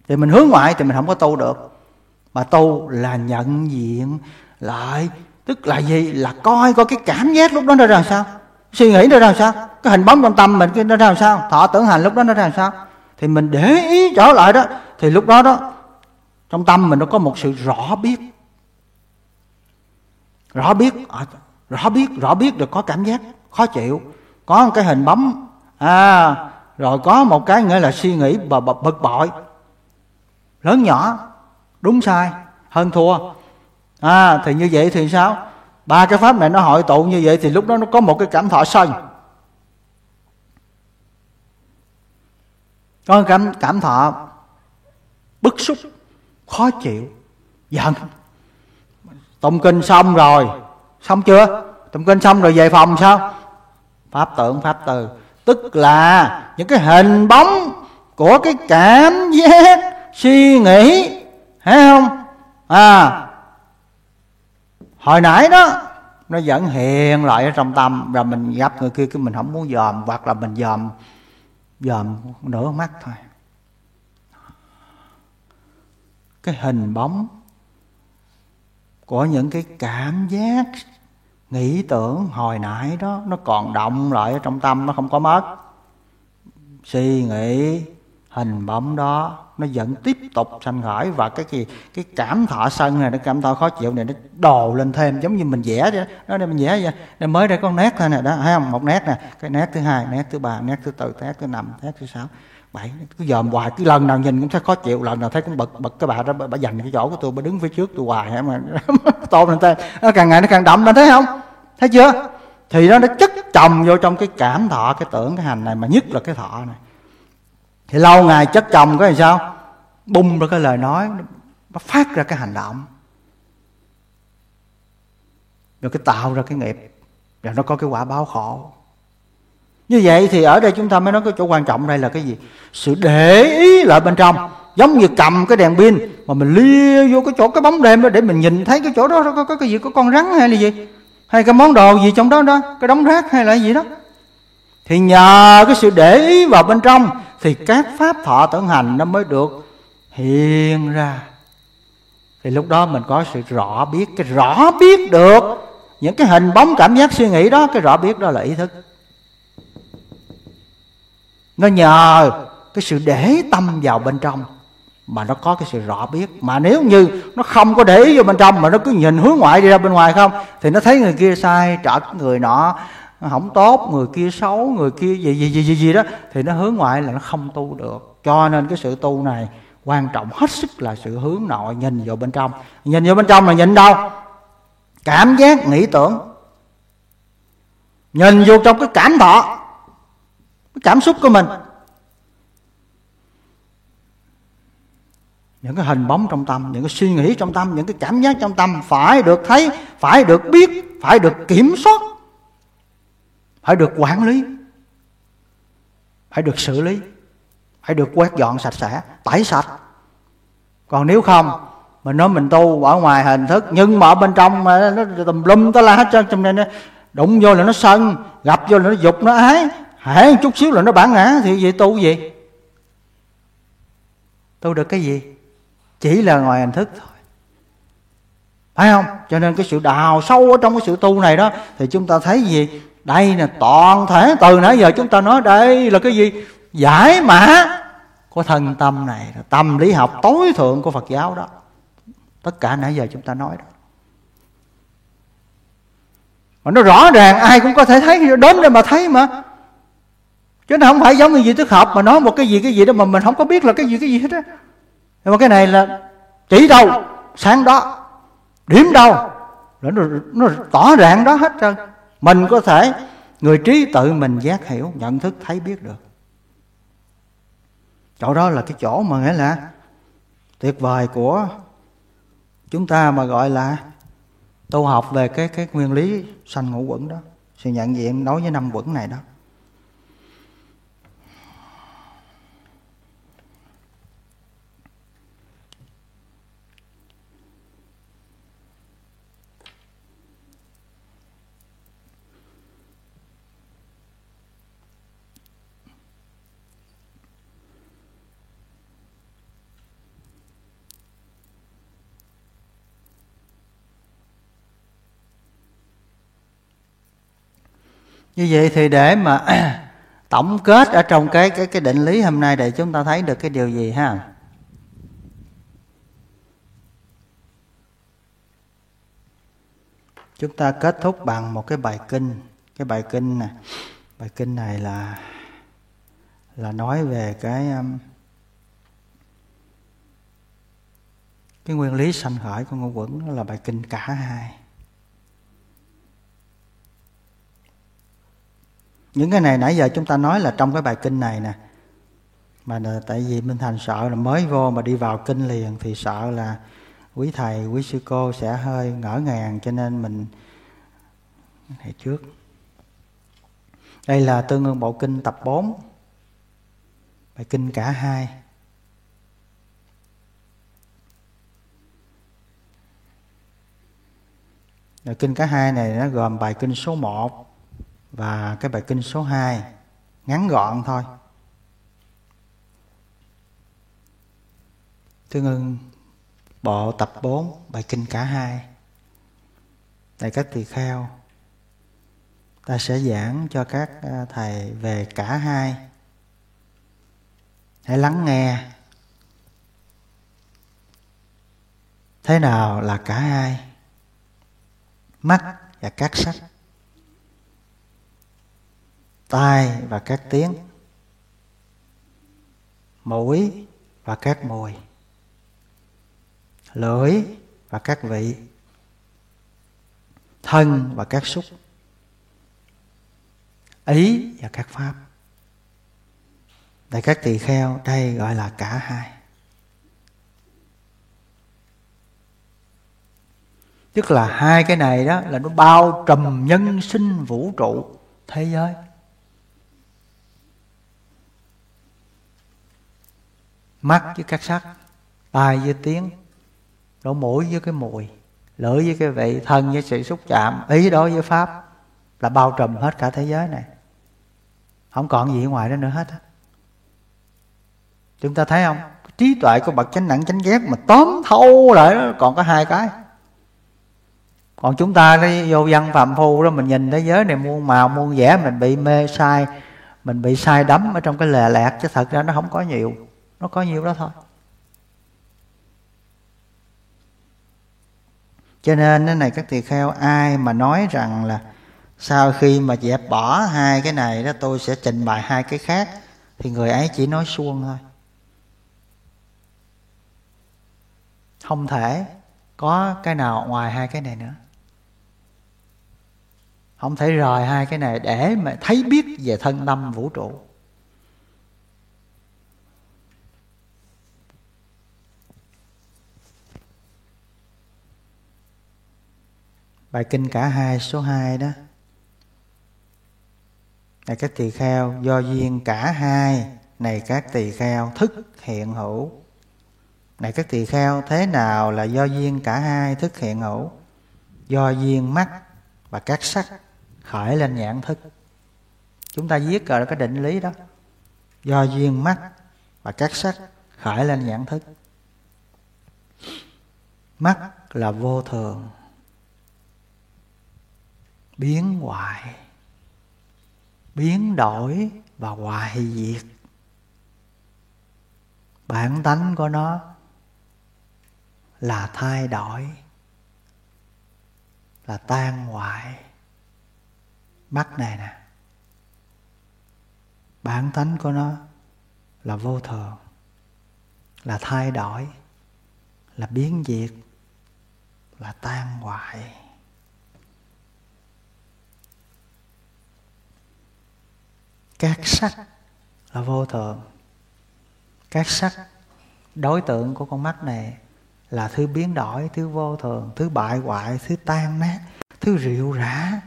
Thì mình hướng ngoại thì mình không có tu được. Mà tu là nhận diện lại, tức là gì? Là coi coi cái cảm giác lúc đó nó ra sao. Suy nghĩ nó ra sao. Cái hình bóng trong tâm mình cái nó ra sao. Thọ tưởng hành lúc đó nó ra sao. Thì mình để ý trở lại đó, thì lúc đó đó, trong tâm mình nó có một sự rõ biết. Rõ biết à, rõ biết rõ biết được có cảm giác, khó chịu. Có một cái hình bóng à rồi có một cái nghĩa là suy nghĩ và bực bội. Lớn nhỏ, đúng sai, hơn thua. À thì như vậy thì sao? Ba cái pháp này nó hội tụ như vậy thì lúc đó nó có một cái cảm thọ sân. Có cảm cảm thọ bức xúc, khó chịu, giận. Tụng kinh xong rồi, xong chưa? Tụng kinh xong rồi về phòng sao? Pháp tưởng pháp từ tức là những cái hình bóng của cái cảm giác suy nghĩ, thấy không? À hồi nãy đó, nó vẫn hiện lại ở trong tâm rồi mình gặp người kia cái mình không muốn dòm hoặc là mình dòm dòm nửa mắt thôi. Cái hình bóng của những cái cảm giác nghĩ tưởng hồi nãy đó, nó còn động lại ở trong tâm, nó không có mất. Suy nghĩ, hình bóng đó, nó vẫn tiếp tục sanh khởi. Và cái gì, cái cảm thọ sân này nó cảm thọ khó chịu này, nó đồ lên thêm, giống như mình vẽ vậy đó. Nên mình vẽ vậy. Nên mới đây có nét thôi nè, đó, thấy không? Một nét nè. Cái nét thứ hai, nét thứ ba, nét thứ tư, nét thứ năm, nét thứ sáu bảy cứ dòm hoài cái lần nào nhìn cũng thấy khó chịu lần nào thấy cũng bật bật cái bà đó bà, dành cái chỗ của tôi bà đứng phía trước tôi hoài hả mà tôm lên tay nó càng ngày nó càng đậm lên thấy không? Thấy chưa? Thì nó nó chất chồng vô trong cái cảm thọ cái tưởng cái hành này mà nhất là cái thọ này. Thì lâu ngày chất chồng cái làm sao? Bung ra cái lời nói nó phát ra cái hành động. Rồi cái tạo ra cái nghiệp. Rồi nó có cái quả báo khổ như vậy thì ở đây chúng ta mới nói cái chỗ quan trọng đây là cái gì? Sự để ý lại bên trong. Giống như cầm cái đèn pin mà mình lia vô cái chỗ cái bóng đêm đó để mình nhìn thấy cái chỗ đó có, có cái gì có con rắn hay là gì? Hay cái món đồ gì trong đó đó? Cái đống rác hay là gì đó? Thì nhờ cái sự để ý vào bên trong thì các pháp thọ tưởng hành nó mới được hiện ra. Thì lúc đó mình có sự rõ biết. Cái rõ biết được những cái hình bóng cảm giác suy nghĩ đó cái rõ biết đó là ý thức nó nhờ cái sự để tâm vào bên trong. Mà nó có cái sự rõ biết. Mà nếu như nó không có để ý vô bên trong mà nó cứ nhìn hướng ngoại đi ra bên ngoài không, thì nó thấy người kia sai trật người nọ không tốt, người kia xấu, người kia gì gì gì gì gì đó, thì nó hướng ngoại là nó không tu được. Cho nên cái sự tu này quan trọng hết sức là sự hướng nội, nhìn vào bên trong. Nhìn vào bên trong là nhìn đâu? Cảm giác, nghĩ tưởng. Nhìn vô trong cái cảm thọ cảm xúc của mình. Những cái hình bóng trong tâm, những cái suy nghĩ trong tâm, những cái cảm giác trong tâm phải được thấy, phải được biết, phải được kiểm soát, phải được quản lý, phải được xử lý, phải được quét dọn sạch sẽ, tẩy sạch. Còn nếu không, mình nói mình tu ở ngoài hình thức, nhưng mà ở bên trong, mà nó tùm lum tới la hết trơn trong này nó đụng vô là nó sân, gặp vô là nó dục nó ái hãy chút xíu là nó bản ngã thì vậy tu gì? Tu được cái gì? Chỉ là ngoài hình thức thôi. Phải không? Cho nên cái sự đào sâu ở trong cái sự tu này đó, thì chúng ta thấy gì? Đây là toàn thể từ nãy giờ chúng ta nói đây là cái gì? Giải mã của thân tâm này tâm lý học tối thượng của phật giáo đó. Tất cả nãy giờ chúng ta nói đó. Mà nó rõ ràng, ai cũng có thể thấy, đến đây mà thấy mà chứ nó không phải giống như gì thức hợp mà nói một cái gì cái gì đó mà mình không có biết là cái gì cái gì hết á. Nhưng mà cái này là chỉ đâu sáng đó điểm đâu nó, nó tỏ ràng đó hết trơn. Mình có thể người trí tự mình giác hiểu nhận thức thấy biết được. Chỗ đó là cái chỗ mà nghĩa là tuyệt vời của chúng ta mà gọi là tu học về cái cái nguyên lý sanh ngũ quẩn đó. Sự nhận diện đối với năm quẩn này đó. Như vậy thì để mà tổng kết ở trong cái cái cái định lý hôm nay để chúng ta thấy được cái điều gì ha? Chúng ta kết thúc bằng một cái bài kinh. Cái bài kinh này bài kinh này là là nói về cái um, cái nguyên lý sanh khởi của ngũ quẩn là bài kinh cả hai. Những cái này nãy giờ chúng ta nói là trong cái bài kinh này nè. Mà tại vì minh thành sợ là mới vô mà đi vào kinh liền thì sợ là quý thầy, quý sư cô sẽ hơi ngỡ ngàng, cho nên mình thầy trước. Đây là tương ương bộ kinh tập 4 bài kinh cả hai. Bài kinh cả hai này nó gồm bài kinh số 1 và cái bài kinh số 2 ngắn gọn thôi. Tương ưng bộ tập 4 bài kinh cả hai. Tại các tỳ kheo, ta sẽ giảng cho các à, thầy về cả hai. Hãy lắng nghe. Thế nào là cả hai? Mắt và các sách tai và các tiếng, mũi và các mùi, lưỡi và các vị, thân và các xúc, ý và các pháp. Tại các tỳ kheo đây gọi là cả hai. Tức là hai cái này đó là nó bao trùm nhân sinh vũ trụ thế giới. Mắt với các sắc, tai với tiếng lỗ mũi với cái mùi, lưỡi với cái vị, thân với sự xúc chạm, ý đó với pháp là bao trùm hết cả thế giới này. Không còn gì ngoài đó nữa hết á. Chúng ta thấy không? Trí tuệ của bậc chánh nặng chánh ghét mà tóm thâu lại đó, còn có hai cái. Còn chúng ta đi vô văn phạm phu đó, mình nhìn thế giới này muôn màu, muôn vẻ, mình bị mê sai, mình bị sai đắm ở trong cái lè lẹt, chứ thật ra nó không có nhiều nó có nhiều đó thôi. Cho nên cái này các tỳ kheo, ai mà nói rằng là sau khi mà dẹp bỏ hai cái này đó, tôi sẽ trình bày hai cái khác, thì người ấy chỉ nói suông thôi. Không thể có cái nào ngoài hai cái này nữa. Không thể rời hai cái này để mà thấy biết về thân tâm vũ trụ. Bài kinh cả hai, số 2 đó. Này, các tỳ kheo, do duyên cả hai, này các tỳ kheo, thức hiện hữu. Này, các tỳ kheo, thế nào là do duyên cả hai, thức hiện hữu? Do duyên mắt và các sắc khởi lên nhãn thức. Chúng ta viết rồi cái định lý đó. Do duyên mắt và các sắc khởi lên nhãn thức. Mắt là vô thường biến hoại biến đổi và hoại diệt. Bản tánh của nó là thay đổi, là tan hoại. Mắt này nè, bản tánh của nó là vô thường, là thay đổi, là biến diệt, là tan hoại. Các sắc là vô thường các sắc đối tượng của con mắt này là thứ biến đổi thứ vô thường thứ bại hoại thứ tan nát thứ rượu rã.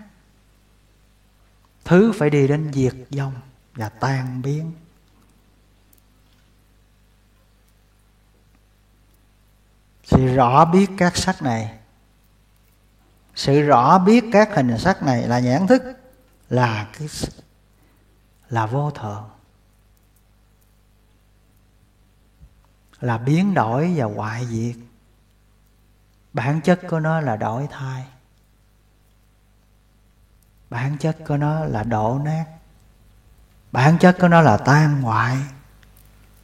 Thứ phải đi đến diệt vong và tan biến. Sự rõ biết các sắc này sự rõ biết các hình sắc này là nhãn thức là cái là vô thường là biến đổi và hoại diệt. Bản chất của nó là đổi thay. Bản chất của nó là đổ nát. Bản chất của nó là tan hoại.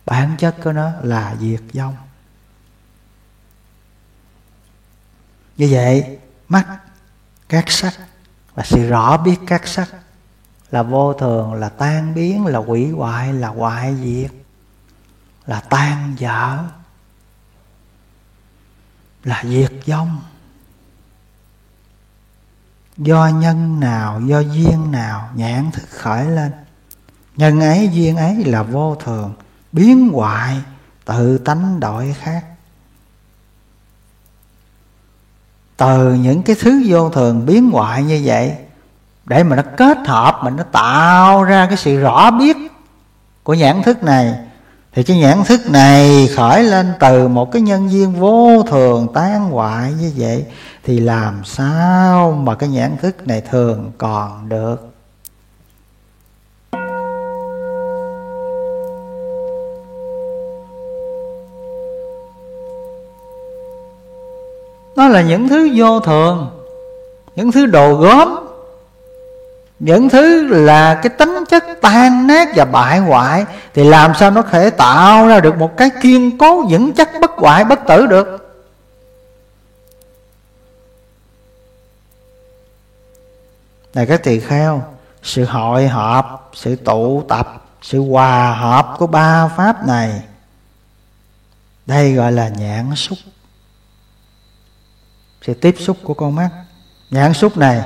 Bản chất của nó là diệt vong. Như vậy, mắt, các sắc và sự rõ biết các sắc là vô thường, là tan biến, là hủy hoại, là hoại diệt, là tan dở, là diệt vong. Do nhân nào, do duyên nào nhãn thức khởi lên, nhân ấy, duyên ấy là vô thường, biến hoại, tự tánh đổi khác. Từ những cái thứ vô thường biến hoại như vậy để mà nó kết hợp, mà nó tạo ra cái sự rõ biết của nhãn thức này. Thì cái nhãn thức này khởi lên từ một cái nhân duyên vô thường tan hoại như vậy, thì làm sao mà cái nhãn thức này thường còn được? Nó là những thứ vô thường, những thứ đồ gốm những thứ là cái tính chất tan nát và bại hoại thì làm sao nó thể tạo ra được một cái kiên cố, vững chắc, bất hoại, bất tử được? Này các tỳ kheo, sự hội họp, sự tụ tập, sự hòa hợp của ba pháp này, đây gọi là nhãn xúc. Sự tiếp xúc của con mắt. Nhãn xúc này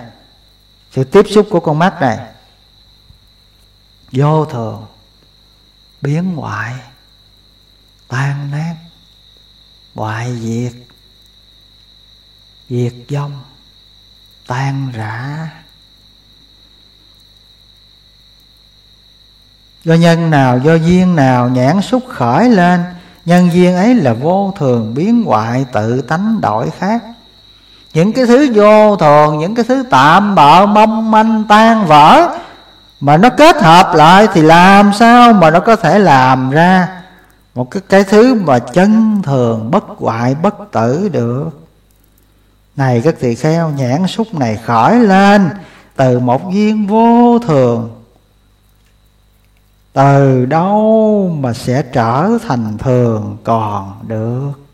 sự tiếp xúc của con mắt này. Vô thường, biến ngoại tan nát, hoại diệt diệt vong, tan rã. Do nhân nào, do duyên nào nhãn xúc khởi lên, nhân duyên ấy là vô thường, biến hoại, tự tánh đổi khác những cái thứ vô thường, những cái thứ tạm bợ, mong manh, tan vỡ, mà nó kết hợp lại thì làm sao mà nó có thể làm ra một cái cái thứ mà chân thường, bất hoại, bất tử được? Này các tỳ kheo, nhãn xúc này khởi lên từ một viên vô thường. Từ đâu mà sẽ trở thành thường còn được?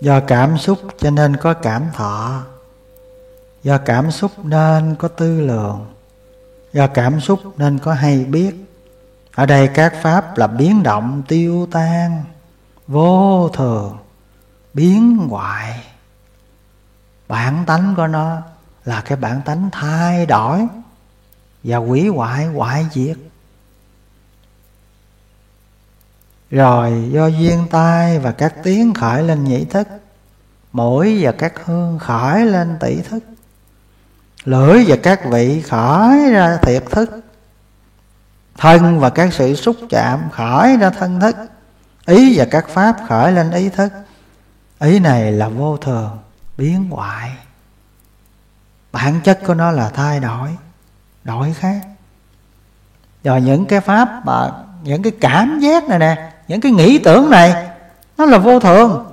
Do cảm xúc cho nên có cảm thọ. Do cảm xúc nên có tư lượng do cảm xúc nên có hay biết. Ở đây các pháp là biến động, tiêu tan, vô thường, biến hoại. Bản tánh của nó là cái bản tánh thay đổi và quỷ hoại hoại diệt. Rồi, do duyên tai và các tiếng khởi lên nhĩ thức. Mũi và các hương khởi lên tỷ thức. Lưỡi và các vị khởi ra thiệt thức. Thân và các sự xúc chạm khởi ra thân thức. Ý và các pháp khởi lên ý thức. Ý này là vô thường, biến hoại. Bản chất của nó là thay đổi đổi khác. Rồi những cái pháp mà, những cái cảm giác này nè những cái nghĩ tưởng này, nó là vô thường.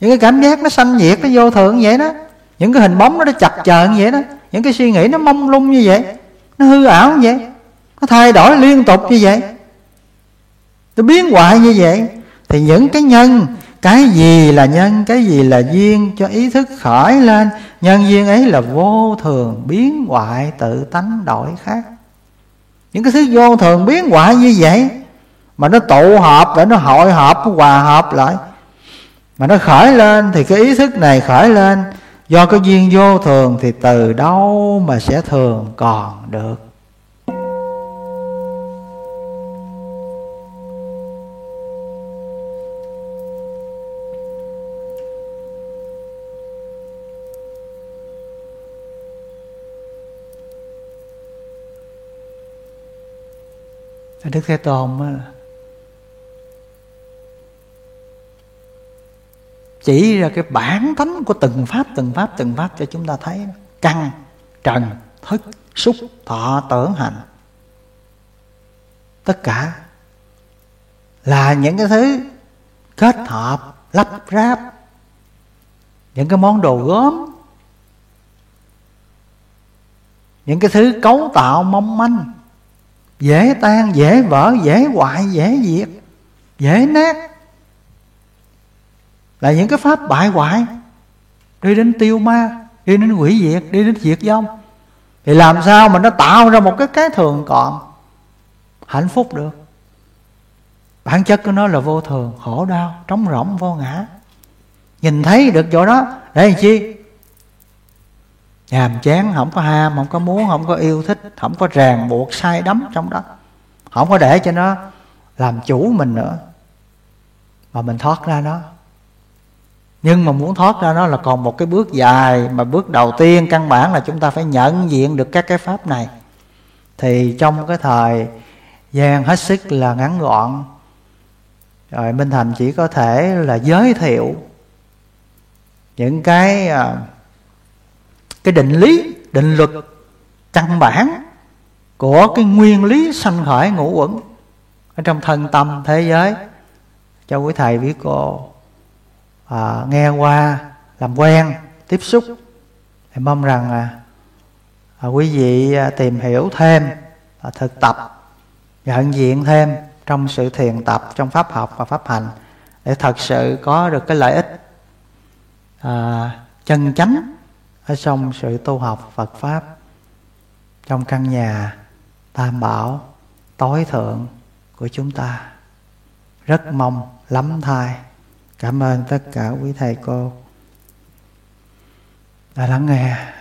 Những cái cảm giác nó sanh diệt nó vô thường vậy đó. Những cái hình bóng nó nó chặt chờn vậy đó. Những cái suy nghĩ nó mông lung như vậy, nó hư ảo như vậy, nó thay đổi liên tục như vậy. Nó biến hoại như vậy. Thì những cái nhân, cái gì là nhân, cái gì là duyên cho ý thức khởi lên, nhân duyên ấy là vô thường, biến hoại, tự tánh đổi khác. Những cái thứ vô thường biến hoại như vậy mà nó tụ hợp để nó hội hợp nó hòa hợp lại. Mà nó khởi lên thì cái ý thức này khởi lên. Do cái duyên vô thường thì từ đâu mà sẽ thường còn được? Đức Thế Tôn là chỉ ra cái bản tánh của từng pháp từng pháp từng pháp cho chúng ta thấy. Căn trần, thức, xúc, thọ, tưởng, hành. Tất cả là những cái thứ kết hợp, lắp ráp những cái món đồ gốm, những cái thứ cấu tạo mong manh, dễ tan, dễ vỡ, dễ hoại, dễ diệt, dễ nát là những cái pháp bại hoại, đi đến tiêu ma, đi đến quỷ diệt, đi đến diệt vong. Thì làm sao mà nó tạo ra một cái cái thường còn hạnh phúc được? Bản chất của nó là vô thường, khổ đau, trống rỗng, vô ngã. Nhìn thấy được chỗ đó, để làm chi? Nhàm chán, không có ham, không có muốn, không có yêu thích, không có ràng buộc sai đắm trong đó. Không có để cho nó làm chủ mình nữa, mà mình thoát ra nó nhưng mà muốn thoát ra nó là còn một cái bước dài, mà bước đầu tiên căn bản là chúng ta phải nhận diện được các cái pháp này. Thì trong cái thời gian hết sức là ngắn gọn, rồi minh thành chỉ có thể là giới thiệu những cái à, cái định lý, định luật căn bản của cái nguyên lý sanh khởi ngũ quẩn ở trong thân tâm thế giới. Cho quý thầy quý cô à, nghe qua làm quen tiếp xúc thì mong rằng à, à, quý vị à, tìm hiểu thêm à, thực tập nhận diện thêm trong sự thiền tập trong pháp học và pháp hành để thật sự có được cái lợi ích à, chân chánh ở trong sự tu học Phật pháp trong căn nhà tam bảo tối thượng của chúng ta. Rất mong lắm thai cảm ơn tất cả quý thầy cô. Đã lắng nghe.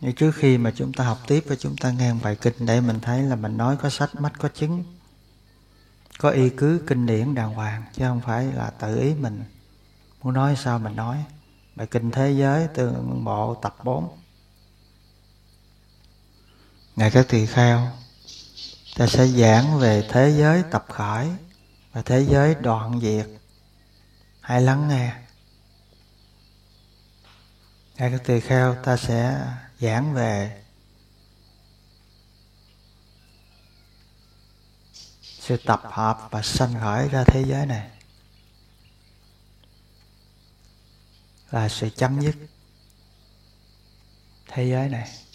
Như trước khi mà chúng ta học tiếp và chúng ta nghe bài kinh để mình thấy là mình nói có sách, mắt có chứng, có y cứ kinh điển đàng hoàng, chứ không phải là tự ý mình muốn nói sao mình nói. Bài kinh thế giới, tương bộ, tập 4 Ngài các tỳ kheo Ta sẽ giảng về thế giới tập khởi Và thế giới đoạn diệt. Hãy lắng nghe. Ngài các tỳ kheo ta sẽ giảng về Sự tập hợp và sanh khởi ra thế giới này Là sự chấm dứt thế giới này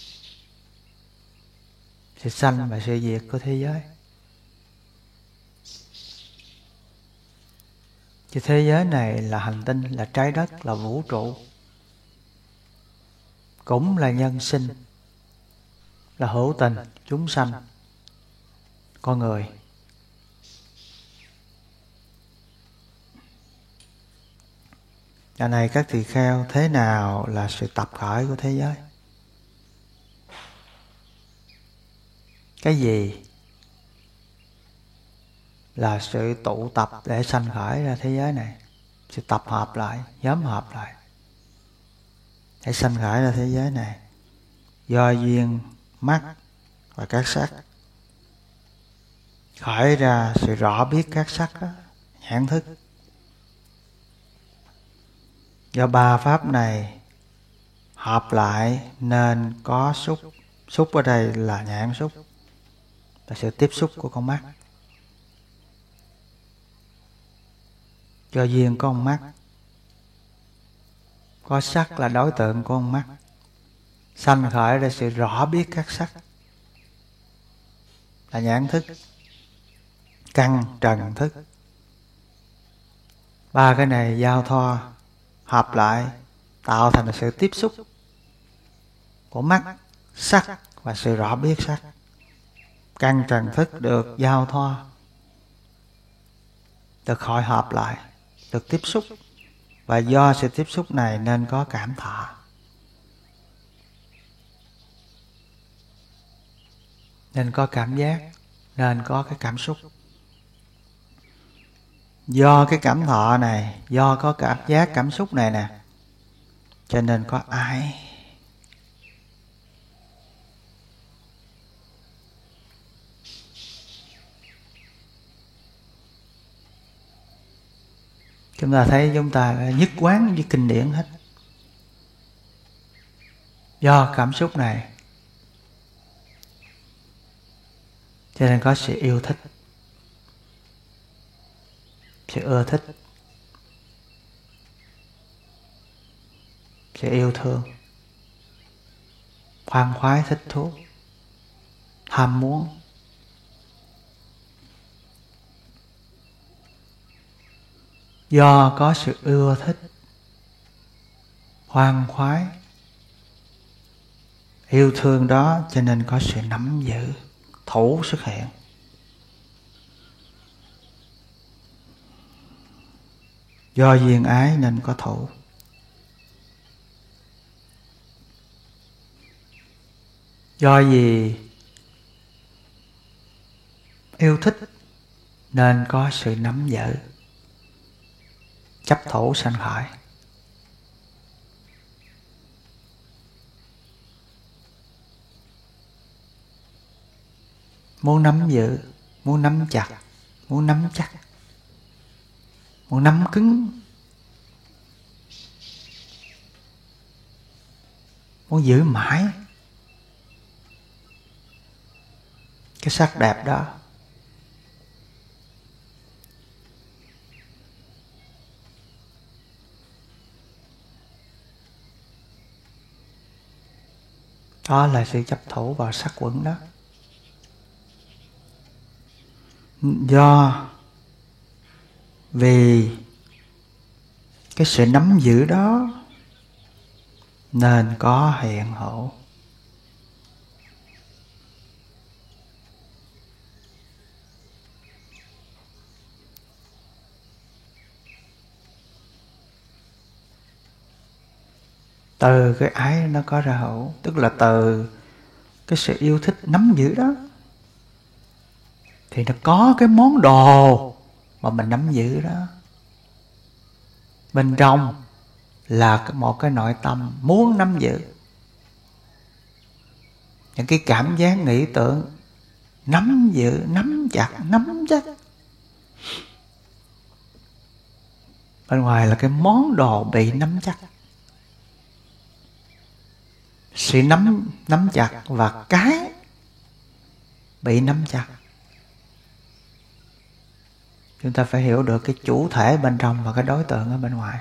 sự sanh và sự diệt của thế giới. Chứ thế giới này là hành tinh, là trái đất, là vũ trụ. Cũng là nhân sinh Là hữu tình, chúng sanh Con người. Giờ này các tỳ kheo thế nào là sự tập khởi của thế giới? Cái gì? Là sự tụ tập để sanh khởi ra thế giới này. Sự tập hợp lại nhóm hợp lại để sanh khởi ra thế giới này. Do duyên mắt và các sắc. Khởi ra sự rõ biết các sắc đó, nhãn thức. Do ba pháp này hợp lại nên có xúc. Xúc ở đây là nhãn xúc là sự tiếp xúc của con mắt. Cho duyên có con mắt. Có sắc là đối tượng của con mắt. Sanh khởi ra sự rõ biết các sắc. Là nhãn thức. Căn trần thức. Ba cái này giao thoa, hợp lại, tạo thành sự tiếp xúc của mắt, sắc và sự rõ biết sắc căn trần thức được giao thoa, được hội họp lại, được tiếp xúc. Và do sự tiếp xúc này nên có cảm thọ. Nên có cảm giác, nên có cái cảm xúc. Do cái cảm thọ này, do có cảm giác cảm xúc này nè, cho nên có ai chúng ta thấy chúng ta nhất quán với kinh điển hết. Do cảm xúc này, cho nên có sự yêu thích, sự ưa thích, sự yêu thương, khoan khoái, thích thú, ham muốn. Do có sự ưa thích hoang khoái, yêu thương đó cho nên có sự nắm giữ, thủ xuất hiện do duyên ái nên có thủ. Do gì yêu thích nên có sự nắm giữ chấp thủ sanh khởi muốn nắm giữ, muốn nắm chặt, muốn nắm chắc, muốn nắm cứng, muốn giữ mãi. Cái sắc đẹp đó đó là sự chấp thủ vào sắc quẩn đó. Do vì cái sự nắm giữ đó nên có hiện hữu từ cái ái nó có ra hữu. Tức là từ cái sự yêu thích nắm giữ đó, thì nó có cái món đồ mà mình nắm giữ đó. Bên trong là một cái nội tâm muốn nắm giữ. Những cái cảm giác, nghĩ tưởng nắm giữ, nắm chặt, nắm chắc. Bên ngoài là cái món đồ bị nắm chắc sự nắm nắm chặt và cái bị nắm chặt. Chúng ta phải hiểu được cái chủ thể bên trong và cái đối tượng ở bên ngoài.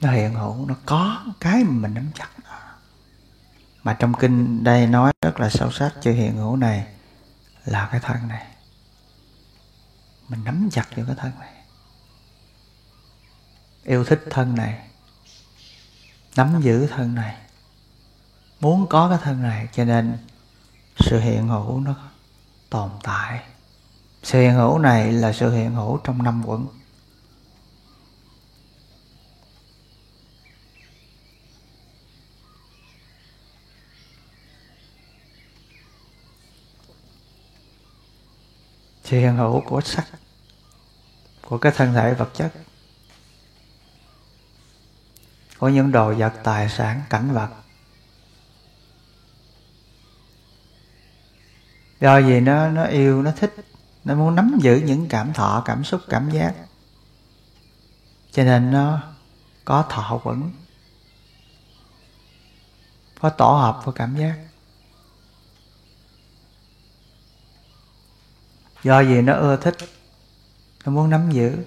Nó hiện hữu, nó có cái mà mình nắm chặt mà trong kinh đây nói rất là sâu sắc chữ hiện hữu này là cái thân này. Mình nắm chặt vào cái thân này. Yêu thích thân này. Nắm giữ thân này. Muốn có cái thân này, cho nên sự hiện hữu nó tồn tại. Sự hiện hữu này là sự hiện hữu trong năm quẩn. Sự hiện hữu của sắc, của cái thân thể vật chất, của những đồ vật tài sản, cảnh vật. Do gì nó nó yêu, nó thích, nó muốn nắm giữ những cảm thọ, cảm xúc, cảm giác. Cho nên nó có thọ quẩn, có tổ hợp của cảm giác. Do gì nó ưa thích? Nó muốn nắm giữ.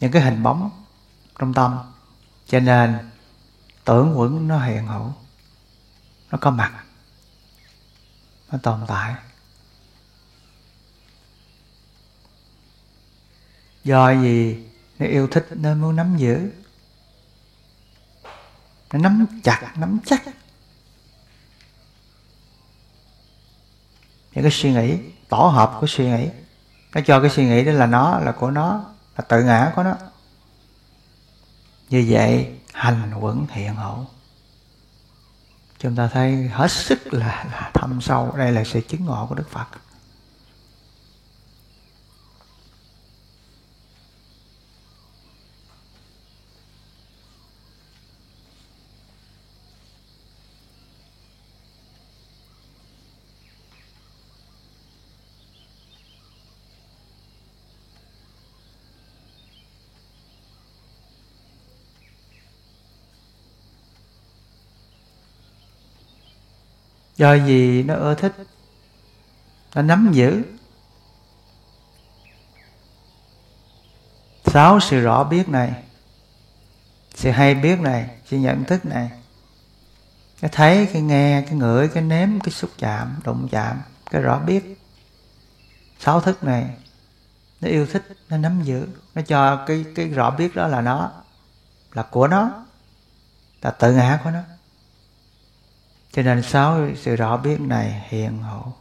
Những cái hình bóng trong tâm. Cho nên, tưởng quẩn nó hiện hữu. Nó có mặt. Nó tồn tại. Do gì nó yêu thích nên muốn nắm giữ? Nó nắm chặt, nắm chắc. Những cái suy nghĩ tổ hợp của suy nghĩ nó cho cái suy nghĩ đó là nó là của nó là tự ngã của nó. Như vậy hành quẩn hiện hữu. Chúng ta thấy hết sức là, là thâm sâu. Đây là sự chứng ngộ của đức phật. Do gì nó ưa thích? Nó nắm giữ. Sáu sự rõ biết này, sự hay biết này, sự nhận thức này. Cái thấy, cái nghe, cái ngửi, cái nếm, cái xúc chạm, đụng chạm, cái rõ biết. Sáu thức này, nó yêu thích, nó nắm giữ. Nó cho cái cái rõ biết đó là nó, là của nó. Là tự ngã của nó cho nên sáu sự rõ biết này hiện hữu.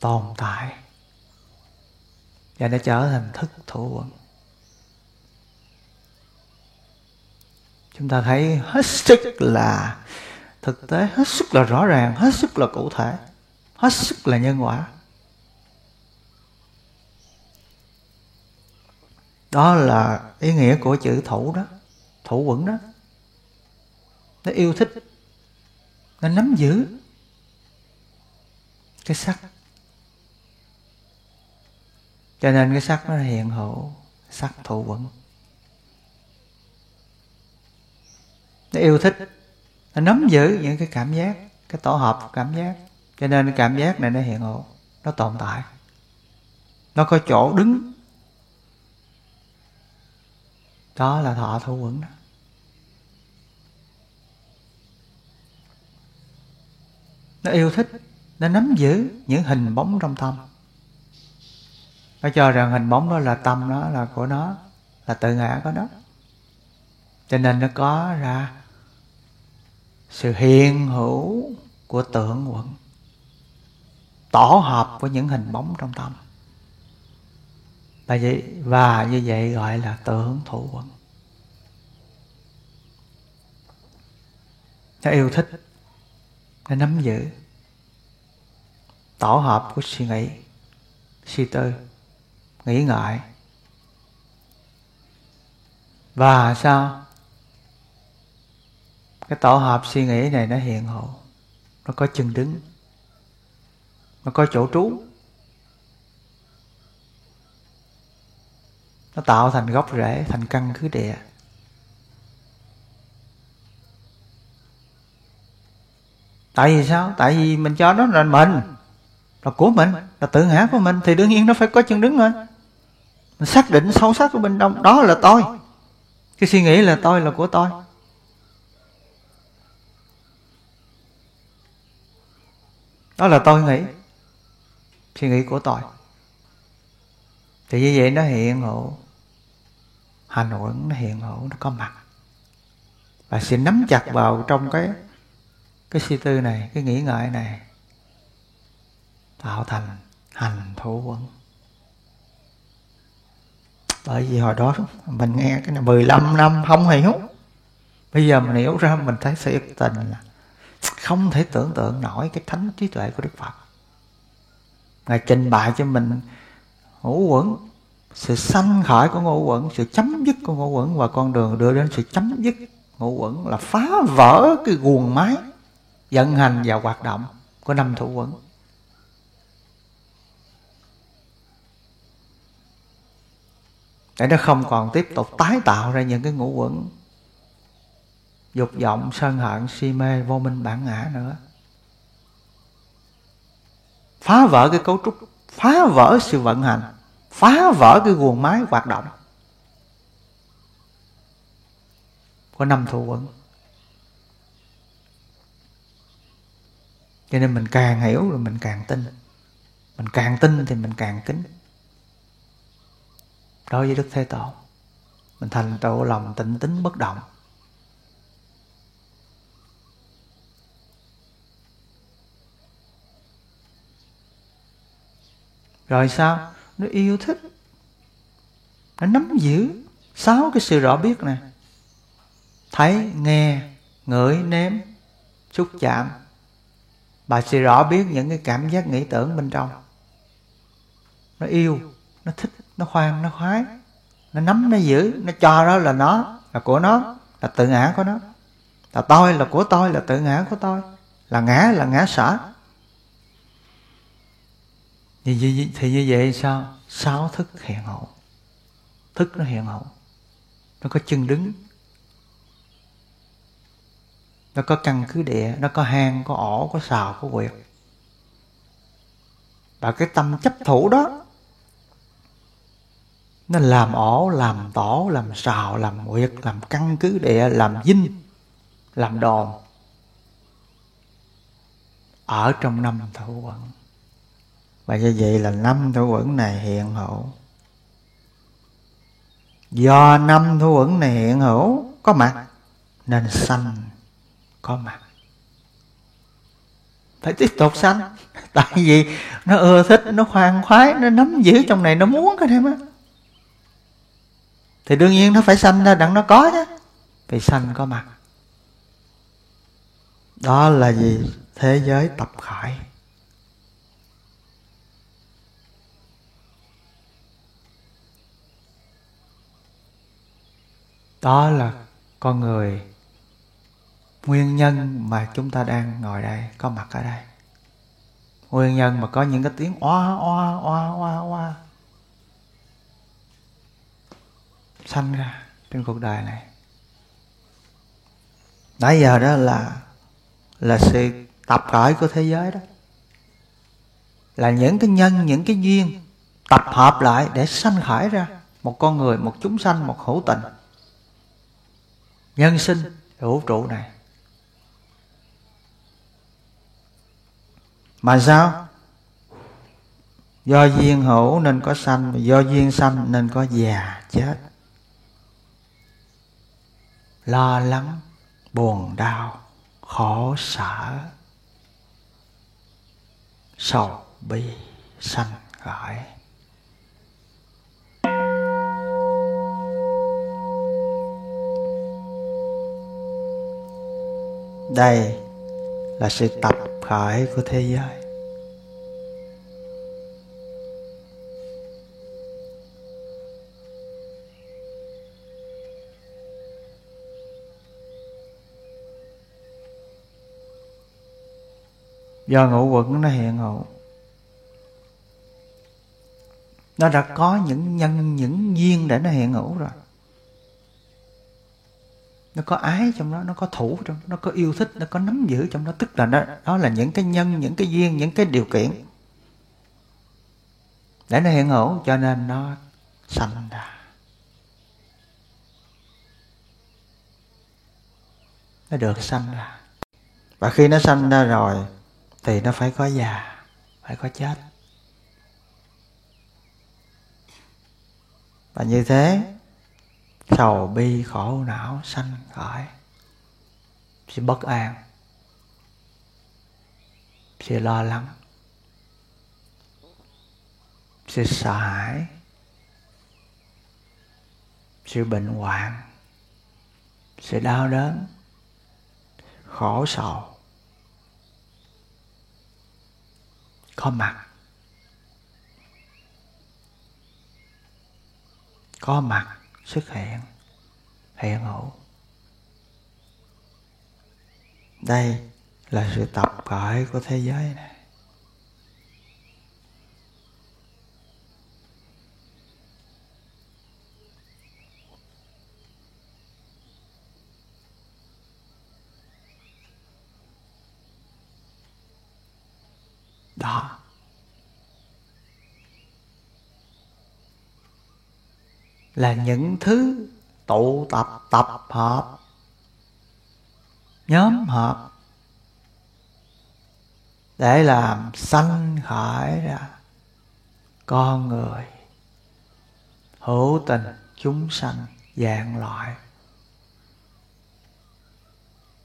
Tồn tại. Và nó trở thành thức thủ quận chúng ta thấy hết sức là thực tế, hết sức là rõ ràng, hết sức là cụ thể, hết sức là nhân quả. Đó là ý nghĩa của chữ thủ đó, thủ quẩn đó nó yêu thích. Nó nắm giữ cái sắc. Cho nên cái sắc nó hiện hữu, sắc thụ quẩn. Nó yêu thích. Nó nắm giữ những cái cảm giác, cái tổ hợp cảm giác. Cho nên cái cảm giác này nó hiện hữu, nó tồn tại. Nó có chỗ đứng. Đó là thọ thủ quẩn đó. Nó yêu thích, nó nắm giữ những hình bóng trong tâm. Nó cho rằng hình bóng đó là tâm nó, là của nó, là tự ngã của nó. Cho nên nó có ra sự hiện hữu của tượng quận, tổ hợp của những hình bóng trong tâm. Và vậy, và như vậy gọi là tưởng thủ quận. Nó yêu thích nó nắm giữ tổ hợp của suy nghĩ, suy tư, nghĩ ngợi. Và sao? Cái tổ hợp suy nghĩ này nó hiện hữu, nó có chân đứng, nó có chỗ trú. Nó tạo thành gốc rễ, thành căn cứ địa. Tại vì sao? Tại vì mình cho nó là mình, là của mình, là tự ngã của mình, thì đương nhiên nó phải có chân đứng rồi mình xác định sâu sắc của bên trong đó là tôi. Cái suy nghĩ là tôi là của tôi. Đó là tôi nghĩ. Suy nghĩ của tôi. Thì như vậy nó hiện hữu. Hành nội nó hiện hữu, nó có mặt. Và sẽ nắm chặt vào trong cái cái suy tư này, cái nghĩ ngợi này, tạo thành hành thủ quẩn bởi vì hồi đó mình nghe cái này 15 năm, không hiểu. Bây giờ mình hiểu ra, mình thấy sự tình là không thể tưởng tượng nổi cái thánh trí tuệ của đức phật. Ngài trình bày cho mình ngũ quẩn sự sanh khởi của ngũ quẩn sự chấm dứt của ngũ quẩn và con đường đưa đến sự chấm dứt ngũ quẩn là phá vỡ cái guồng máy vận hành và hoạt động của năm thủ quẩn để nó không còn tiếp tục tái tạo ra những cái ngũ quẩn dục vọng, sân hận, si mê, vô minh bản ngã nữa. Phá vỡ cái cấu trúc, phá vỡ sự vận hành, phá vỡ cái guồng máy hoạt động của năm thủ quẩn cho nên mình càng hiểu rồi mình càng tin. Mình càng tin thì mình càng kính. Đối với đức thế tổ mình thành tựu lòng tịnh tính bất động. Rồi sao? Nó yêu thích. Nó nắm giữ. Sáu cái sự rõ biết này thấy, nghe, ngửi, nếm, xúc chạm bà sẽ rõ biết những cái cảm giác nghĩ tưởng bên trong. Nó yêu nó thích nó khoan nó khoái. Nó nắm nó giữ nó cho đó là nó là của nó là tự ngã của nó. Là tôi là của tôi là tự ngã của tôi. Là ngã là ngã sở. Thì, thì như vậy sao? Sáu thức hiện hữu thức nó hiện hữu nó có chân đứng nó có căn cứ địa nó có hang có ổ có sào, có quyệt. Và cái tâm chấp thủ đó nó làm ổ làm tổ làm sào, làm quyệt làm căn cứ địa làm dinh làm đòn ở trong năm thủ quận và như vậy là năm thủ quẩn này hiện hữu. Do năm thủ quẩn này hiện hữu có mặt nên sanh có mặt phải tiếp tục sanh. Tại vì nó ưa thích, nó khoan khoái, nó nắm giữ trong này, nó muốn cái thêm á. Thì đương nhiên nó phải sanh ra đặng nó có chứ. Vì sanh có mặt. Đó là gì thế giới tập khởi. Đó là con người nguyên nhân mà chúng ta đang ngồi đây, có mặt ở đây. Nguyên nhân mà có những cái tiếng oa oa oa oa oa. Sanh ra trên cuộc đời này. Nãy giờ đó là là sự tập khởi của thế giới đó. Là những cái nhân, những cái duyên tập hợp lại để sanh khởi ra một con người, một chúng sanh, một hữu tình. Nhân sinh vũ trụ này. Mà sao? Do duyên hữu nên có sanh và do duyên sanh nên có già chết. Lo lắng, buồn đau, khổ sở. Sầu bi sanh khởi. Đây là sự tập khởi của thế giới. Do ngũ quẩn nó hiện hữu. Nó đã có những nhân, những duyên để nó hiện hữu rồi nó có ái trong đó nó có thủ trong đó nó có yêu thích nó có nắm giữ trong đó. Tức là đó, đó là những cái nhân những cái duyên những cái điều kiện để nó hiện hữu cho nên nó sanh ra. Nó được sanh ra. Và khi nó sanh ra rồi thì nó phải có già phải có chết. Và như thế sầu bi khổ não sanh khởi sự bất an sự lo lắng sự sợ hãi sự bệnh hoạn sự đau đớn, khổ sầu. Có mặt có mặt xuất hiện hiện hữu đây là sự tập khởi của thế giới này. Đó. Là những thứ tụ tập tập hợp. Nhóm hợp. Để làm sanh khởi ra con người, hữu tình chúng sanh dạng loại.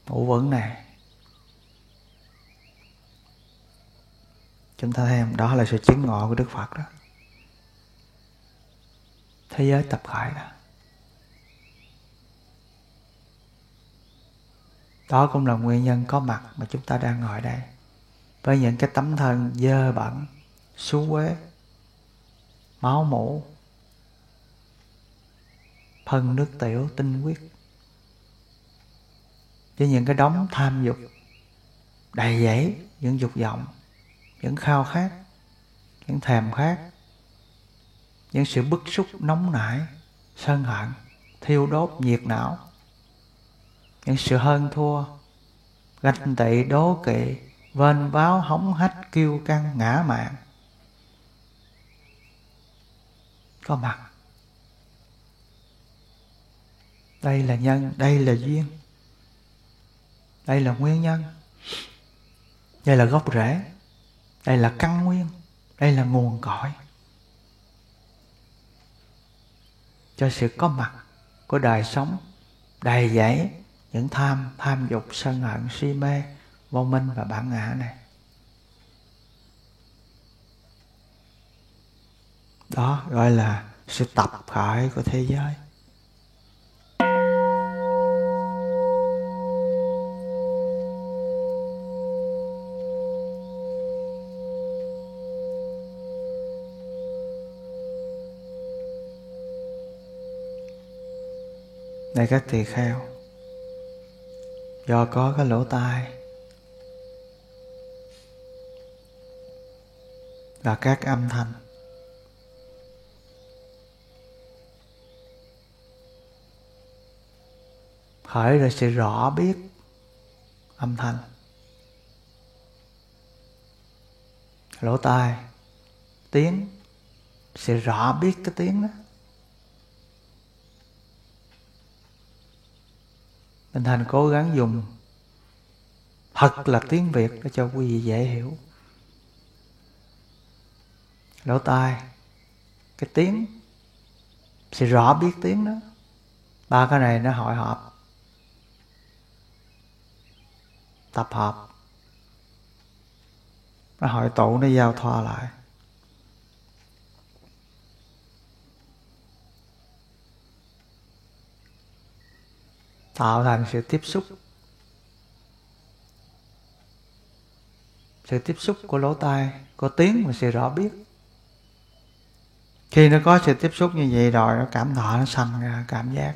Ngũ vững này. Chúng ta thấy đó là sự chứng ngộ của đức phật đó thế giới tập khởi đó đó cũng là nguyên nhân có mặt mà chúng ta đang ngồi đây. Với những cái tấm thân dơ bẩn xú quế, máu mủ phân nước tiểu tinh huyết với những cái đống tham dục đầy dẫy những dục vọng những khao khát những thèm khát những sự bức xúc, nóng nảy, sân hận, thiêu đốt, nhiệt não. Những sự hơn thua, ganh tị, đố kỵ vên váo hóng hách, kiêu căng, ngã mạn có mặt. Đây là nhân, đây là duyên. Đây là nguyên nhân. Đây là gốc rễ. Đây là căn nguyên. Đây là nguồn cội. Cho sự có mặt của đời sống, đầy dẫy những tham tham dục, sân hận, si mê, vô minh và bản ngã này. Đó gọi là sự tập khởi của thế giới. Này các tỳ kheo, do có cái lỗ tai là các âm thanh. Khởi ra sự rõ biết âm thanh. Lỗ tai, tiếng sẽ rõ biết cái tiếng đó. Minh Thành cố gắng dùng thật là tiếng Việt để cho quý vị dễ hiểu. Lỗ tai, cái tiếng, sẽ rõ biết tiếng đó. Ba cái này nó hội họp, tập hợp. Nó hội tụ, nó giao thoa lại. Tạo thành sự tiếp xúc. Sự tiếp xúc của lỗ tai, của tiếng và sự rõ biết. Khi nó có sự tiếp xúc như vậy rồi, nó cảm thọ, nó sanh ra cảm giác.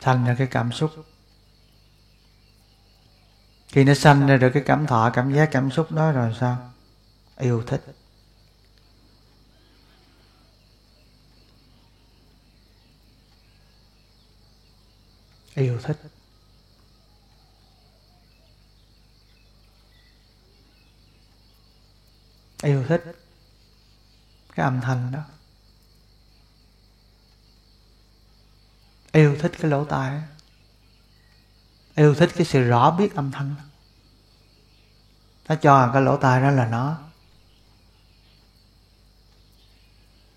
Sanh ra cái cảm xúc. Khi nó sanh ra được cái cảm thọ, cảm giác, cảm xúc đó rồi sao? Yêu thích. Yêu thích. Yêu thích. Cái âm thanh đó. Yêu thích cái lỗ tai yêu thích cái sự rõ biết âm thanh nó cho cái lỗ tai đó là nó.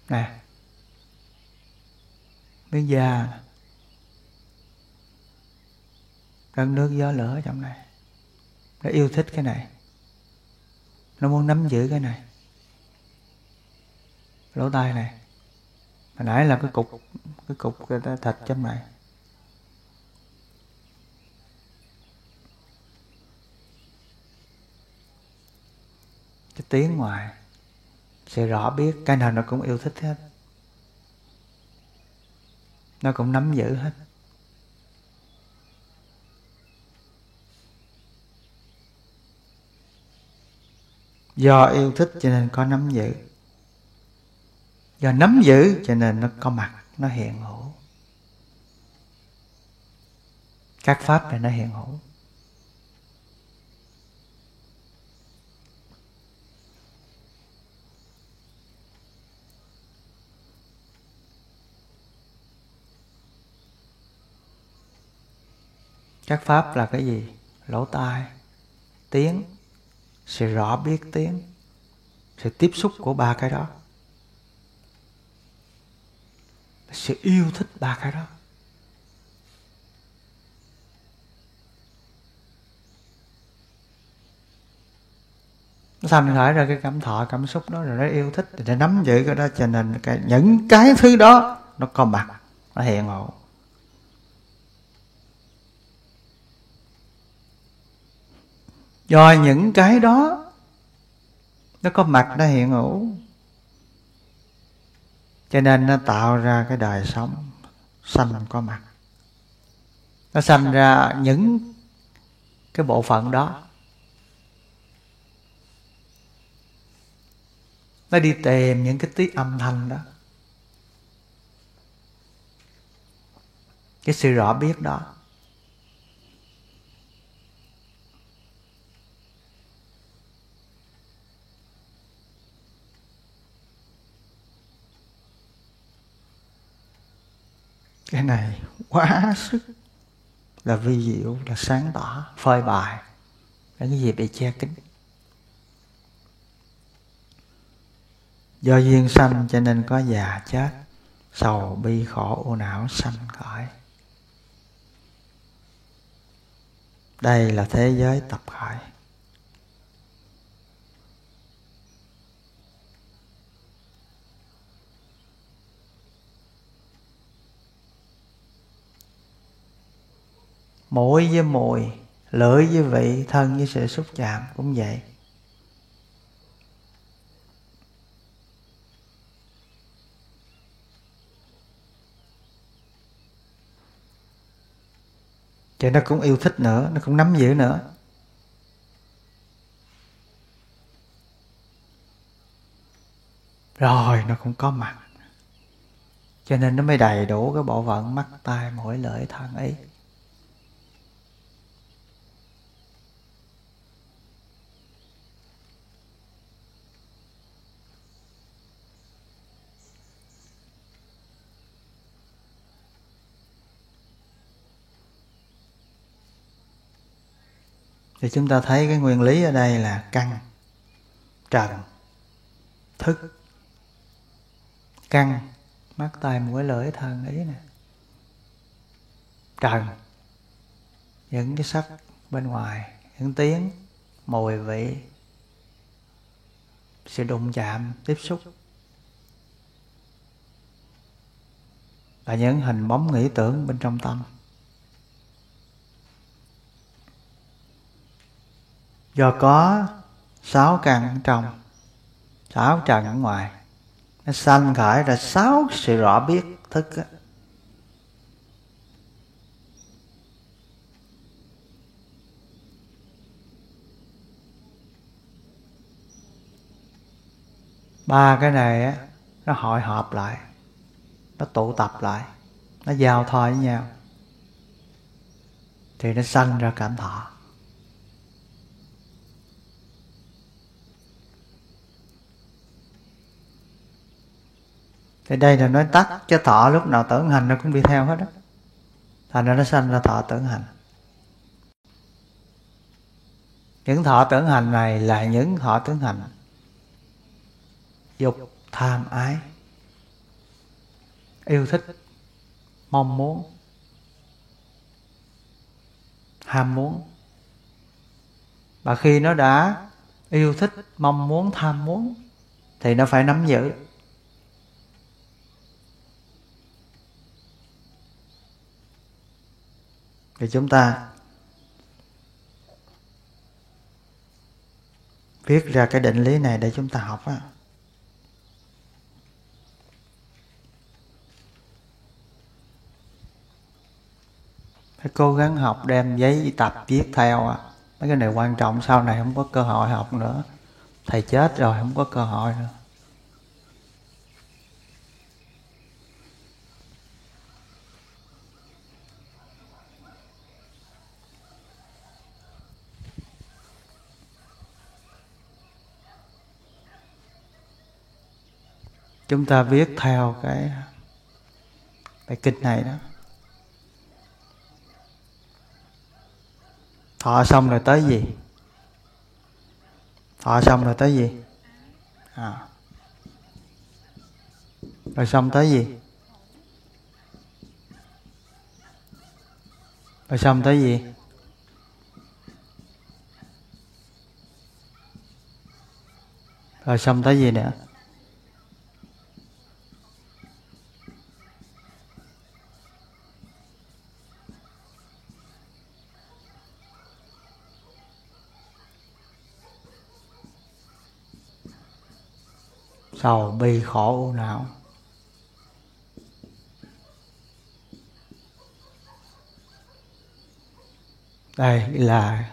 Nè. Miếng da đất nước gió lửa trong này. Nó yêu thích cái này. Nó muốn nắm giữ cái này. Lỗ tai này. Hồi nãy là cái cục cái cục cái thịt trong này. Cái tiếng ngoài sẽ rõ biết cái nào nó cũng yêu thích hết. Nó cũng nắm giữ hết. Do yêu thích cho nên có nắm giữ. Do nắm giữ cho nên nó có mặt, nó hiện hữu. Các pháp này nó hiện hữu. Các pháp là cái gì? Lỗ tai, tiếng sẽ rõ biết tiếng sự tiếp xúc của ba cái đó. Sẽ yêu thích ba cái đó. Nó thành khởi ra cái cảm thọ, cảm xúc đó, rồi nó yêu thích thì nó nắm giữ cái đó, cho nên cái, những cái thứ đó nó có mặt, nó hiện hữu. Do những cái đó, nó có mặt, nó hiện hữu. Cho nên nó tạo ra cái đời sống sanh có mặt. Nó sanh ra những cái bộ phận đó. Nó đi tìm những cái tiếng âm thanh đó. Cái sự rõ biết đó. Cái này quá sức là vi diệu, là sáng tỏ, phơi bày. Là cái gì bị che kín? Do duyên sanh cho nên có già chết, sầu, bi, khổ, u não, sanh, khởi. Đây là thế giới tập khởi. mũi với mùi lưỡi với vị thân với sự xúc chạm cũng vậy Vậy nó cũng yêu thích nữa, nó cũng nắm giữ nữa. Rồi nó cũng có mặt. Cho nên nó mới đầy đủ cái bộ phận mắt, tai, mũi, lợi, thân ấy. Thì chúng ta thấy cái nguyên lý ở đây là căn trần thức. Căn, mắt tai mũi lưỡi, thân ý nè. Trần những cái sắc bên ngoài, những tiếng, mùi vị sự đụng chạm, tiếp xúc. Và những hình bóng nghĩ tưởng bên trong tâm. Do có sáu căn trong, sáu trần ở ngoài. Nó sanh khởi ra sáu sự rõ biết thức á. ba cái này á, nó hội họp lại, nó tụ tập lại, nó giao thoa với nhau. Thì nó sanh ra cảm thọ. Thì đây là nói tắt cho thọ lúc nào tưởng hành nó cũng đi theo hết đó thành ra nó sanh ra thọ tưởng hành. Những thọ tưởng hành này là những thọ tưởng hành dục, tham, ái, yêu thích, mong muốn, ham muốn. Và khi nó đã yêu thích, mong muốn, tham muốn, thì nó phải nắm giữ. Thì chúng ta viết ra cái định lý này để chúng ta học á. Phải cố gắng học đem giấy tập viết theo á. Mấy cái này quan trọng, sau này không có cơ hội học nữa. Thầy chết rồi, không có cơ hội nữa. Chúng ta viết theo cái bài kinh này đó. Thọ xong rồi tới gì? Thọ xong rồi tới gì? À. rồi xong tới gì? Rồi xong tới gì? Rồi xong tới gì nữa? Sầu bi khổ u não. Đây là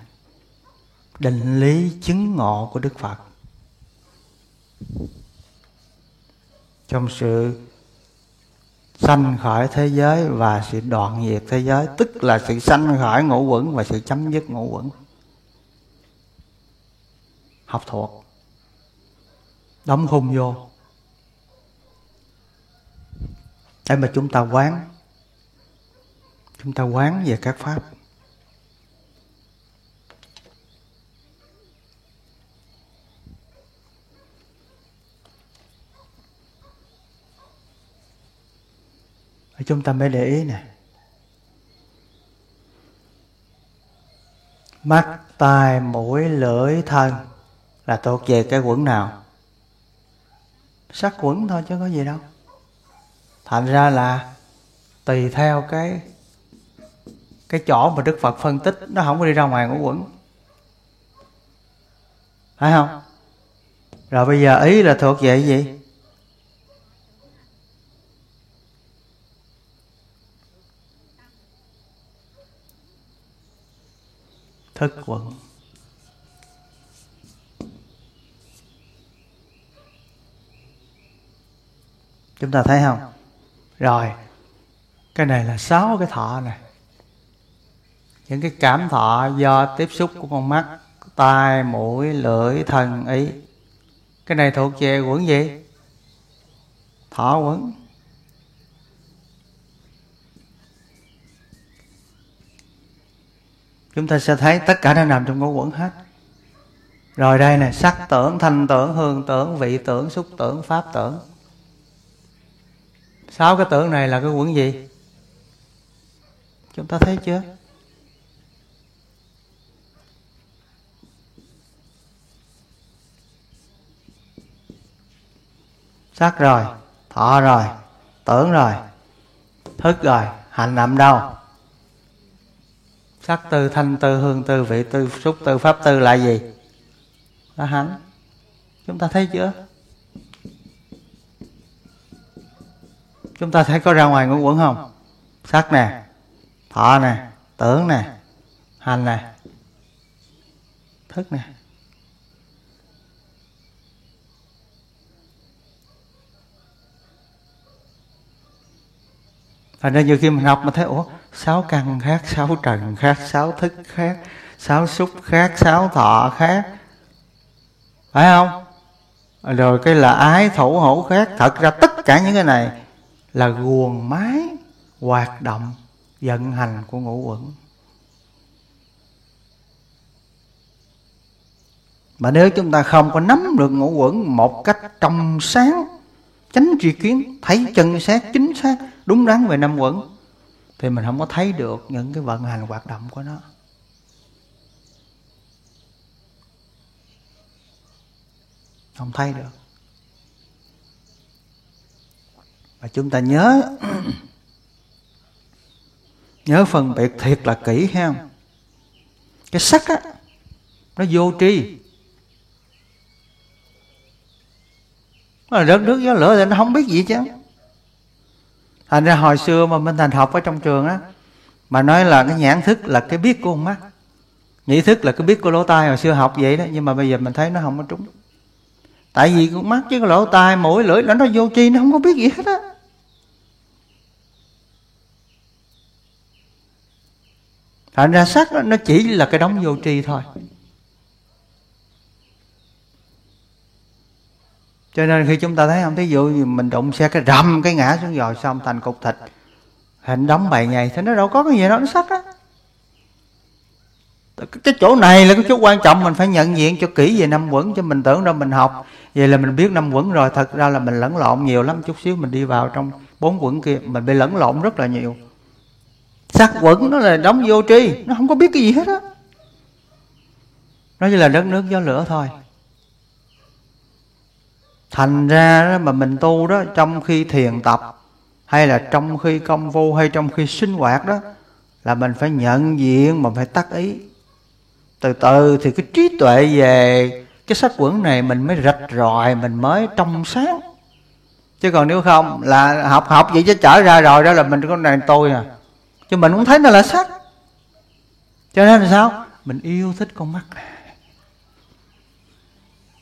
định lý chứng ngộ của đức phật. Trong sự sanh khởi thế giới và sự đoạn diệt thế giới, tức là sự sanh khởi ngũ quẩn và sự chấm dứt ngũ quẩn học thuộc đóng khung vô. Để mà chúng ta quán. Chúng ta quán về các pháp. Chúng ta mới để ý nè. Mắt, tai, mũi, lưỡi, thân là thuộc về cái quẩn nào? Sát quẩn thôi chứ có gì đâu. Thành ra là tùy theo cái cái chỗ mà đức phật phân tích, nó không có đi ra ngoài ngũ quẩn. Phải không? Rồi bây giờ ý là thuộc về cái gì? Thức quẩn. Chúng ta thấy không? Rồi, cái này là sáu cái thọ này những cái cảm thọ do tiếp xúc của con mắt, tai, mũi, lưỡi thần ý. Cái này thuộc về quẩn gì? Thọ quẩn. Chúng ta sẽ thấy tất cả nó nằm trong ngũ quẩn hết. Rồi đây này sắc tưởng, thanh tưởng, hương tưởng, vị tưởng, xúc tưởng, pháp tưởng sáu cái tưởng này là cái quẩn gì? Chúng ta thấy chưa? Sắc rồi, thọ rồi, tưởng rồi, thức rồi, hành nằm đâu? Sắc tư thanh tư hương tư vị tư xúc tư pháp tư là gì? Là hành. Chúng ta thấy chưa? Chúng ta thấy có ra ngoài ngũ quẩn không? Sắc nè, thọ nè, tưởng nè, hành nè, thức nè. Thành ra nhiều khi mình học mà thấy, ủa, sáu căn khác, sáu trần khác, sáu thức khác, sáu xúc khác, sáu thọ khác. Phải không? Rồi cái là ái thủ hổ khác, thật ra tất cả những cái này là guồng máy hoạt động vận hành của ngũ quẩn mà nếu chúng ta không có nắm được ngũ quẩn một cách trong sáng chánh tri kiến, thấy chân xác, chính xác, đúng đắn về năm quẩn thì mình không có thấy được những cái vận hành hoạt động của nó. Không thấy được. Và chúng ta nhớ. Nhớ phân biệt thiệt là kỹ ha. Cái sắc á, nó vô tri. Nó là nước gió lửa thì nó không biết gì chứ thành ra hồi xưa mà minh thành học ở trong trường á, mà nói là cái nhãn thức là cái biết của con mắt. Nhĩ thức là cái biết của lỗ tai, hồi xưa học vậy đó, nhưng mà bây giờ mình thấy nó không có trúng. Tại vì con mắt chứ cái lỗ tai, mũi, lưỡi, là nó vô tri, nó không có biết gì hết á. Thành ra sắc nó chỉ là cái đống vô tri thôi. Cho nên khi chúng ta thấy không thí dụ như mình đụng xe cái rầm cái ngã xuống dòi xong thành cục thịt. Hình đóng bày nhầy, thì nó đâu có cái gì đó nó sắc á. Cái chỗ này là cái chỗ quan trọng, mình phải nhận diện cho kỹ về năm quẩn cho mình tưởng đâu mình học. Vậy là mình biết năm quẩn rồi, thật ra là mình lẫn lộn nhiều lắm. Chút xíu mình đi vào trong bốn quẩn kia, mình bị lẫn lộn rất là nhiều sắc quẩn nó là đóng vô tri. Nó không có biết cái gì hết á. Nó chỉ là đất nước gió lửa thôi. Thành ra đó mà mình tu đó, trong khi thiền tập, hay là trong khi công vô hay trong khi sinh hoạt đó, là mình phải nhận diện mà phải tắt ý. Từ từ thì cái trí tuệ về cái sách quẩn này mình mới rạch ròi, mình mới trong sáng. Chứ còn nếu không là học học vậy chứ trở ra rồi, đó là mình con này tôi à chứ mình cũng thấy nó là sắc cho nên là sao? Mình yêu thích con mắt.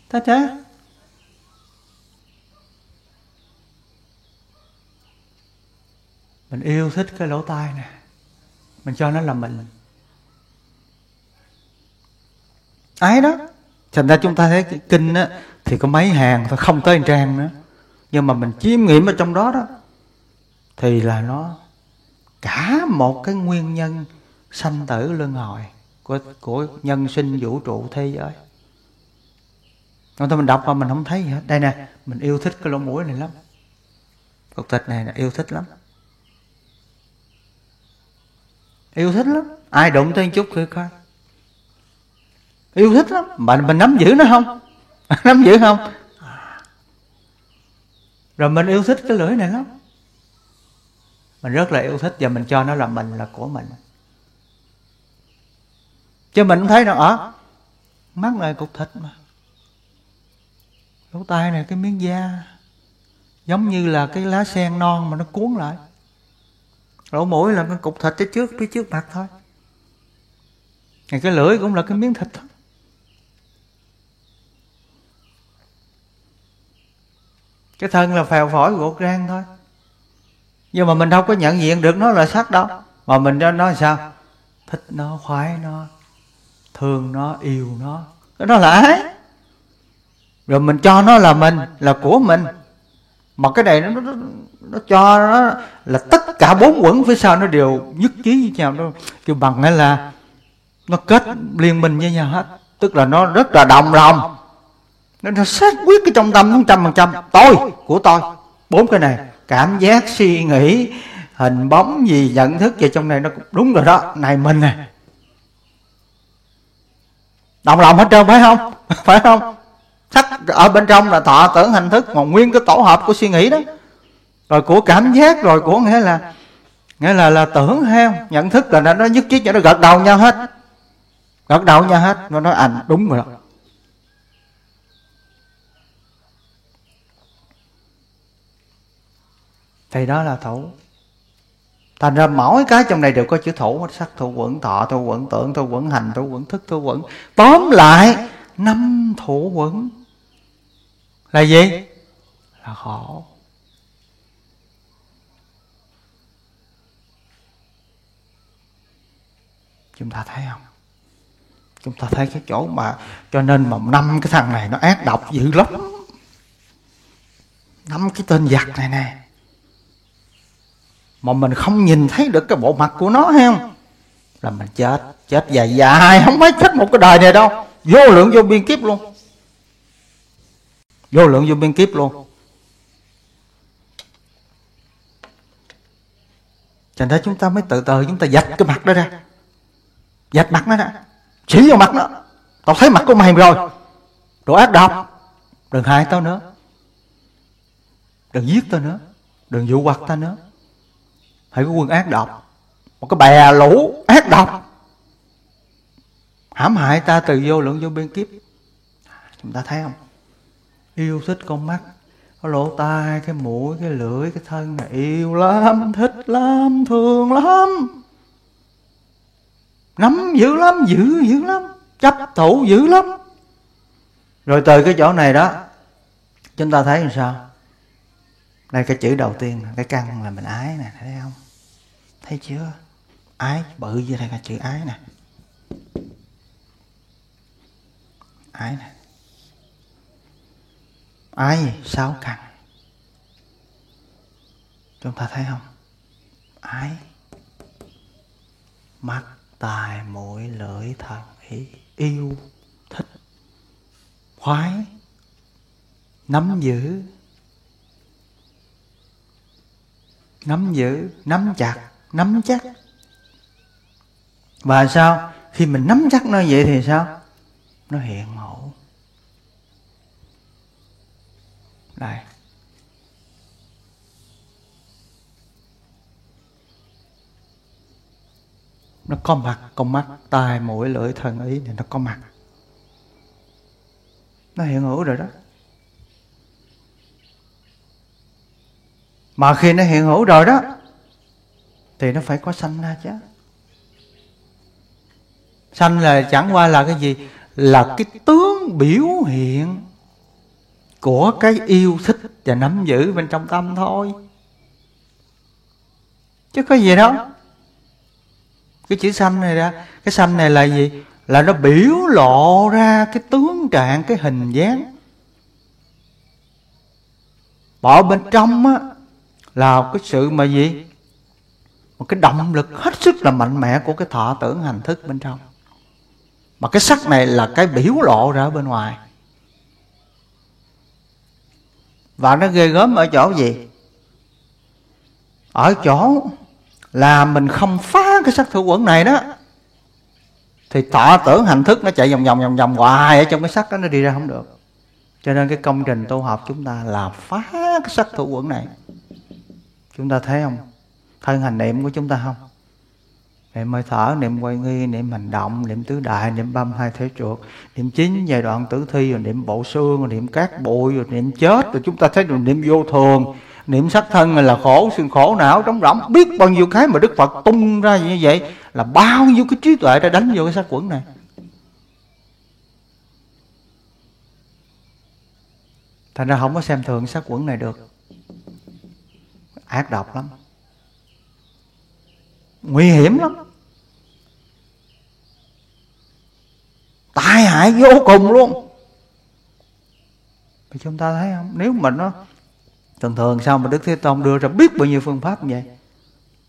Ta chứ? Mình yêu thích cái lỗ tai nè. Mình cho nó là mình. Ái đó. Thành ra chúng ta thấy cái kinh á, thì có mấy hàng thôi, không tới trang nữa. Nhưng mà mình chiêm nghiệm ở trong đó đó, thì là nó cả một cái nguyên nhân sanh tử luân hồi của của nhân sinh vũ trụ thế giới. Còn tôi mình đọc mà mình không thấy gì hết đây nè, mình yêu thích cái lỗ mũi này lắm. Cục thịt này là yêu thích lắm. Yêu thích lắm. Ai đụng tới chút thì coi. Yêu thích lắm. Mà mình nắm giữ nó không? Nắm giữ không? À. Rồi mình yêu thích cái lưỡi này lắm mình rất là yêu thích và mình cho nó là mình là của mình. Chứ mình thấy nó ở ờ, mắt này cục thịt mà. Lỗ tai này cái miếng da. Giống như là cái lá sen non mà nó cuốn lại. Lỗ mũi là cái cục thịt phía trước phía trước mặt thôi. Cái lưỡi cũng là cái miếng thịt thôi. Cái thân là phèo phổi ruột gan thôi nhưng mà mình đâu có nhận diện được nó là sắc đâu. Mà mình cho nó sao? Thích nó khoái nó thương nó yêu nó. Cái đó là ái rồi mình cho nó là mình là của mình. Mà cái này nó nó, nó cho nó là tất cả bốn quẩn phía sau nó đều nhất trí với nhau. Nó kêu bằng hay là nó kết liên minh với nhau hết. Tức là nó rất là đồng lòng. Nó, nó xác quyết cái trong tâm nó trăm phần trăm. Tôi của tôi bốn cái này cảm giác suy nghĩ, hình bóng gì nhận thức gì trong này nó cũng đúng rồi đó. Này mình nè. Đồng lòng hết trơn, phải không? Phải không? Sắc ở bên trong là thọ tưởng hành thức, mà nguyên cái tổ hợp của suy nghĩ đó. Rồi của cảm giác, rồi của nghĩa là nghĩa là là tưởng heo nhận thức là nó nhất trí cho nó gật đầu nhau hết. Gật đầu nhau hết, nó nói ảnh đúng rồi đó. Thì đó là thủ. Thành ra mỗi cái trong này đều có chữ thủ sắc, thủ quẩn thọ, thủ quẩn tưởng, thủ quẩn hành, thủ quẩn thức, thủ quẩn. Tóm lại, năm thủ quẩn. Là gì? Là khổ. Chúng ta thấy không? Chúng ta thấy cái chỗ mà cho nên mà năm cái thằng này nó ác độc dữ lắm. Năm cái tên giặc này nè mà mình không nhìn thấy được cái bộ mặt của nó hay không? Là mình chết chết dài dài, không mấy chết một cái đời này đâu. Vô lượng vô biên kiếp luôn. Vô lượng vô biên kiếp luôn. Cho nên chúng ta mới từ từ chúng ta dạch cái mặt đó ra. Dạch mặt nó ra. Chỉ vào mặt nó. Tao thấy mặt của mày rồi. Đồ ác độc. Đừng hại tao nữa. Đừng giết tao nữa. Đừng dụ hoặc tao nữa hãy có quân ác độc. Một cái bè lũ ác độc. Hãm hại ta từ vô lượng vô biên kiếp. Chúng ta thấy không? Yêu thích con mắt. Cái lỗ tai, cái mũi, cái lưỡi, cái thân này yêu lắm, thích lắm, thương lắm. Nắm dữ lắm, dữ dữ lắm. Chấp thủ dữ lắm. Rồi từ cái chỗ này đó, chúng ta thấy làm sao? Đây, cái chữ đầu tiên, cái căn là mình ái nè, thấy không? Thấy chưa? Ái, bự như đây là chữ ái nè. Ái nè. Ái gì? Sáu căn. Chúng ta thấy không? Ái. Mắt tài mũi, lưỡi thần ý, yêu, thích, khoái, nắm giữ. Nắm giữ, nắm chặt, nắm chắc. Và sao? Khi mình nắm chắc nó vậy thì sao? Nó hiện hữu. Đây. Nó có mặt, con mắt, tai, mũi, lưỡi, thân, ý thì nó có mặt. Nó hiện hữu rồi đó. Mà khi nó hiện hữu rồi đó, thì nó phải có sanh ra chứ. Sanh là chẳng qua là cái gì? Là cái tướng biểu hiện của cái yêu thích và nắm giữ bên trong tâm thôi. Chứ có gì đâu. Cái chữ sanh này ra cái sanh này là gì? Là nó biểu lộ ra cái tướng trạng, cái hình dáng. Bỏ bên trong á là cái sự mà gì? Một cái động lực hết sức là mạnh mẽ của cái thọ tưởng hành thức bên trong. Mà cái sắc này là cái biểu lộ ra bên ngoài. Và nó ghê gớm ở chỗ gì? Ở chỗ là mình không phá cái sắc thủ quẩn này đó, thì thọ tưởng hành thức nó chạy vòng vòng vòng vòng hoài ở trong cái sắc đó, nó đi ra không được. Cho nên cái công trình tu học chúng ta là phá cái sắc thủ quẩn này chúng ta thấy không? Thân hành niệm của chúng ta không? Niệm hơi thở, niệm quay nghi, niệm hành động, niệm tứ đại, niệm băm hai thế chuột, niệm chín giai đoạn tử thi, rồi niệm bộ xương rồi niệm cát bụi, rồi niệm chết. Rồi chúng ta thấy rồi niệm vô thường, niệm sắc thân là khổ, xương khổ, não, trống rỗng. Biết bao nhiêu cái mà đức phật tung ra như vậy là bao nhiêu cái trí tuệ đã đánh vô cái sắc quẩn này. Thành ra không có xem thường sắc quẩn này được ác độc lắm. Nguy hiểm lắm. Tai hại vô cùng luôn. Thì chúng ta thấy không? Nếu mà nó thường thường sao mà đức thế tôn đưa ra biết bao nhiêu phương pháp như vậy?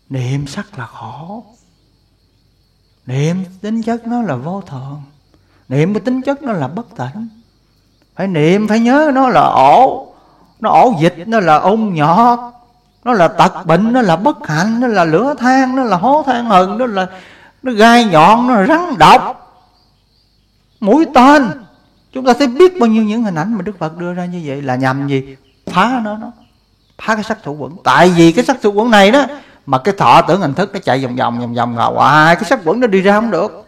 Niệm sắc là khổ. Niệm tính chất nó là vô thường. Niệm cái tính chất nó là bất tỉnh phải niệm, phải nhớ nó là ổ. Nó ổ dịch, nó là ung nhọt nó là tật bệnh, nó là bất hạnh, nó là lửa than, nó là hố than hừng nó là nó gai nhọn, nó là rắn độc. Mũi tên. Chúng ta thấy biết bao nhiêu những hình ảnh mà đức phật đưa ra như vậy là nhằm gì? Phá nó nó. Phá cái sắc thủ quẩn. Tại vì cái sắc thủ quẩn này đó, mà cái thọ tưởng hình thức nó chạy vòng vòng vòng vòng hoài, cái sắc quẩn nó đi ra không được.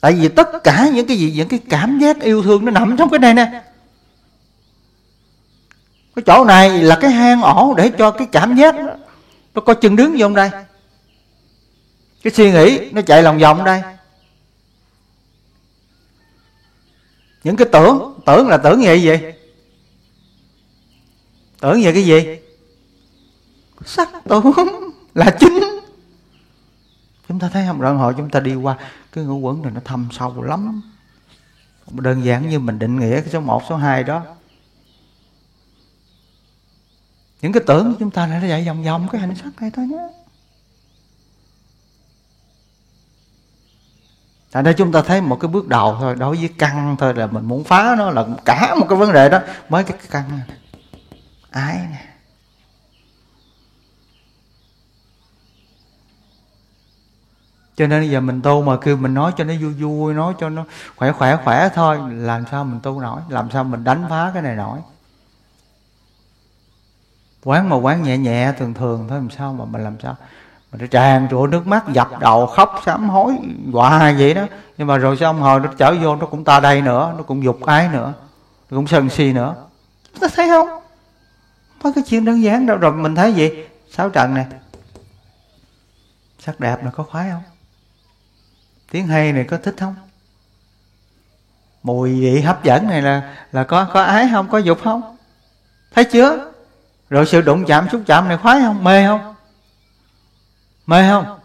Tại vì tất cả những cái gì, những cái cảm giác yêu thương nó nằm trong cái này nè cái chỗ này là cái hang ổ để cho cái cảm giác đó, nó có chân đứng vô đây? Cái suy nghĩ nó chạy lòng vòng đây? Những cái tưởng tưởng là tưởng về gì tưởng về cái gì? Sắc tưởng là chính. Chúng ta thấy không? Đoạn hội chúng ta đi qua cái ngũ quẩn này nó thâm sâu lắm. Đơn giản như mình định nghĩa cái số 1, số 2 đó những cái tưởng của chúng ta lại nó chạy vòng vòng, cái hành sắc này thôi nhé. Tại đây chúng ta thấy một cái bước đầu thôi, Đối với căn thôi là mình muốn phá nó là cả một cái vấn đề đó. Mới cái căn này. Ái nè. Cho nên giờ mình tu mà kêu mình nói cho nó vui vui, Nói cho nó khỏe khỏe khỏe thôi, Làm sao mình tu nổi? Làm sao mình đánh phá cái này nổi? Quán mà quán nhẹ nhẹ, thường thường thôi, làm sao mà mình làm sao? Mà nó tràn trụa nước mắt, dập đầu, khóc, sám hối hoài vậy đó. Nhưng mà rồi xong hồi nó trở vô, nó cũng ta đây nữa, nó cũng dục ái nữa, nó cũng sân si nữa. Ta thấy không? Có cái chuyện đơn giản đâu. Rồi mình thấy gì? Sáu trận này sắc đẹp là có khoái không? Tiếng hay này có thích không? Mùi vị hấp dẫn này là là có có ái không? Có dục không? Thấy chưa? Rồi sự đụng chạm xúc chạm này khoái không? Mê không? Mê không?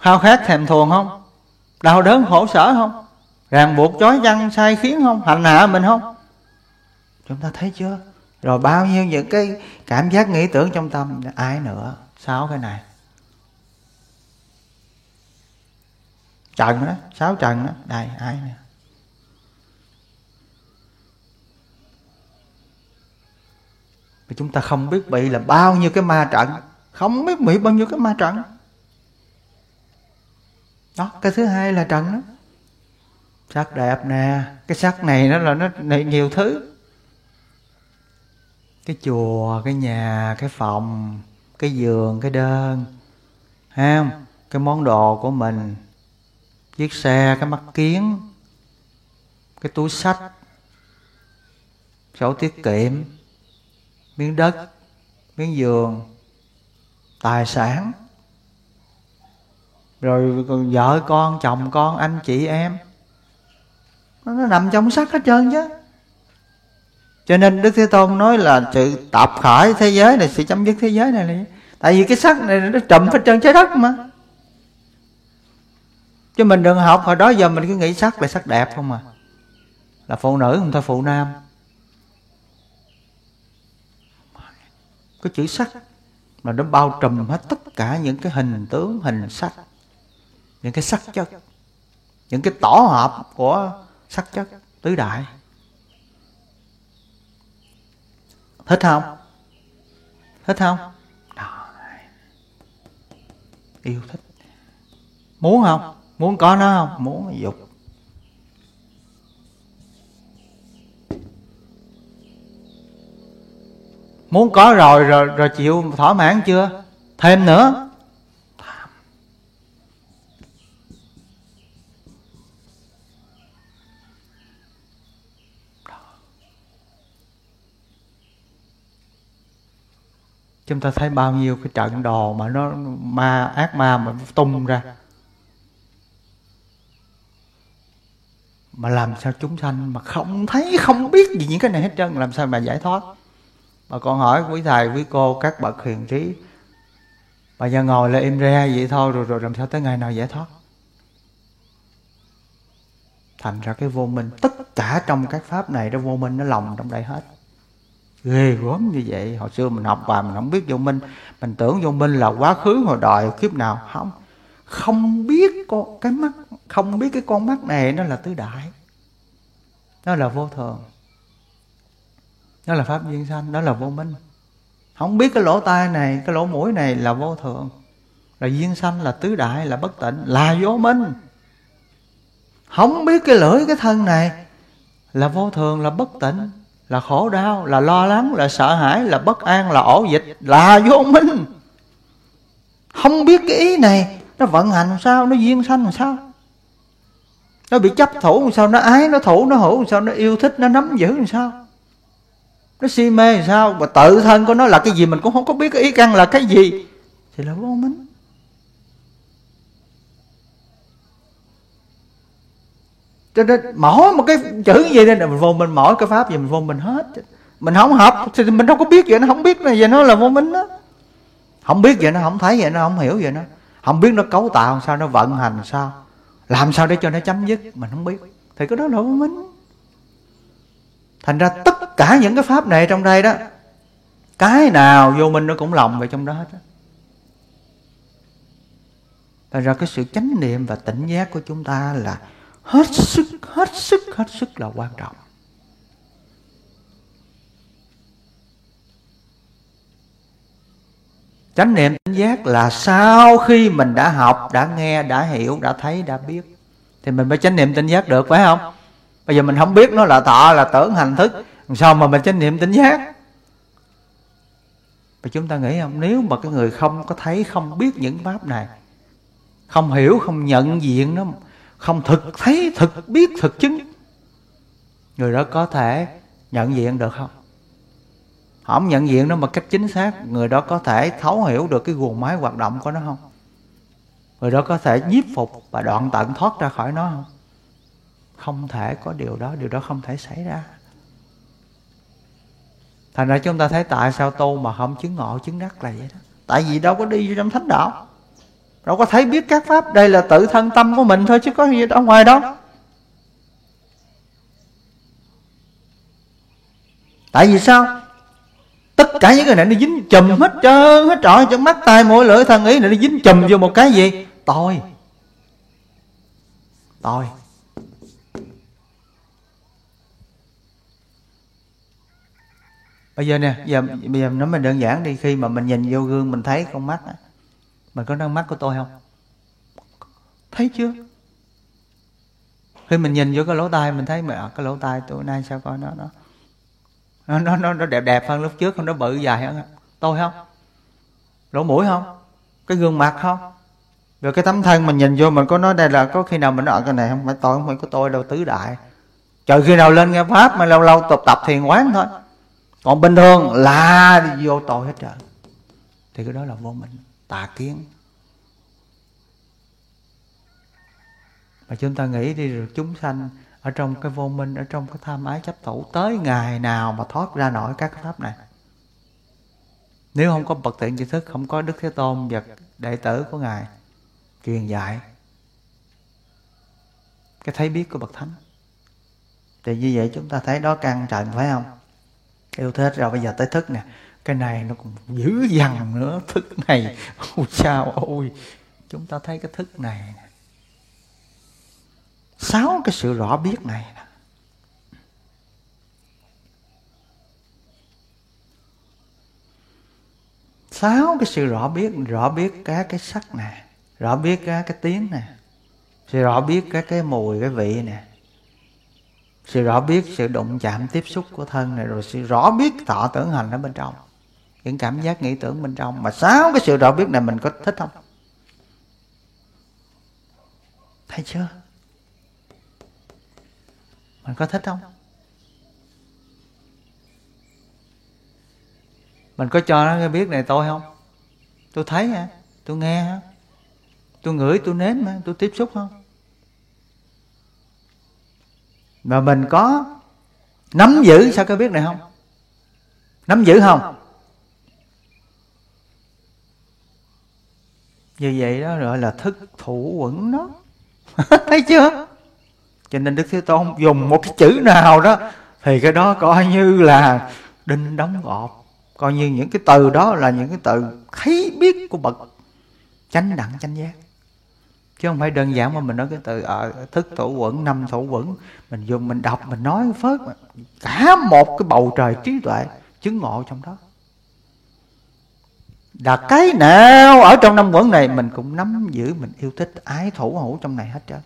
Khao khát thèm thuồng không? Đau đớn khổ sở không? Ràng buộc chói chăn sai khiến không? Hành hạ mình không? Chúng ta thấy chưa? Rồi bao nhiêu những cái cảm giác nghĩ tưởng trong tâm, ai nữa? Sáu cái này. Trần đó, sáu trần đó. Đây, ai nè? Và chúng ta không biết bị là bao nhiêu cái ma trận. Không biết bị bao nhiêu cái ma trận. Đó cái thứ hai là trận đó. Sắc đẹp nè. Cái sắc này nó là nó này nhiều thứ. Cái chùa, cái nhà, cái phòng Cái giường, cái đơn. Ha? Không? Cái món đồ của mình. Chiếc xe, cái mắt kiến. Cái túi sách. Sổ tiết kiệm miếng đất, miếng giường, tài sản. Rồi còn vợ con, chồng con, anh chị em. Nó nằm trong sắc hết trơn chứ. Cho nên đức thế tôn nói là sự tập khởi thế giới này, sự chấm dứt thế giới này này. tại vì cái sắc này nó trùm hết trơn trái đất mà. Chứ mình đừng học, hồi đó giờ mình cứ nghĩ sắc là sắc đẹp không à. Là phụ nữ không thôi, phụ nam. Cái chữ sắc mà nó bao trùm hết tất cả những cái hình tướng, hình sắc, những cái sắc chất, những cái tổ hợp của sắc chất tứ đại. Thích không? Thích không? Đó. yêu thích. Muốn không? Muốn có nó không? Muốn dục. muốn có rồi rồi rồi chịu thỏa mãn chưa? Thêm nữa. Chúng ta thấy bao nhiêu cái trận đồ mà nó ma, ác ma mà tung ra. Mà làm sao chúng sanh mà không thấy, không biết gì những cái này hết trơn, làm sao mà giải thoát? Mà con hỏi quý thầy, quý cô, các bậc hiền trí, bà giờ ngồi là im re vậy thôi, rồi rồi làm sao tới ngày nào giải thoát? Thành ra cái vô minh, tất cả trong các pháp này đó, vô minh nó lòng trong đây hết. Ghê gớm như vậy. Hồi xưa mình học bài, mình không biết vô minh. Mình tưởng vô minh là quá khứ, hồi đời, kiếp nào. Không. Không biết con, cái mắt, không biết cái con mắt này nó là tứ đại. Nó là vô thường đó là pháp duyên sanh, đó là vô minh. Không biết cái lỗ tai này, cái lỗ mũi này là vô thường. Là duyên sanh, là tứ đại, là bất tịnh, là vô minh. Không biết cái lưỡi, cái thân này là vô thường, là bất tịnh, là khổ đau, là lo lắng, là sợ hãi, là bất an, là ổ dịch, là vô minh. Không biết cái ý này nó vận hành làm sao, nó duyên sanh làm sao? Nó bị chấp thủ làm sao, nó ái, nó thủ, nó hữu làm sao, nó yêu thích, nó nắm giữ làm sao? Nó si mê sao? Và tự thân của nó là cái gì mình cũng không có biết cái ý căn là cái gì. Thì là vô minh. Cho nên mỗi một cái chữ gì đây là mình vô mình mỗi cái pháp gì mình vô mình hết. Mình không học thì mình đâu có biết vậy, nó không biết này vậy nó là vô minh đó. Không biết vậy nó không thấy vậy nó không hiểu vậy nó. Không biết nó cấu tạo sao, nó vận hành sao. Làm sao để cho nó chấm dứt, mình không biết. Thì cái đó là vô minh thành ra tất cả những cái pháp này trong đây đó, cái nào vô minh nó cũng lòng về trong đó hết thành ra cái sự chánh niệm và tỉnh giác của chúng ta là hết sức hết sức hết sức là quan trọng. Chánh niệm, tỉnh giác là sau khi mình đã học, đã nghe, đã hiểu, đã thấy, đã biết, thì mình mới chánh niệm, tỉnh giác được, phải không? Bây giờ mình không biết nó là thọ là tưởng, hành thức. Sao mà mình chánh niệm tỉnh giác? Và chúng ta nghĩ không? Nếu mà cái người không có thấy, không biết những pháp này, không hiểu, không nhận diện nó, không thực thấy, thực biết, thực chứng, người đó có thể nhận diện được không? Không nhận diện nó một cách chính xác, người đó có thể thấu hiểu được cái guồng máy hoạt động của nó không? Người đó có thể nhiếp phục và đoạn tận thoát ra khỏi nó không? Không thể có điều đó điều đó không thể xảy ra. Thành ra chúng ta thấy tại sao tu mà không chứng ngộ, chứng đắc là vậy đó. Tại vì đâu có đi trong thánh đạo. Đâu có thấy biết các pháp. Đây là tự thân tâm của mình thôi, chứ có gì ở ngoài đâu. Tại vì sao? Tất cả những cái này nó dính chùm hết trơn, hết trọi, trong mắt tai mũi lưỡi thân ý này, nó dính chùm vô một cái gì? Tôi. Tôi. Bây giờ nè, giờ bây giờ nó mình đơn giản đi, khi mà mình nhìn vô gương mình thấy con mắt mình có đang mắt của tôi không? Thấy chưa? Khi mình nhìn vô cái lỗ tai, mình thấy mà à, cái lỗ tai tôi nay sao coi nó nó nó nó nó đẹp đẹp hơn lúc trước không nó bự dài hơn. Tôi không? Lỗ mũi không? Cái gương mặt không? Rồi cái tấm thân mình nhìn vô, mình có nói đây là có khi nào mình nói ờ, cái này không phải tôi, không phải có tôi, đâu, tứ đại. Trời, khi nào lên nghe pháp mà lâu lâu tập tập thiền quán thôi còn bình thường, là vô tội hết trơn. Thì cái đó là vô minh, tà kiến. Mà chúng ta nghĩ đi, rồi chúng sanh ở trong cái vô minh, ở trong cái tham ái chấp thủ, tới ngày nào mà thoát ra nổi các cái pháp này? Nếu không có bậc tiện tri thức, không có đức thế tôn và đệ tử của ngài truyền dạy, cái thấy biết của bậc thánh. Thì như vậy chúng ta thấy đó căn trần phải không? Yêu thích rồi bây giờ tới thức nè. Cái này nó còn dữ dằn nữa. Thức này, ôi sao ôi. Chúng ta thấy cái thức này sáu cái sự rõ biết này sáu cái sự rõ biết rõ biết cái cái sắc nè. Rõ biết cái cái tiếng nè. Sự rõ biết cái cái mùi, cái vị nè sự rõ biết, sự đụng chạm, tiếp xúc của thân này, rồi sự rõ biết thọ tưởng hành ở bên trong. Những cảm giác, nghĩ tưởng bên trong. Mà sáu cái sự rõ biết này mình có thích không? Thấy chưa? Mình có thích không? Mình có cho nó biết này tôi không? Tôi thấy hả? Tôi nghe hả? Tôi ngửi, tôi nếm hả? Tôi tiếp xúc không? Mà mình có nắm giữ, sao có biết này không? Nắm giữ không? Như vậy đó gọi là thức thủ quẩn đó. Thấy chưa? Cho nên đức thế tôn dùng một cái chữ nào đó, thì cái đó coi như là đinh đóng gọt coi như những cái từ đó là những cái từ thấy biết của bậc chánh đẳng chánh giác chứ không phải đơn giản mà mình nói cái từ ở ờ, thức thủ quẩn năm thủ quẩn. Mình dùng mình đọc mình nói phớt cả một cái bầu trời trí tuệ chứng ngộ trong đó. Là cái nào ở trong năm quẩn này mình cũng nắm giữ mình yêu thích ái thủ hữu trong này hết trơn.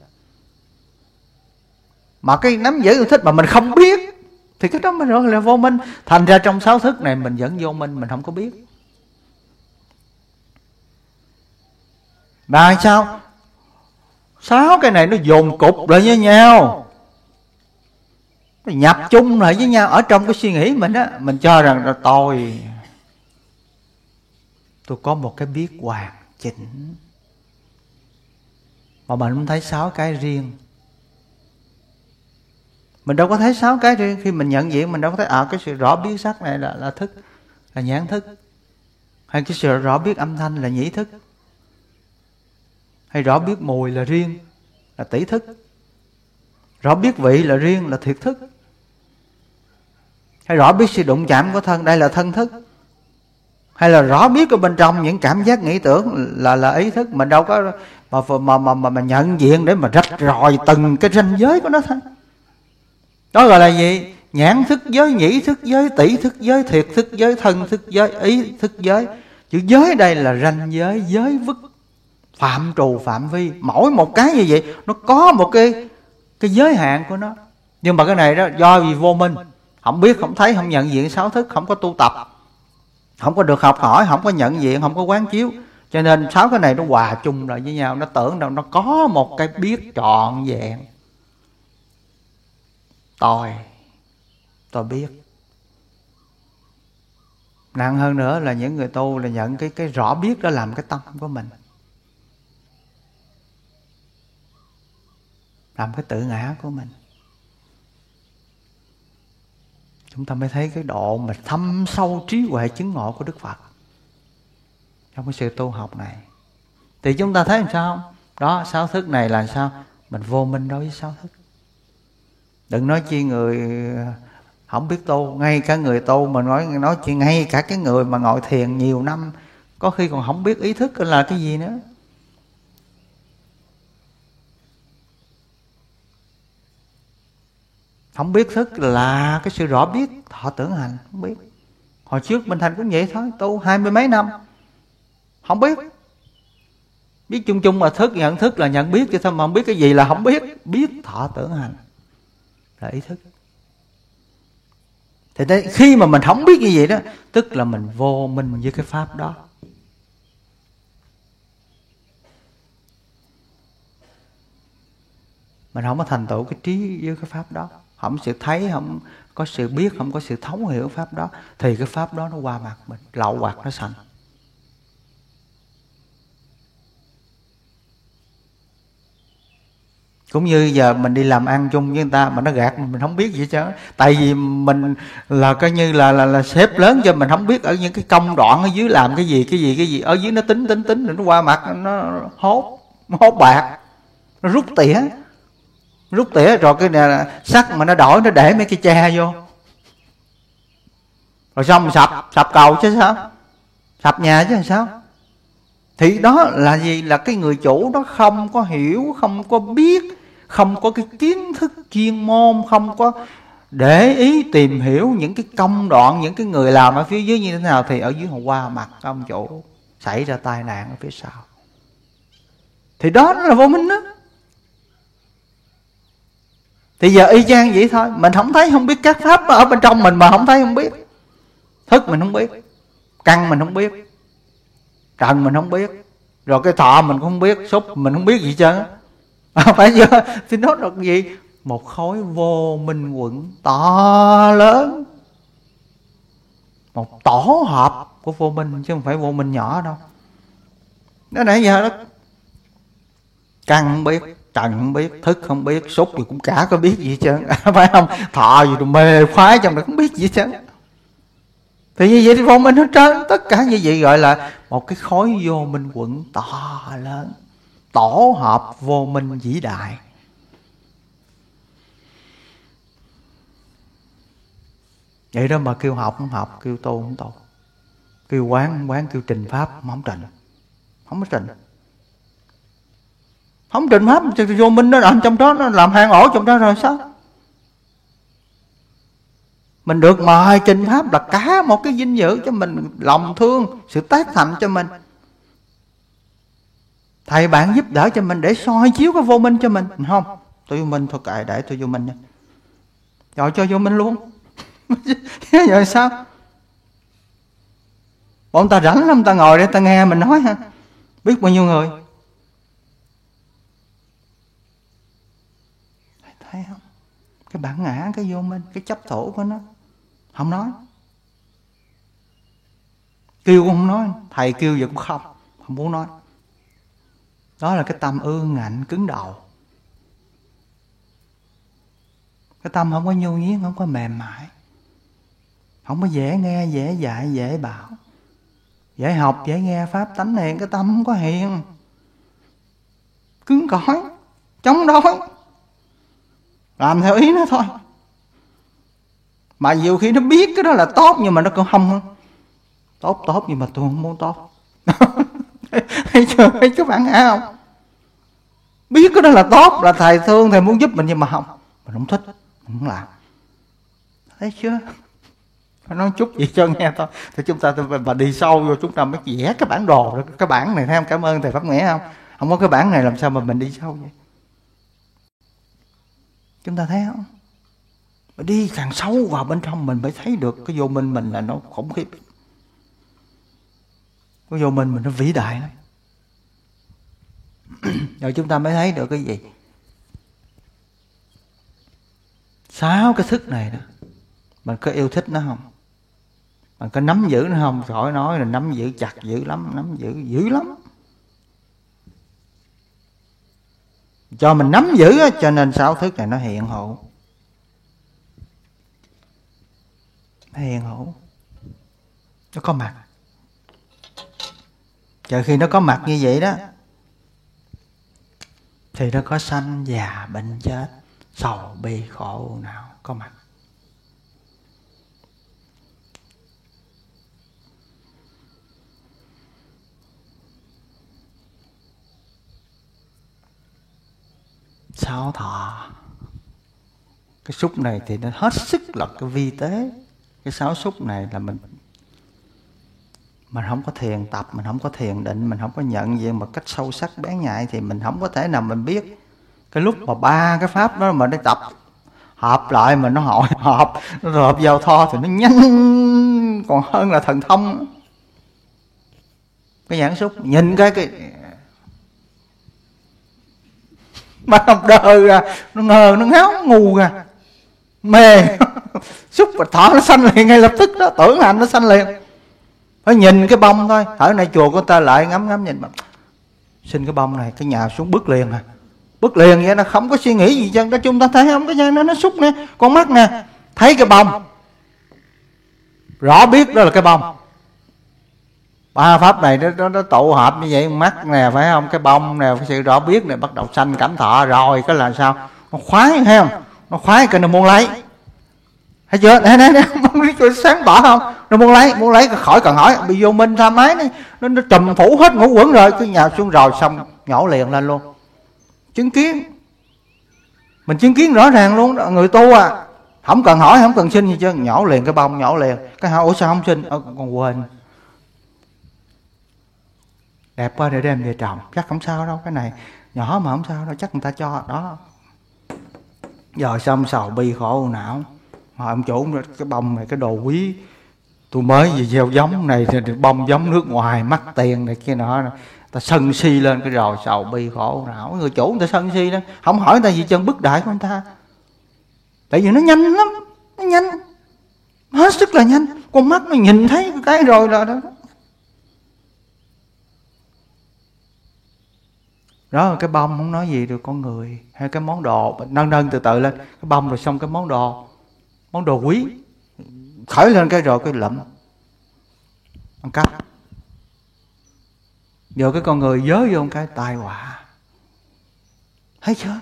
Mà cái nắm giữ yêu thích mà mình không biết thì cái đó mình gọi là vô minh. Thành ra trong sáu thức này mình vẫn vô minh mình không có biết. Mà sao? Sáu cái này nó dồn cục lại với nhau. Nó nhập chung lại với nhau. Ở trong cái suy nghĩ mình á, mình cho rằng là tôi tôi có một cái biết hoàn chỉnh. Mà mình không thấy sáu cái riêng. Mình đâu có thấy sáu cái riêng. Khi mình nhận diện, mình đâu có thấy à cái sự rõ biết sắc này là là thức, là nhãn thức. Hay cái sự rõ biết âm thanh là nhĩ thức hay rõ biết mùi là riêng là tỷ thức. Rõ biết vị là riêng là thiệt thức. Hay rõ biết sự đụng chạm của thân đây là thân thức. Hay là rõ biết ở bên trong những cảm giác nghĩ tưởng là là ý thức mình đâu có mà mà mà mà, mà nhận diện để mà rạch ròi từng cái ranh giới của nó thôi. Đó gọi là gì? Nhãn thức giới nhĩ thức giới tỷ thức giới thiệt thức giới thân thức giới ý thức giới. Chữ giới đây là ranh giới giới vứt phạm trù phạm vi. Mỗi một cái như vậy, nó có một cái cái giới hạn của nó. Nhưng mà cái này đó, do vì vô minh. Không biết, không thấy, không nhận diện sáu thức, không có tu tập. Không có được học hỏi, không có nhận diện, không có quán chiếu. Cho nên sáu cái này nó hòa chung lại với nhau. Nó tưởng rằng nó có một cái biết trọn vẹn. Tôi tôi biết. Nặng hơn nữa là những người tu là nhận cái cái rõ biết đó làm cái tâm của mình. Làm cái tự ngã của mình. Chúng ta mới thấy cái độ mà thâm sâu trí huệ chứng ngộ của đức phật trong cái sự tu học này. Thì chúng ta thấy làm sao? Không đó, sáu thức này là sao? Mình vô minh đối với sáu thức. Đừng nói chi người ờ, không biết tu, ngay cả người tu mà nói nói chuyện ngay cả cái người mà ngồi thiền nhiều năm, có khi còn không biết ý thức là cái gì nữa. Không biết thức là cái sự rõ biết họ tưởng hành không biết. Hồi trước mình thành cũng vậy thôi tu hai mươi mấy năm không biết. Biết chung chung mà thức nhận thức là nhận biết chứ sao mà không biết cái gì là không biết. Biết thọ tưởng hành là ý thức. Thì đây, khi mà mình không biết như vậy đó tức là mình vô minh với cái pháp đó. Mình không có thành tựu cái trí với cái pháp đó không sự thấy, không có sự biết, không có sự thấu hiểu pháp đó, thì cái pháp đó nó qua mặt mình, lậu hoặc nó sanh. Cũng như giờ mình đi làm ăn chung với người ta, mà nó gạt mình không biết gì chứ tại vì mình là coi như là là là sếp lớn cho mình, không biết ở những cái công đoạn ở dưới làm cái gì cái gì cái gì. Ở dưới nó tính tính tính, rồi nó qua mặt, nó hốt hốt bạc, nó rút tỉa rút tỉa, rồi cái này sắt mà nó đổi, nó để mấy cái che vô. Rồi xong sập sập cầu chứ sao? Sập nhà chứ sao? Thì đó là gì? Là cái người chủ đó không có hiểu, không có biết, không có cái kiến thức chuyên môn, không có để ý tìm hiểu những cái công đoạn, những cái người làm ở phía dưới như thế nào, thì ở dưới họ qua mặt ông chủ, xảy ra tai nạn ở phía sau. Thì đó là vô minh đó thì giờ y chang vậy thôi. Mình không thấy, không biết các pháp ở bên trong mình mà không thấy, không biết. Thức mình không biết. Căn mình không biết. Trần mình không biết. Rồi cái thọ mình cũng không biết. Xúc mình không biết gì chứ phải chưa? Thì nó là gì một khối vô minh quẩn to lớn. Một tổ hợp của vô minh, chứ không phải vô minh nhỏ đâu. Nó nãy giờ đó, căn không biết trần không biết, thức không biết xúc gì cũng cả có biết gì chứ phải không? Thọ gì rồi mê khoái trong đó không biết gì chứ thì như vậy thì vô minh hết trơn. Tất cả như vậy gọi là một cái khối vô minh quận to lớn. Tổ hợp vô minh vĩ đại. Vậy đó mà kêu học không học, kêu tu không tu. Kêu quán không quán, kêu trình pháp không trình không có trình không trình pháp thì vô minh nó làm trong đó, nó làm hang ổ trong đó rồi, sao? Mình được mời trình pháp là cả một cái dinh dự cho mình, lòng thương, sự tác thành cho mình. Thầy bạn giúp đỡ cho mình để soi chiếu cái vô minh cho mình. Không, tôi vô minh thôi cài để tôi vô minh nha. Rồi cho vô minh luôn. Rồi sao? Bọn ta rảnh lắm, ta ngồi để ta nghe mình nói ha. Biết bao nhiêu người thấy không cái bản ngã, cái vô minh, cái chấp thủ của nó. Không nói. Kêu cũng không nói. Thầy kêu giờ cũng không. Không muốn nói. Đó là cái tâm ương ngạnh, cứng đầu. Cái tâm không có nhu nhuyễn, không có mềm mại. Không có dễ nghe, dễ dạy, dễ bảo. Dễ học, dễ nghe pháp tánh hiền cái tâm không có hiền. Cứng cỏi, chống đối làm theo ý nó thôi. Mà nhiều khi nó biết cái đó là tốt nhưng mà nó cũng không. Tốt tốt nhưng mà tôi không muốn tốt. Thấy chưa? Thấy các bạn nghe không? Biết cái đó là tốt, là thầy thương, thầy muốn giúp mình nhưng mà không. Mình không thích, mình không làm. Thấy chưa? Phải nói chút gì cho nghe thôi. Thì chúng ta và đi sâu vô chúng ta mới vẽ cái bản đồ cái bản này, thấy không? Cảm ơn thầy pháp nghĩa không? Không có cái bản này làm sao mà mình đi sâu vậy? Chúng ta thấy không? Đi càng sâu vào bên trong mình mới thấy được cái vô minh mình là nó khủng khiếp. Cái vô minh mình nó vĩ đại lắm. Rồi chúng ta mới thấy được cái gì? Sáu cái thức này đó, mình có yêu thích nó không? Mình có nắm giữ nó không? Khỏi nói là nắm giữ, chặt dữ lắm, nắm giữ dữ lắm. Cho mình nắm giữ cho nên sáu thức này nó hiện hữu. Nó hiện hữu. Nó có mặt. Chờ khi nó có mặt như vậy đó, thì nó có sanh già bệnh chết, sầu bi khổ nào có mặt. Sáu thọ. Cái xúc này thì nó hết sức là cái vi tế. Cái sáu xúc này là mình mình không có thiền tập, mình không có thiền định, mình không có nhận diện một cách sâu sắc bén nhạy thì mình không có thể nào mình biết. Cái lúc mà ba cái pháp đó mà nó tập, hợp lại mà nó hội hợp, nó hợp vào tho thì nó nhanh. Còn hơn là thần thông. Cái nhãn xúc, nhìn cái cái mà học đời à, nó ngờ nó ngáo ngu à, mê. Xúc và thở nó xanh liền ngay lập tức đó tưởng hành nó xanh liền. Phải nhìn cái bông thôi ở này chùa của ta lại ngắm ngắm nhìn mà. Xin cái bông này cái nhà xuống bước liền à. Bước liền vậy nó không có suy nghĩ gì chân đó chúng ta thấy không cái chân nó nó xúc nè con mắt nè. Thấy cái bông. Rõ biết đó là cái bông ba pháp này nó, nó, nó tụ hợp như vậy mắt nè phải không? Cái bông nè cái sự rõ biết này bắt đầu sanh cảm thọ rồi cái là sao? Nó khoái thấy không? Nó khoái cái nó muốn lấy. Thấy chưa? Nè nè nè sáng bỏ không? Nó muốn lấy muốn lấy khỏi cần hỏi. Bị vô minh tha máy này nó, nó trùm phủ hết ngủ quẩn rồi cứ nhào xuống rồi xong nhổ liền lên luôn. Chứng kiến. Mình chứng kiến rõ ràng luôn người tu à. Không cần hỏi không cần xin gì chứ. Nhổ liền cái bông nhổ liền. Cái hỏi ủa sao không xin? Ờ, còn quên đẹp quá, để đem về trồng. Chắc không sao đâu, cái này nhỏ mà không sao đâu, chắc người ta cho, đó. Giờ xong sầu bi khổ não mà ông chủ, cái bông này, cái đồ quý, tôi mới gì gieo giống này thì bông giống nước ngoài, mắc tiền này kia nọ. Ta sân si lên cái rồi sầu bi khổ não người chủ người ta sân si đó. Không hỏi người ta gì chân bức đại của người ta. Tại vì nó nhanh lắm, nó nhanh. Hết sức là nhanh. Con mắt nó nhìn thấy cái rồi là đó đó, cái bông không nói gì được con người, hay cái món đồ, nâng nâng từ từ lên. Cái bông rồi xong cái món đồ món đồ quý. Khởi lên cái rồi cái lẫm ăn cắp. Giờ cái con người dớ vô cái tai họa. Thấy chưa?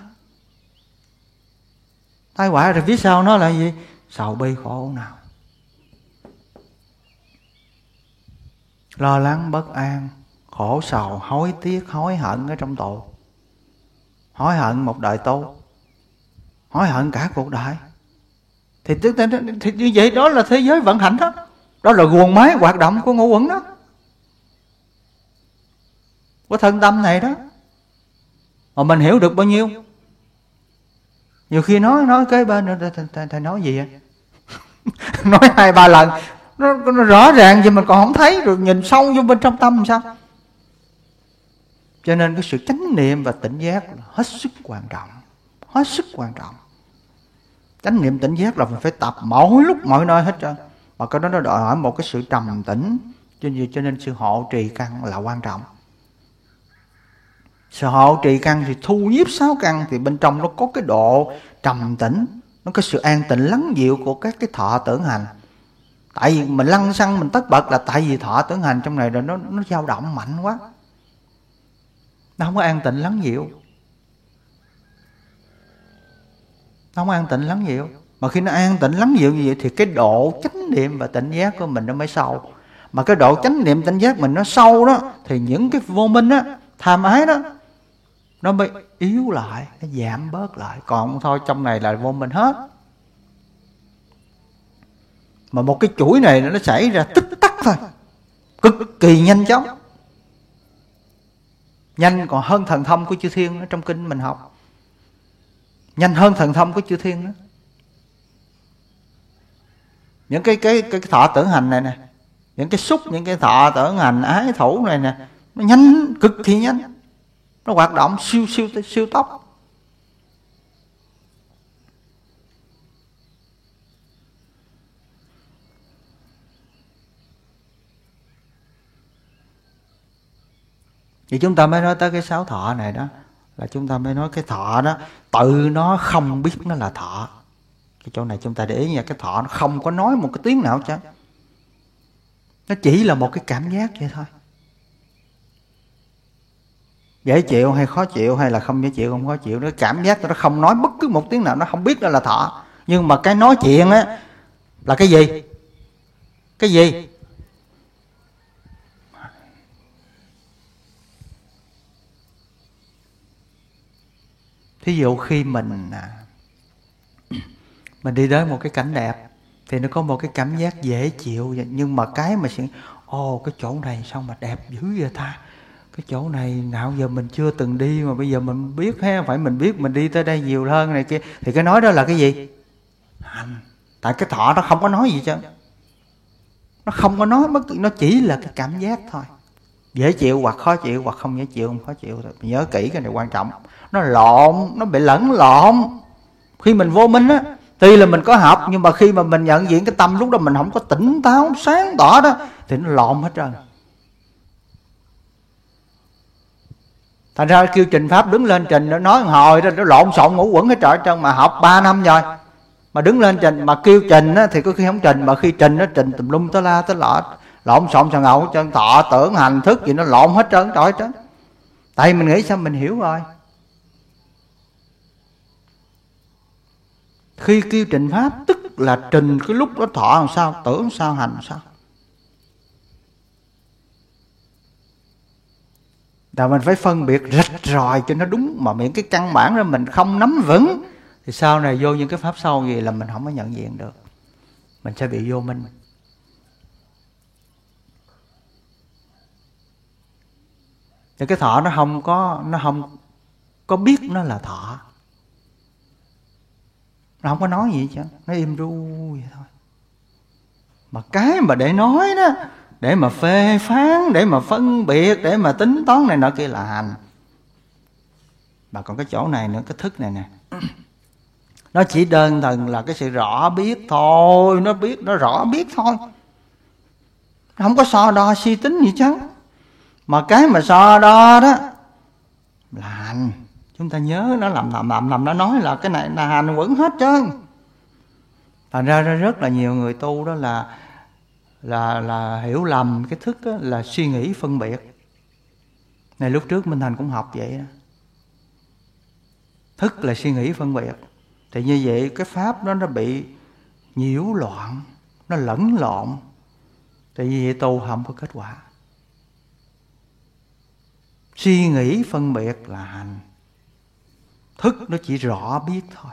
Tai họa rồi phía sau nó là gì? Sầu bi khổ nào? Lo lắng bất an khổ sầu hối tiếc hối hận ở trong tội. Hối hận một đời tu. Hối hận cả cuộc đời. Thì, thì như vậy đó là thế giới vận hành đó. Đó là guồng máy hoạt động của ngũ quẩn đó. Của thân tâm này đó. Mà mình hiểu được bao nhiêu? Nhiều khi nói nói cái bên thầy, thầy nói gì vậy? Nói hai ba lần. Nó, nó rõ ràng gì mình còn không thấy rồi nhìn sâu vô bên trong tâm làm sao? Cho nên cái sự chánh niệm và tỉnh giác là hết sức quan trọng, hết sức quan trọng. Chánh niệm, tỉnh giác là mình phải tập mỗi lúc mọi nơi hết trơn. Mà cái đó nó đòi hỏi một cái sự trầm tĩnh. Cho nên cho nên sự hộ trì căn là quan trọng. Sự hộ trì căn thì thu nhiếp sáu căn thì bên trong nó có cái độ trầm tĩnh, nó có sự an tịnh lắng dịu của các cái thọ tưởng hành. Tại vì mình lăn xăng, mình tất bật là tại vì thọ tưởng hành trong này rồi nó nó dao động mạnh quá nó không có an tịnh lắng dịu. Nó không an tịnh lắng dịu. Mà khi nó an tịnh lắng dịu như vậy thì cái độ chánh niệm và tỉnh giác của mình nó mới sâu. Mà cái độ chánh niệm, tỉnh giác mình nó sâu đó, thì những cái vô minh á, tham ái đó, nó mới yếu lại, nó giảm bớt lại. Còn thôi, trong này là vô minh hết. Mà một cái chuỗi này nó xảy ra tích tắc thôi. Cực kỳ nhanh chóng nhanh còn hơn thần thông của chư thiên đó trong kinh mình học. Nhanh hơn thần thông của chư thiên đó những cái cái cái, cái thọ tưởng hành này nè những cái xúc những cái thọ tưởng hành ái thủ này nè nó nhanh cực kỳ nhanh. Nó hoạt động siêu siêu siêu tốc. Thì chúng ta mới nói tới cái sáu thọ này đó. Là chúng ta mới nói cái thọ đó, tự nó không biết nó là thọ. Cái chỗ này chúng ta để ý nha, cái thọ nó không có nói một cái tiếng nào chứ nó chỉ là một cái cảm giác vậy thôi. Dễ chịu hay khó chịu hay là không dễ chịu, không khó chịu nó cảm giác nó không nói bất cứ một tiếng nào, nó không biết đó là thọ. Nhưng mà cái nói chuyện á, là cái gì? Cái gì? Thí dụ khi mình à, mình đi đến một cái cảnh đẹp thì nó có một cái cảm giác dễ chịu. Nhưng mà cái mà sẽ, ồ, cái chỗ này sao mà đẹp dữ vậy ta? Cái chỗ này nào giờ mình chưa từng đi mà bây giờ mình biết ha, phải mình biết mình đi tới đây nhiều hơn này kia. Thì cái nói đó là cái gì? Hành. Tại cái thọ nó không có nói gì chứ. Nó không có nói, bất nó chỉ là cái cảm giác thôi. Dễ chịu hoặc khó chịu hoặc không dễ chịu, không khó chịu thôi. Nhớ kỹ cái này quan trọng nó lộn nó bị lẫn lộn. Khi mình vô minh á tuy là mình có học nhưng mà khi mà mình nhận diện cái tâm lúc đó mình không có tỉnh táo sáng tỏ đó thì nó lộn hết trơn. Thành ra kêu trình pháp đứng lên trình nó nói hồi đó nó lộn xộn ngủ quẩn hết trời trơn mà học 3 năm rồi. Mà đứng lên trình mà kêu trình á, thì có khi không trình mà khi trình nó trình tùm lum tới la tới lọ lộn xộn sàn ngầu trơn tọa tưởng hành thức gì nó lộn hết trơn trời trơn tại mình nghĩ sao mình hiểu rồi. Khi kêu trình pháp, tức là trình cái lúc đó thọ làm sao, tưởng sao, hành sao. Là mình phải phân biệt rạch ròi cho nó đúng, mà miễn cái căn bản đó mình không nắm vững, thì sau này vô những cái pháp sâu gì là mình không có nhận diện được. Mình sẽ bị vô minh. Thì cái thọ nó không có, nó không có biết nó là thọ nó không có nói gì chứ nó im ru vậy thôi. Mà cái mà để nói đó, để mà phê phán, để mà phân biệt, để mà tính toán này nọ kia là hành. Mà còn cái chỗ này nữa, cái thức này nè. Nó chỉ đơn thuần là cái sự rõ biết thôi, nó biết, nó rõ biết thôi. Nó không có so đo suy tính gì chứ mà cái mà so đo đó là hành chúng ta nhớ nó làm làm làm làm nó nói là cái này là hành quẩn hết trơn. Thành ra rất là nhiều người tu đó là là là hiểu lầm cái thức đó là suy nghĩ phân biệt. Này lúc trước minh thành cũng học vậy đó thức là suy nghĩ phân biệt. Thì như vậy cái pháp đó nó bị nhiễu loạn, nó lẫn lộn. Thì như vậy tu không có kết quả. Suy nghĩ phân biệt là hành thức nó chỉ rõ biết thôi.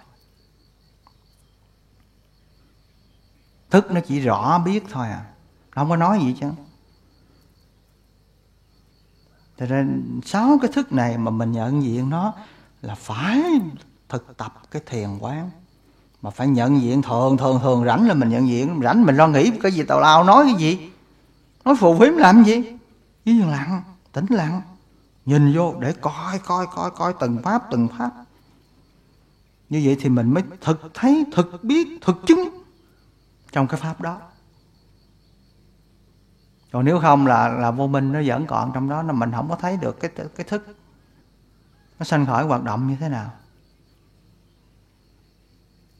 Thức nó chỉ rõ biết thôi à. Nó không có nói gì chứ. Thật ra sáu cái thức này mà mình nhận diện nó là phải thực tập cái thiền quán. Mà phải nhận diện thường thường thường rảnh là mình nhận diện. Rảnh mình lo nghĩ cái gì tào lao, nói cái gì. Nói phù phiếm làm gì? Yên lặng, tĩnh lặng. Nhìn vô để coi coi coi coi từng pháp từng pháp như vậy thì mình mới thực thấy thực biết thực chứng trong cái pháp đó. Còn nếu không là là vô minh nó vẫn còn trong đó là mình không có thấy được cái cái thức. Nó sanh khởi hoạt động như thế nào?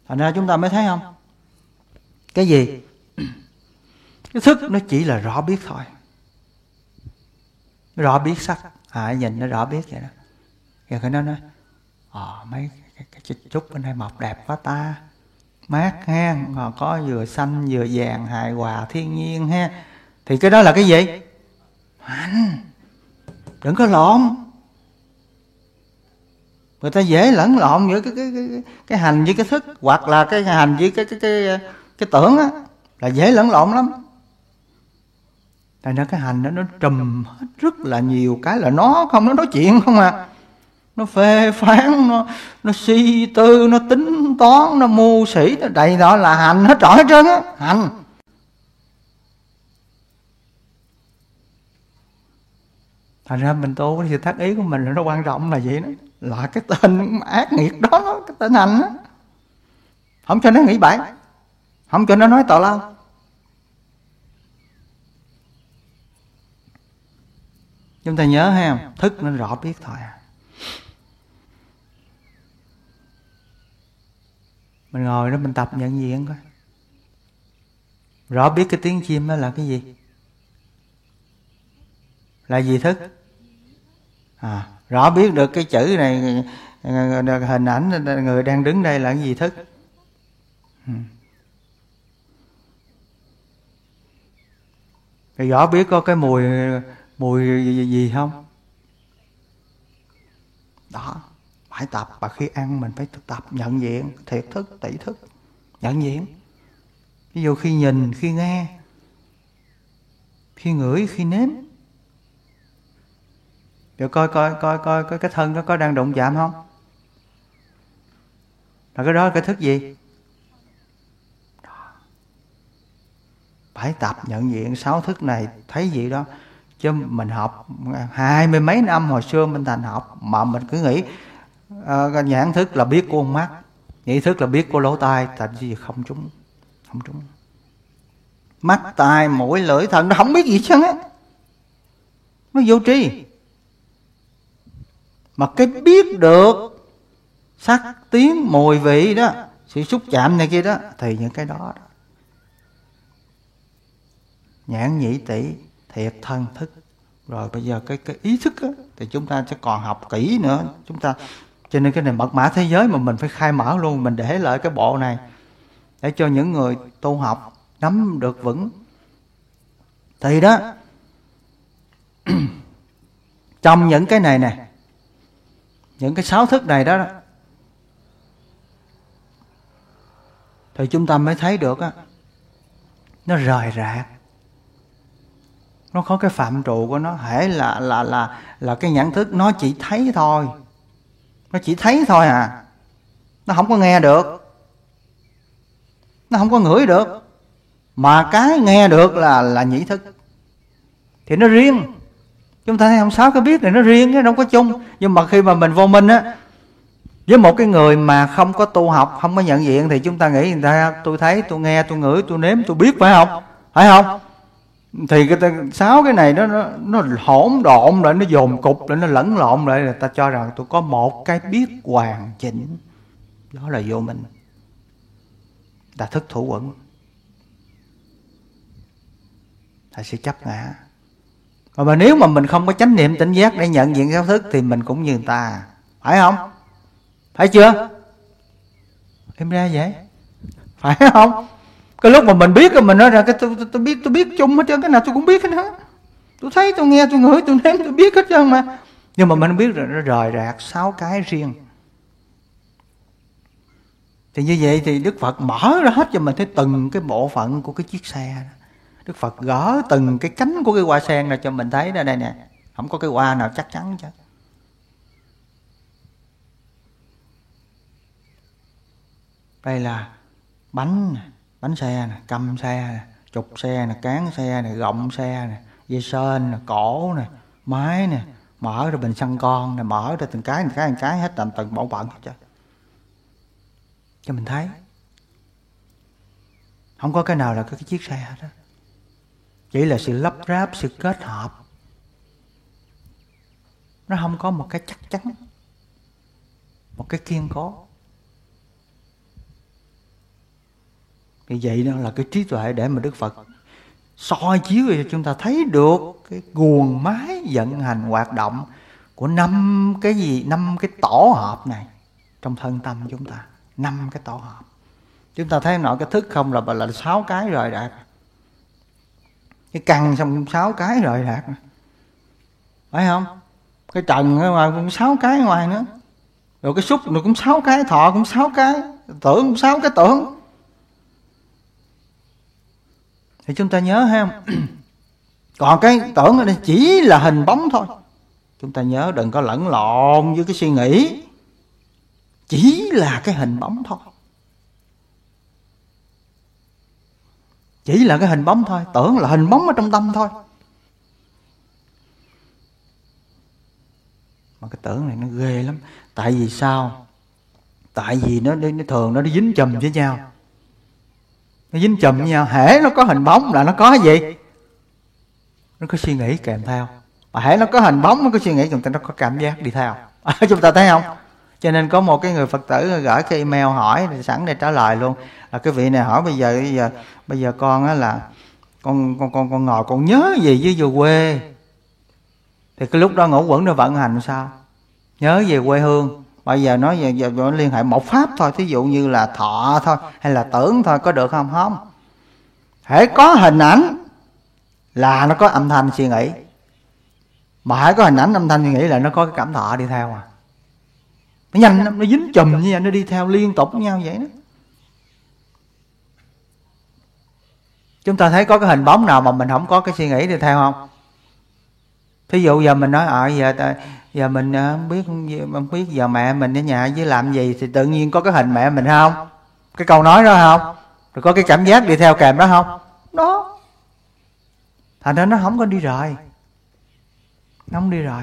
Thành ra chúng ta mới thấy không? Cái gì? Cái thức nó chỉ là rõ biết thôi. Rõ biết sắc. À nhìn nó rõ biết vậy đó. Rồi cái nó nói ờ à, mấy cái, chút bên đây mọc đẹp quá ta. Mát ha có vừa xanh vừa vàng hài hòa thiên nhiên ha. Thì cái đó là cái gì? Hành đừng có lộn. Người ta dễ lẫn lộn giữa cái cái cái, cái hành với cái thức hoặc là cái hành với cái cái cái cái tưởng á là dễ lẫn lộn lắm. Tại nó cái hành đó nó trùm hết rất là nhiều cái là nó không nó nói chuyện không à nó phê phán, nó nó suy tư, nó tính toán, nó mưu sĩ. Nó đầy đó là hành hết trọi hết trơn á, hành. Thành ra mình tu thì thắc ý của mình là nó quan trọng là vậy đó? Là cái tên ác nghiệt đó, cái tên hành đó không cho nó nghĩ bậy, không cho nó nói tào lao. Chúng ta nhớ ha thức nó rõ biết thôi à. Mình ngồi đó mình tập nhận diện coi. Rõ biết cái tiếng chim đó là cái gì? Là gì thức? À, rõ biết được cái chữ này hình ảnh người đang đứng đây là cái gì thức. Ừ. Thì rõ biết có cái mùi mùi gì, gì không? Đó phải tập, và khi ăn mình phải tập, nhận diện, thiệt thức tỷ thức, nhận diện. Ví dụ khi nhìn, khi nghe, khi ngửi, khi nếm. Rồi coi coi coi coi coi cái thân nó có đang đụng chạm không? Là cái đó là cái thức gì? Phải tập, nhận diện sáu thức này, thấy gì đó. Chứ mình học hai mươi mấy năm hồi xưa mình thành học, mà mình cứ nghĩ Ờ, à, nhãn thức là biết của con mắt nhĩ thức là biết của lỗ tai tại gì không trúng không trúng. Mắt tai mũi lưỡi thần nó không biết gì chứ á. Nó vô tri. Mà cái biết được sắc tiếng mùi vị đó sự xúc chạm này kia đó thì những cái đó, đó. nhãn nhĩ tỷ thiệt thân thức. Rồi bây giờ cái cái ý thức đó, thì chúng ta sẽ còn học kỹ nữa. Chúng ta cho nên cái này mật mã thế giới mà mình phải khai mở luôn, mình để lại cái bộ này để cho những người tu học nắm được vững. Thì đó, trong những cái này nè, những cái sáu thức này đó thì chúng ta mới thấy được á, nó rời rạc. Nó có cái phạm trụ của nó, hễ là là là là cái nhận thức nó chỉ thấy thôi nó chỉ thấy thôi à. Nó không có nghe được. Nó không có ngửi được. Mà cái nghe được là là nhĩ thức. Thì nó riêng. Chúng ta thấy không? Sáu cái biết này nó riêng nó không có chung. Nhưng mà khi mà mình vô minh á, với một cái người mà không có tu học, không có nhận diện, thì chúng ta nghĩ người ta, tôi thấy, tôi nghe, tôi ngửi, tôi nếm, tôi biết phải không? Phải không? Thì cái sáu cái này nó nó nó hỗn độn lại, nó dồn cục lại, nó lẫn lộn lại. Là ta cho rằng tôi có một cái biết hoàn chỉnh. Đó là vô minh. Ta thức thủ quẩn. Ta sẽ chấp ngã. Mà nếu mà mình không có chánh niệm tỉnh giác để nhận diện giáo thức thì mình cũng như người ta. Phải không? Phải chưa? Em ra vậy. Phải không? Cái lúc mà mình biết rồi mình nói ra cái tôi, tôi, tôi biết tôi biết chung hết trơn cái nào tôi cũng biết hết hết. Tôi thấy tôi nghe tôi ngửi tôi nếm tôi biết hết trơn mà. Nhưng mà mình biết rồi nó rời rạc sáu cái riêng. Thì như vậy thì đức phật mở ra hết cho mình thấy từng cái bộ phận của cái chiếc xe đức phật gỡ từng cái cánh của cái hoa sen ra cho mình thấy ra đây nè. Không có cái hoa nào chắc chắn chứ đây là bánh bánh xe nè cầm xe nè trục xe nè, cán xe nè, gọng xe nè, dây sên nè, cổ nè, máy nè, mở ra bình xăng con nè, mở ra từng cái từng cái từng cái, hết tầm từng bộ phận hết trơn. Cho mình thấy. Không có cái nào là cái chiếc xe hết đó chỉ là sự lắp ráp, sự kết hợp. Nó không có một cái chắc chắn, một cái kiên cố. Thì vậy đó là cái trí tuệ để mà đức phật soi chiếu cho chúng ta thấy được cái nguồn máy vận hành, hoạt động của năm cái gì, năm cái tổ hợp này trong thân tâm chúng ta. Năm cái tổ hợp. Chúng ta thấy nội cái thức không là là sáu cái rồi đạt cái căn xong sáu cái rồi đạt phải không? Cái trần ở ngoài cũng sáu cái ngoài nữa. Rồi cái xúc nó cũng sáu cái, thọ cũng sáu cái, tưởng cũng sáu cái tưởng. Thì chúng ta nhớ ha. Còn cái tưởng ở đây chỉ là hình bóng thôi. Chúng ta nhớ đừng có lẫn lộn với cái suy nghĩ. Chỉ là cái hình bóng thôi. Chỉ là cái hình bóng thôi. Tưởng là hình bóng ở trong tâm thôi. Mà cái tưởng này nó ghê lắm. Tại vì sao? Tại vì nó, nó thường nó dính chùm với nhau dính chùm với nhau hễ nó có hình bóng là nó có gì? Nó có suy nghĩ kèm theo. Mà hễ nó có hình bóng nó có suy nghĩ chúng ta nó có cảm giác đi theo. À, chúng ta thấy không? Cho nên có một cái người phật tử gửi cái email hỏi thì sẵn để trả lời luôn. Là cái vị này hỏi bây giờ bây giờ bây giờ con á là con con con con ngồi con nhớ gì với về quê? Thì cái lúc đó ngũ quẩn nó vận hành sao? Nhớ về quê hương bây giờ nói giờ, giờ, giờ liên hệ một pháp thôi thí dụ như là thọ thôi hay là tưởng thôi có được không? Không. Hãy có hình ảnh là nó có âm thanh suy nghĩ. Mà hãy có hình ảnh âm thanh suy nghĩ là nó có cái cảm thọ đi theo à. Nó nhanh nó dính chùm như vậy nó đi theo liên tục với nhau vậy đó. Chúng ta thấy có cái hình bóng nào mà mình không có cái suy nghĩ đi theo không? Thí dụ giờ mình nói ở à, giờ giờ mình ờ, không biết không biết giờ mẹ mình ở nhà với làm gì thì tự nhiên có cái hình mẹ mình không? Cái câu nói đó không? Rồi có cái cảm giác đi theo kèm đó không? Đó. Thành ra nó không có đi rời. Nó không đi rời.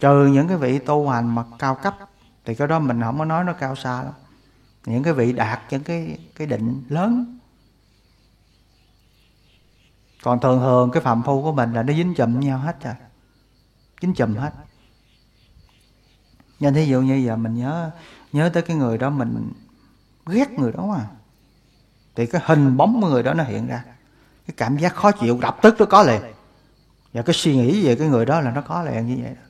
Trừ những cái vị tu hành mà cao cấp, thì cái đó mình không có nói nó cao xa lắm những cái vị đạt những cái cái định lớn. Còn thường thường cái phạm phu của mình là nó dính chùm nhau hết rồi dính chùm hết nên thí dụ như giờ mình nhớ nhớ tới cái người đó mình ghét người đó mà thì cái hình bóng của người đó nó hiện ra. Cái cảm giác khó chịu, lập tức nó có liền. Và cái suy nghĩ về cái người đó là nó có liền như vậy đó.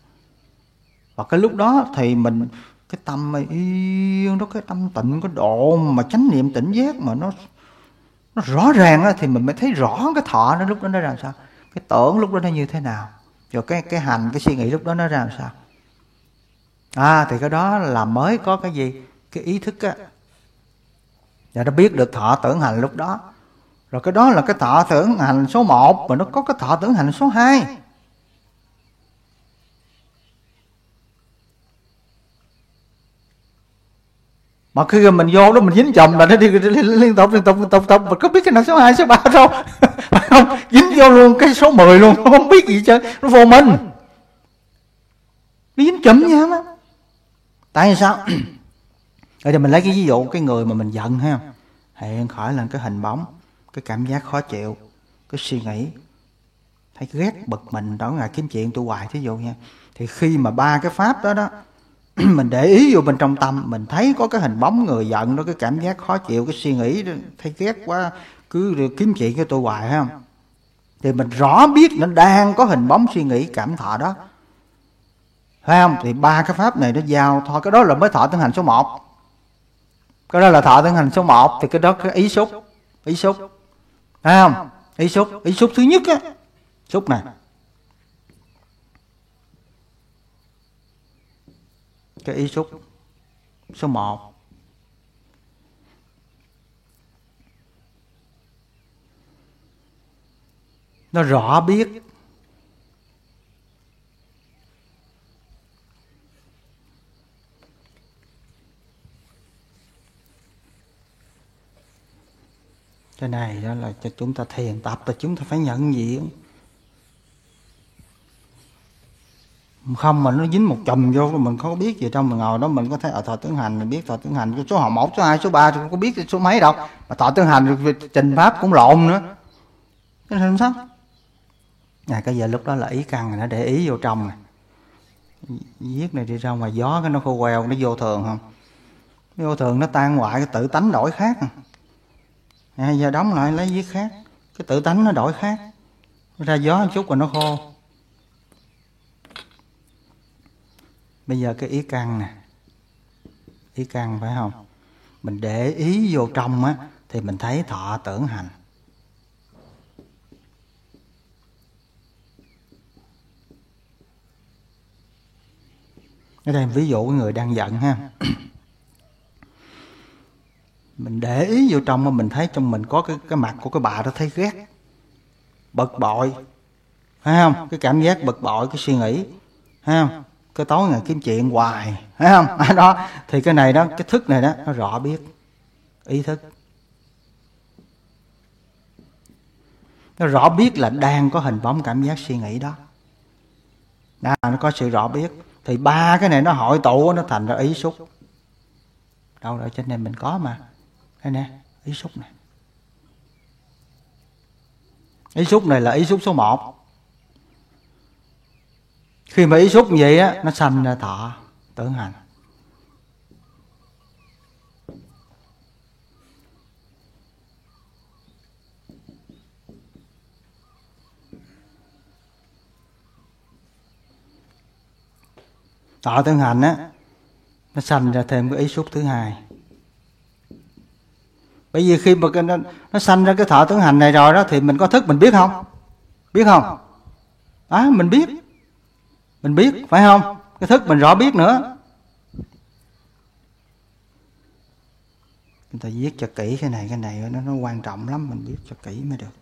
và cái lúc đó thì mình, cái tâm yên đó, cái tâm tịnh, cái độ mà chánh niệm tỉnh giác mà nó nó rõ ràng thì mình mới thấy rõ cái thọ nó lúc đó nó làm sao. Cái tưởng lúc đó nó như thế nào. Rồi cái cái hành, cái suy nghĩ lúc đó nó ra làm sao à thì cái đó là mới có cái gì? Cái ý thức á. Và nó biết được thọ tưởng hành lúc đó. Rồi cái đó là cái thọ tưởng hành số 1 mà nó có cái thọ tưởng hành số 2 mà khi mình vô đó mình dính chồng là nó đi liên tục liên tục liên tục tục. Mà có biết cái nào số 2, số 3 đâu. Không? Dính vô luôn cái số 10 luôn. Không biết gì chứ nó vô mình. Nó dính chậm nha đó tại sao? Ở đây mình lấy cái ví dụ cái người mà mình giận ha. Hiện khỏi là cái hình bóng cái cảm giác khó chịu cái suy nghĩ. Thấy ghét bực mình đó ngày kiếm chuyện tu hoài. Thí dụ nha thì khi mà ba cái pháp đó đó mình để ý vô bên trong tâm mình thấy có cái hình bóng người giận đó cái cảm giác khó chịu cái suy nghĩ đó, thấy ghét quá cứ kiếm chuyện với tôi hoài ha, thì mình rõ biết nó đang có hình bóng suy nghĩ cảm thọ đó phải không? Thì ba cái pháp này nó giao thôi. Cái đó là mới thọ tương hành số 1 cái đó là thọ tương hành số 1 thì cái đó cái ý xúc. Ý xúc. Phải không? Ý xúc. Ý xúc thứ nhất á. Xúc này. Cái ý xúc. Số 1 nó rõ biết cái này đó là cho chúng ta thiền tập là chúng ta phải nhận diện. Không mà nó dính một chùm vô mình không biết gì trong mình ngồi đó. Mình có thể ở ờ, thọ tướng hành mình biết thọ tướng hành. Số họ một số hai số ba tôi không có biết số mấy đâu. Mà thọ tướng hành trình pháp cũng lộn nữa. Cái làm sao? À, cái giờ lúc đó là ý căn nó để ý vô trong này. Viết này đi ra ngoài gió cái nó khô queo nó vô thường không? Vô thường nó tan hoại cái tự tánh đổi khác à, giờ đóng lại lấy viết khác. Cái tự tánh nó đổi khác. Ra gió một chút rồi nó khô. Bây giờ cái ý căn nè. Ý căn phải không? Mình để ý vô trong á thì mình thấy thọ tưởng hành. Ở đây ví dụ người đang giận ha mình để ý vô trong mà mình thấy trong mình có cái cái mặt của cái bà đó thấy ghét bực bội. Phải không? Cái cảm giác bực bội cái suy nghĩ. Phải không? Cái tối ngày kiếm chuyện hoài. Phải không? À, đó. Thì cái này đó cái thức này đó nó rõ biết. Ý thức. Nó rõ biết là đang có hình bóng cảm giác suy nghĩ đó. Đó nó có sự rõ biết. Thì ba cái này nó hội tụ nó thành ra ý xúc. Đâu rồi trên này mình có mà đây nè, ý xúc này. Ý xúc này là ý xúc số 1 khi mà ý xúc như vậy á, nó sanh ra thọ, tưởng hành. Thọ tưởng hành á, nó sanh ra thêm cái ý xúc thứ hai bởi vì khi mà cái nó, nó sanh ra cái thọ tướng hành này rồi đó thì mình có thức mình biết không? Biết không? À mình biết. Mình biết phải không? Cái thức mình rõ biết nữa. Chúng ta viết cho kỹ cái này cái này nó nó quan trọng lắm mình biết cho kỹ mới được.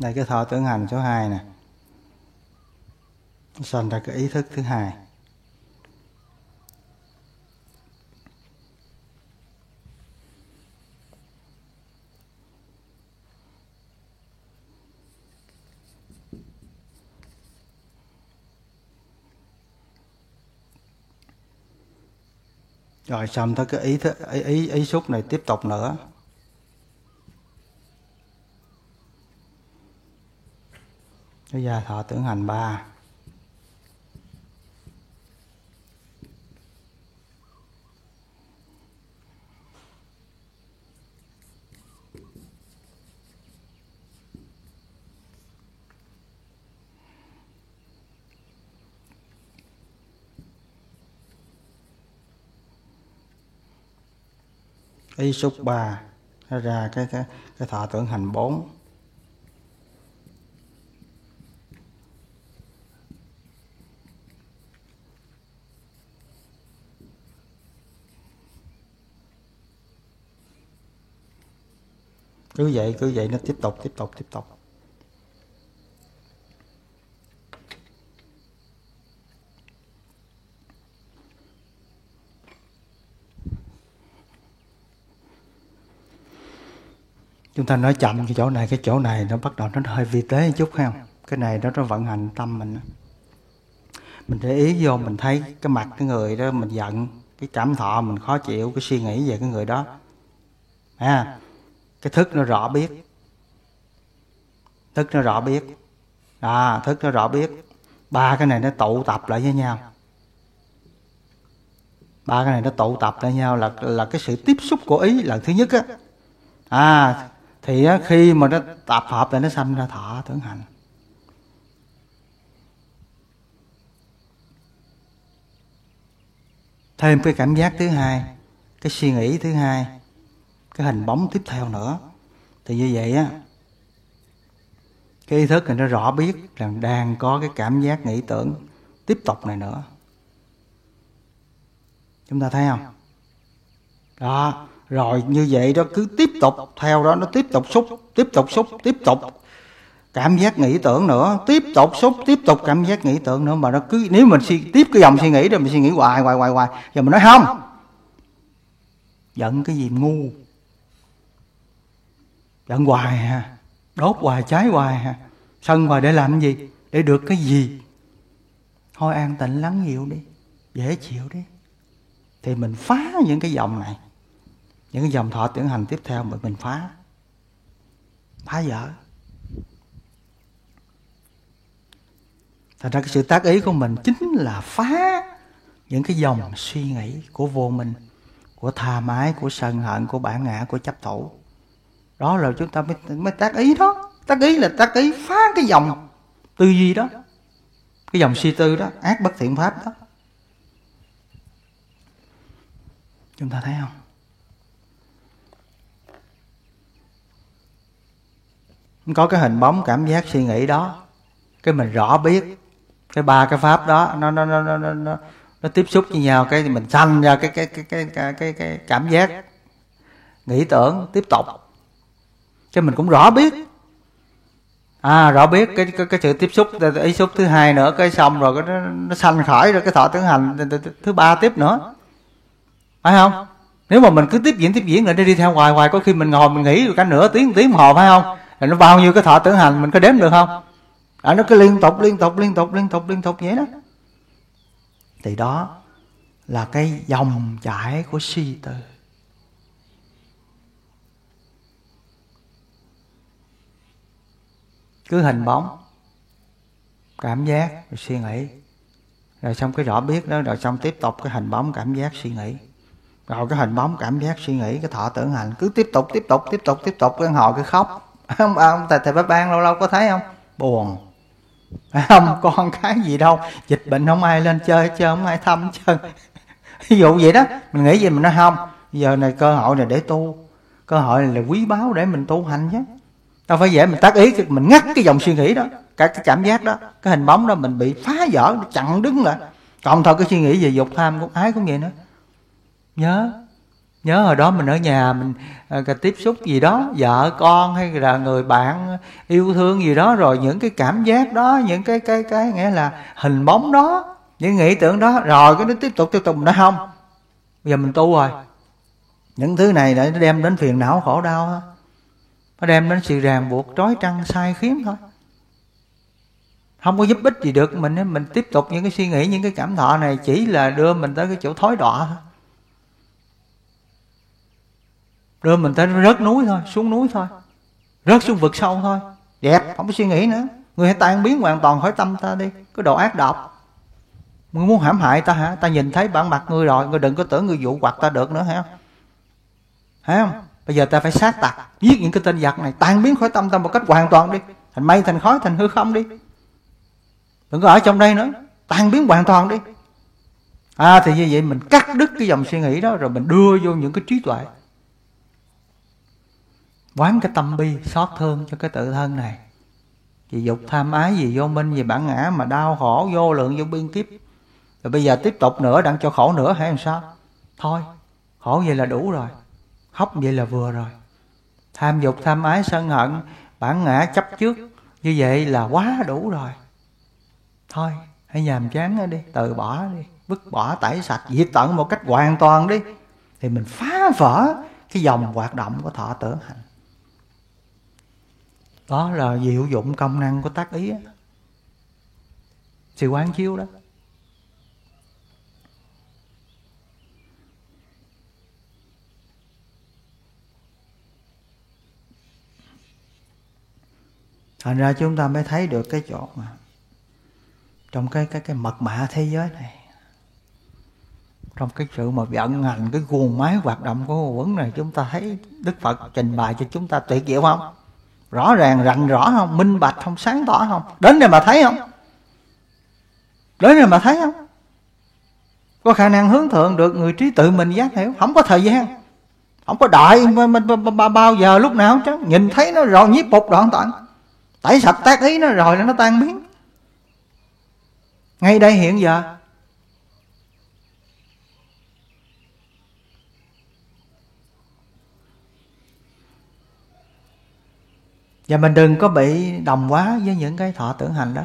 Đây cái thọ tưởng hành số 2 nè. Sanh ra cái ý thức thứ hai. Rồi xong tới cái ý, thức, ý ý ý xúc này tiếp tục nữa. Cái gia thọ tưởng hành ba. Ý xúc ba ra cái cái cái thọ tưởng hành bốn. Cứ vậy cứ vậy nó tiếp tục tiếp tục tiếp tục. Chúng ta nói chậm cái chỗ này cái chỗ này nó bắt đầu nó hơi vi tế một chút không? Cái này đó nó vận hành tâm mình. Mình để ý vô mình thấy cái mặt cái người đó mình giận cái cảm thọ mình khó chịu cái suy nghĩ về cái người đó. À, cái thức nó rõ biết. Thức nó rõ biết. À thức nó rõ biết. Ba cái này nó tụ tập lại với nhau. Ba cái này nó tụ tập lại nhau là là cái sự tiếp xúc của ý là thứ nhất á. À thì khi mà nó tập hợp lại, nó sanh ra thọ, tưởng hành. Thêm cái cảm giác thứ hai, cái suy nghĩ thứ hai cái hình bóng tiếp theo nữa. Thì như vậy á, cái ý thức thì nó rõ biết rằng đang có cái cảm giác nghĩ tưởng tiếp tục này nữa. Chúng ta thấy không? Đó, rồi như vậy đó, cứ tiếp tục theo đó, nó tiếp tục xúc, tiếp tục xúc, tiếp tục cảm giác nghĩ tưởng nữa. Tiếp tục xúc, tiếp tục cảm giác nghĩ tưởng nữa mà nó cứ, nếu mình suy, tiếp cái dòng suy nghĩ rồi mình suy nghĩ hoài hoài hoài hoài. Giờ mình nói không. Giận cái gì ngu? Giận hoài ha đốt hoài, cháy hoài ha sân hoài để làm gì? Để được cái gì? Thôi an tịnh lắng dịu đi, dễ chịu đi. Thì mình phá những cái dòng này, những cái dòng thọ tưởng hành tiếp theo mà mình phá. Phá dở thành ra cái sự tác ý của mình chính là phá những cái dòng suy nghĩ của vô minh, của tha mái, của sân hận, của bản ngã, của chấp thủ đó là chúng ta mới, mới tác ý đó. Tác ý là tác ý phá cái dòng tư duy đó. Cái dòng suy tư đó ác bất thiện pháp đó. Chúng ta thấy không? Có cái hình bóng cảm giác suy nghĩ đó. Cái mình rõ biết cái ba cái pháp đó nó nó nó nó nó, nó, nó tiếp xúc với nhau cái mình sanh ra cái cái cái cái cái cái, cái cảm giác nghĩ tưởng tiếp tục cho mình cũng rõ biết. À rõ biết cái cái, cái sự tiếp xúc ý xúc thứ hai nữa cái xong rồi cái nó, nó sanh khởi rồi cái thọ tưởng hành thứ ba tiếp nữa. Phải không? Nếu mà mình cứ tiếp diễn tiếp diễn lại đi theo hoài hoài có khi mình ngồi mình nghĩ cả nửa tiếng tiếng hồ phải không? Rồi nó bao nhiêu cái thọ tưởng hành mình có đếm được không? À, nó cứ liên tục liên tục liên tục liên tục liên tục vậy đó. Thì đó là cái dòng chảy của suy tư. Cứ hình bóng. Cảm giác, rồi suy nghĩ. Rồi xong cái rõ biết đó, rồi xong tiếp tục cái hình bóng, cảm giác, suy nghĩ. Rồi cái hình bóng, cảm giác, suy nghĩ, cái thọ tưởng hành. Cứ tiếp tục tiếp tục tiếp tục tiếp tục. Cái hồi cái khóc. Không ông thầy thầy bác ban lâu lâu có thấy không? Buồn. Không con cái gì đâu. Dịch bệnh không ai lên chơi chơi không ai thăm chơi ví dụ vậy đó. Mình nghĩ gì mình nói không. Giờ này cơ hội này để tu. Cơ hội này là quý báu để mình tu hành chứ đâu phải dễ mình tác ý mình ngắt cái dòng suy nghĩ đó cả cái cảm giác đó cái hình bóng đó mình bị phá vỡ chặn đứng lại. Còn thôi cái suy nghĩ về dục tham cũng ái cũng vậy nữa. Nhớ nhớ hồi đó mình ở nhà mình à, tiếp xúc gì đó vợ con hay là người bạn yêu thương gì đó rồi những cái cảm giác đó những cái cái cái nghĩa là hình bóng đó những nghĩ tưởng đó rồi cái nó tiếp tục tiếp tục nó không bây giờ mình tu rồi. Những thứ này để nó đem đến phiền não khổ đau thôi nó đem đến sự ràng buộc, trói trăng, sai khiếm thôi. Không có giúp ích gì được mình mình tiếp tục những cái suy nghĩ, những cái cảm thọ này chỉ là đưa mình tới cái chỗ thối đọa thôi. Đưa mình tới rớt núi thôi, xuống núi thôi. Rớt xuống vực sâu thôi. Đẹp không có suy nghĩ nữa. Người hãy tan biến hoàn toàn khỏi tâm ta đi. Cái đồ ác độc. Người muốn hãm hại ta hả? Ta nhìn thấy bản mặt người rồi, người đừng có tưởng người dụ hoặc ta được nữa, hả? Hả không? Bây giờ ta phải sát tặc giết những cái tên giặc này. Tan biến khỏi tâm ta một cách hoàn toàn đi. Thành mây, thành khói, thành hư không đi. Đừng có ở trong đây nữa. Tan biến hoàn toàn đi. À thì như vậy mình cắt đứt cái dòng suy nghĩ đó, rồi mình đưa vô những cái trí tuệ. Quán cái tâm bi xót thương cho cái tự thân này. Vì dục tham ái gì vô minh gì bản ngã mà đau khổ, vô lượng, vô biên kiếp. Rồi bây giờ tiếp tục nữa đang cho khổ nữa hay làm sao? Thôi, khổ vậy là đủ rồi khóc vậy là vừa rồi. Tham dục, tham ái, sân hận, bản ngã chấp trước. Như vậy là quá đủ rồi. Thôi, hãy nhàm chán đi, từ bỏ đi, vứt bỏ, tẩy sạch, diệt tận một cách hoàn toàn đi. Thì mình phá vỡ cái dòng hoạt động của thọ tưởng hành. Đó là diệu dụng công năng của tác ý sự quán chiếu đó. Thành ra chúng ta mới thấy được cái chỗ mà trong cái cái cái mật mã thế giới này. Trong cái sự mà vận hành cái guồng máy hoạt động của quẩn này, chúng ta thấy đức phật trình bày cho chúng ta tuyệt diệu không? Rõ ràng rành rõ không? Minh bạch không? Sáng tỏ không? Đến đây mà thấy không? Đến đây mà thấy không? Có khả năng hướng thượng được người trí tự mình giác hiểu. Không có thời gian. Không có đợi bao giờ lúc nào chứ? Nhìn thấy nó rồi nhiếp bục đoạn tận tẩy sạch tác ý nó rồi là nó tan biến. Ngay đây hiện giờ. Và mình đừng có bị đồng quá với những cái thọ tưởng hành đó.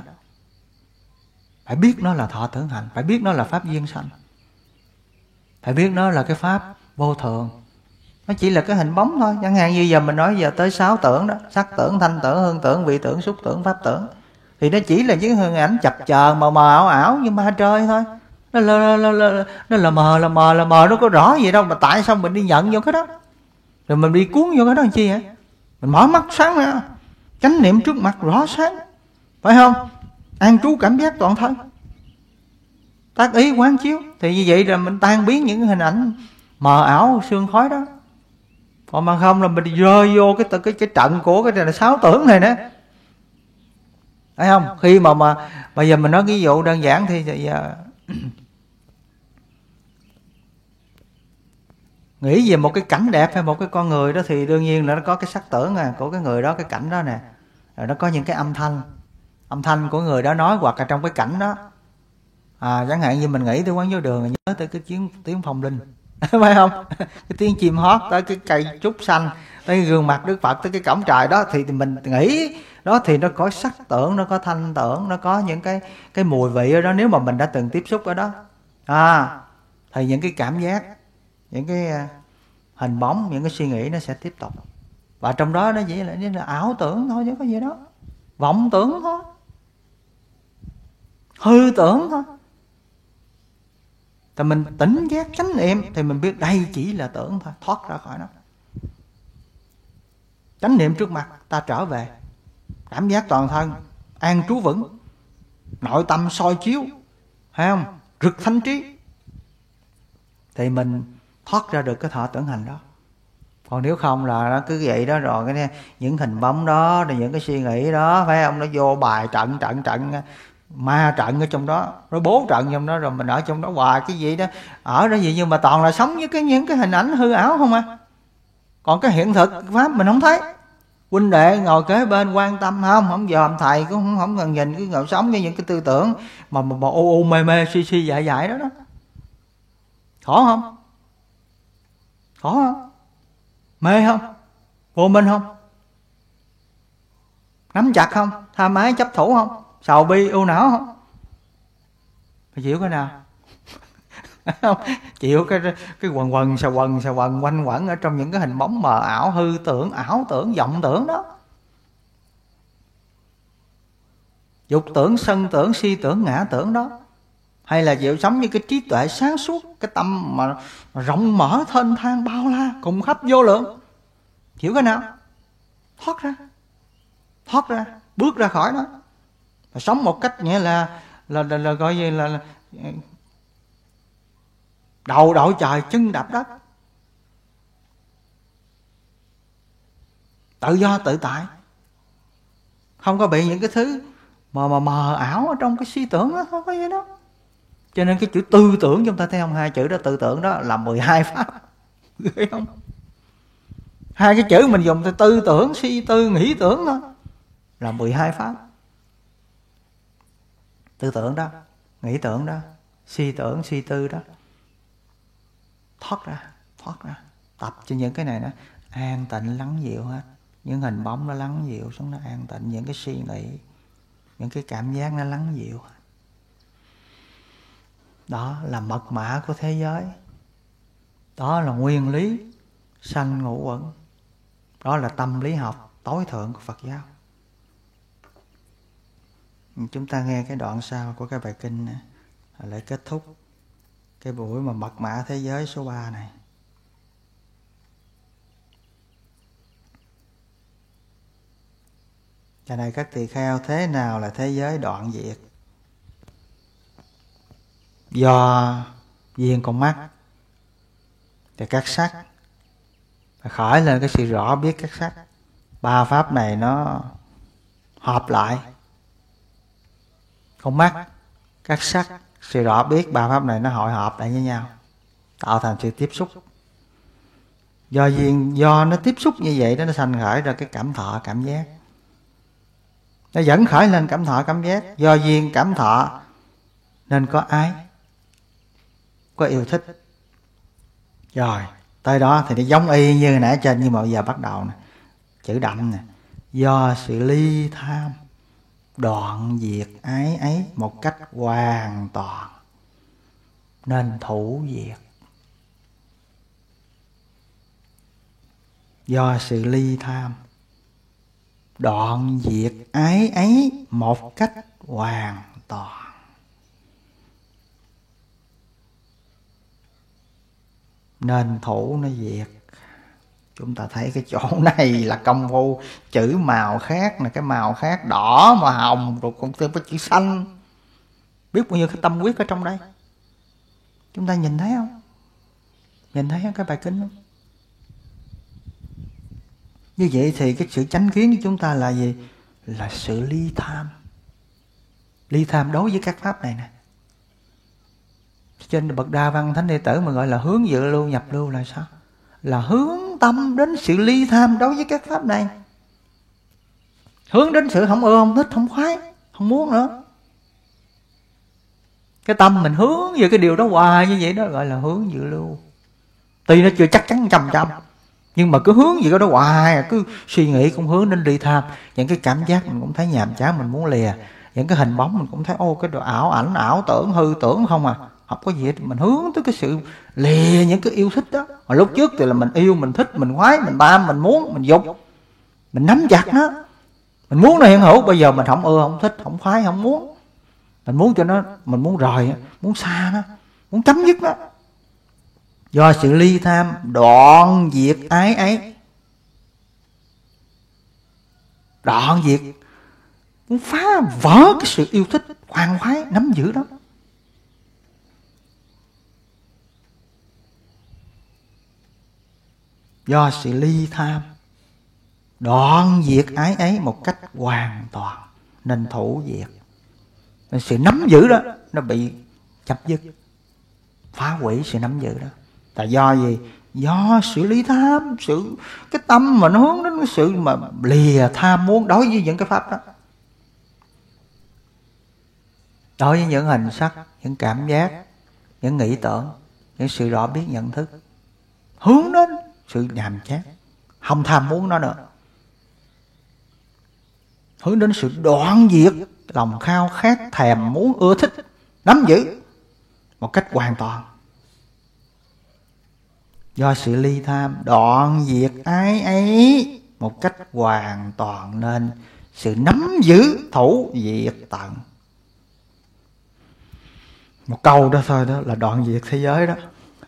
Phải biết nó là thọ tưởng hành, phải biết nó là pháp duyên sanh. Phải biết nó là cái pháp vô thường nó chỉ là cái hình bóng thôi. Chẳng hạn như giờ mình nói giờ tới sáu tưởng đó sắc tưởng thanh tưởng hương tưởng vị tưởng xúc tưởng pháp tưởng. Thì nó chỉ là những hình ảnh chập chờn mờ mờ ảo ảo như ma trời thôi. Nó là, là, là, là, nó là mờ là mờ là mờ nó có rõ gì đâu. Mà tại sao mình đi nhận vô cái đó? Rồi mình đi cuốn vô cái đó làm chi hả mình mở mắt sáng ra chánh niệm trước mặt rõ sáng. Phải không? An trú cảm giác toàn thân. Tác ý quán chiếu. Thì như vậy là mình tan biến những hình ảnh mờ ảo sương khói đó còn mà không là mình rơi vô cái cái cái trận của cái này là sáu tưởng này nữa thấy không? Khi mà mà bây giờ mình nói ví dụ đơn giản thì giờ nghĩ về một cái cảnh đẹp hay một cái con người đó thì đương nhiên là nó có cái sắc tưởng à của cái người đó, cái cảnh đó nè. Rồi nó có những cái âm thanh âm thanh của người đó nói hoặc là trong cái cảnh đó. À chẳng hạn như mình nghĩ tới quán vô đường nhớ tới cái tiếng tiếng phong linh. phải không? Cái tiếng chim hót tới cái cây trúc xanh tới gương mặt đức phật tới cái cổng trời đó thì mình nghĩ đó thì nó có sắc tưởng nó có thanh tưởng nó có những cái cái mùi vị ở đó. Nếu mà mình đã từng tiếp xúc ở đó à thì những cái cảm giác những cái à, hình bóng những cái suy nghĩ nó sẽ tiếp tục. Và trong đó nó chỉ là, chỉ là ảo tưởng thôi chứ có gì đó vọng tưởng thôi. Hư tưởng thôi thì mình tỉnh giác chánh niệm thì mình biết đây chỉ là tưởng thôi, thoát ra khỏi nó. Chánh niệm trước mặt, ta trở về. Cảm giác toàn thân, an trú vững. Nội tâm soi chiếu hay không? Rực thanh trí. Thì mình thoát ra được cái thọ tưởng hành đó. Còn nếu không là nó cứ vậy đó rồi, cái những hình bóng đó, rồi những cái suy nghĩ đó, phải không? Nó vô bài trận trận trận ma trận ở trong đó rồi bố trận trong đó rồi mình ở trong đó hoài cái gì đó. Ở đó gì nhưng mà toàn là sống với cái những cái hình ảnh hư ảo không à. Còn cái hiện thực pháp mình không thấy. Huynh đệ ngồi kế bên quan tâm không? Không dòm thầy cũng không, không cần nhìn cứ ngồi sống với những cái tư tưởng mà mà, mà ô ô mê mê si si dại dại đó đó. Khó không? Khó không? Mê không? Vô minh không? Nắm chặt không? Tham ái chấp thủ không? Sầu bi ưu não. Không phải chịu cái nào? Chịu cái cái quần quần xà quần xà quần quanh quẩn ở trong những cái hình bóng mờ ảo hư tưởng ảo tưởng vọng tưởng đó. Dục tưởng sân tưởng si tưởng ngã tưởng đó. Hay là chịu sống như cái trí tuệ sáng suốt cái tâm mà, mà rộng mở thênh thang bao la cùng khắp vô lượng. Hiểu cái nào? Thoát ra. Thoát ra. Bước ra khỏi đó sống một cách nghĩa là là, là, là gọi gì là, là đầu đội trời chân đạp đất. Tự do tự tại. Không có bị những cái thứ mà mà mờ ảo ở trong cái suy tưởng đó không có gì đó. Cho nên cái chữ tư tưởng chúng ta thấy không? Hai chữ đó tư tưởng đó là 12 pháp. Thấy không? Hai cái chữ mình dùng từ tư tưởng suy tư nghĩ tưởng thôi là 12 pháp tư tưởng đó, nghĩ tưởng đó, suy tưởng, suy tư đó. Thoát ra thoát ra. Tập cho những cái này đó an tịnh, lắng dịu hết. Những hình bóng nó lắng dịu xuống, nó an tịnh. Những cái suy nghĩ, những cái cảm giác nó lắng dịu đó là mật mã của thế giới. Đó là nguyên lý sanh ngũ uẩn. Đó là tâm lý học tối thượng của phật giáo chúng ta nghe cái đoạn sau của cái bài kinh này lại kết thúc cái buổi mà mật mã thế giới số 3 này. Cho này các tỳ kheo, thế nào là thế giới đoạn diệt? Do duyên con mắt thì các sắc. Khởi lên cái sự rõ biết các sắc. Ba pháp này nó hợp lại con mắt, các sắc, sự rõ biết ba pháp này nó hội họp lại với nhau, tạo thành sự tiếp xúc. Do duyên, do nó tiếp xúc như vậy đó, nó thành khởi ra cái cảm thọ, cảm giác. Nó dẫn khởi lên cảm thọ, cảm giác. Do duyên, cảm thọ, nên có ái, có yêu thích. Rồi, tới đó thì nó giống y như nãy trên, nhưng mà bây giờ bắt đầu nè. Chữ đậm nè. Do sự ly tham đoạn diệt ái ấy một cách hoàn toàn, nên thủ diệt. Do sự ly tham, đoạn diệt ái ấy một cách hoàn toàn. Nên thủ nó diệt chúng ta thấy cái chỗ này là công phu, chữ màu khác là cái màu khác đỏ mà hồng, rồi cũng thêm cái chữ xanh. Biết bao nhiêu cái tâm quyết ở trong đây? Chúng ta nhìn thấy không? Nhìn thấy cái bài kinh không? Như vậy thì cái sự chánh kiến của chúng ta là gì? Là sự ly tham. Ly tham đối với các pháp này nè. Trên bậc đa văn thánh đệ tử mà gọi là hướng dự lưu, nhập lưu là sao? Là hướng tâm đến sự ly tham đối với các pháp này. Hướng đến sự không ưa không thích, không khoái, không muốn nữa. Cái tâm mình hướng về cái điều đó hoài như vậy đó, gọi là hướng dự lưu. Tuy nó chưa chắc chắn trăm trăm nhưng mà cứ hướng gì đó hoài, cứ suy nghĩ cũng hướng đến ly tham. Những cái cảm giác mình cũng thấy nhàm chán, mình muốn lìa. Những cái hình bóng mình cũng thấy, ô, cái đồ ảo ảnh, ảo tưởng, hư tưởng không à không có gì hết. Mình hướng tới cái sự lìa những cái yêu thích đó. Mà lúc trước thì là mình yêu, mình thích, mình khoái, mình tham mình muốn, mình dục. Mình nắm chặt nó. Mình muốn nó hiện hữu. Bây giờ mình không ưa, không thích, không khoái, không muốn. Mình muốn cho nó, mình muốn rời, muốn xa nó, muốn chấm dứt nó. Do sự ly tham, đoạn diệt ái ấy. Đoạn diệt. Muốn phá vỡ cái sự yêu thích khoan khoái, nắm giữ đó. Do sự ly tham. Đoạn diệt ái ấy một cách hoàn toàn. Nên thủ diệt. Nên sự nắm giữ đó, nó bị chập dứt. Phá hủy sự nắm giữ đó. Là do gì? Do sự ly tham, sự cái tâm mà nó hướng đến cái sự mà lìa tham muốn đối với những cái pháp đó. Đối với những hình sắc, những cảm giác, những nghĩ tưởng, những sự rõ biết nhận thức. Hướng đến sự nhàm chán không tham muốn nó nữa. Hướng đến sự đoạn diệt, lòng khao khát, thèm muốn, ưa thích, nắm giữ một cách hoàn toàn. Do sự ly tham, đoạn diệt ái ấy một cách hoàn toàn nên sự nắm giữ thủ diệt tận. Một câu đó thôi đó là đoạn diệt thế giới đó.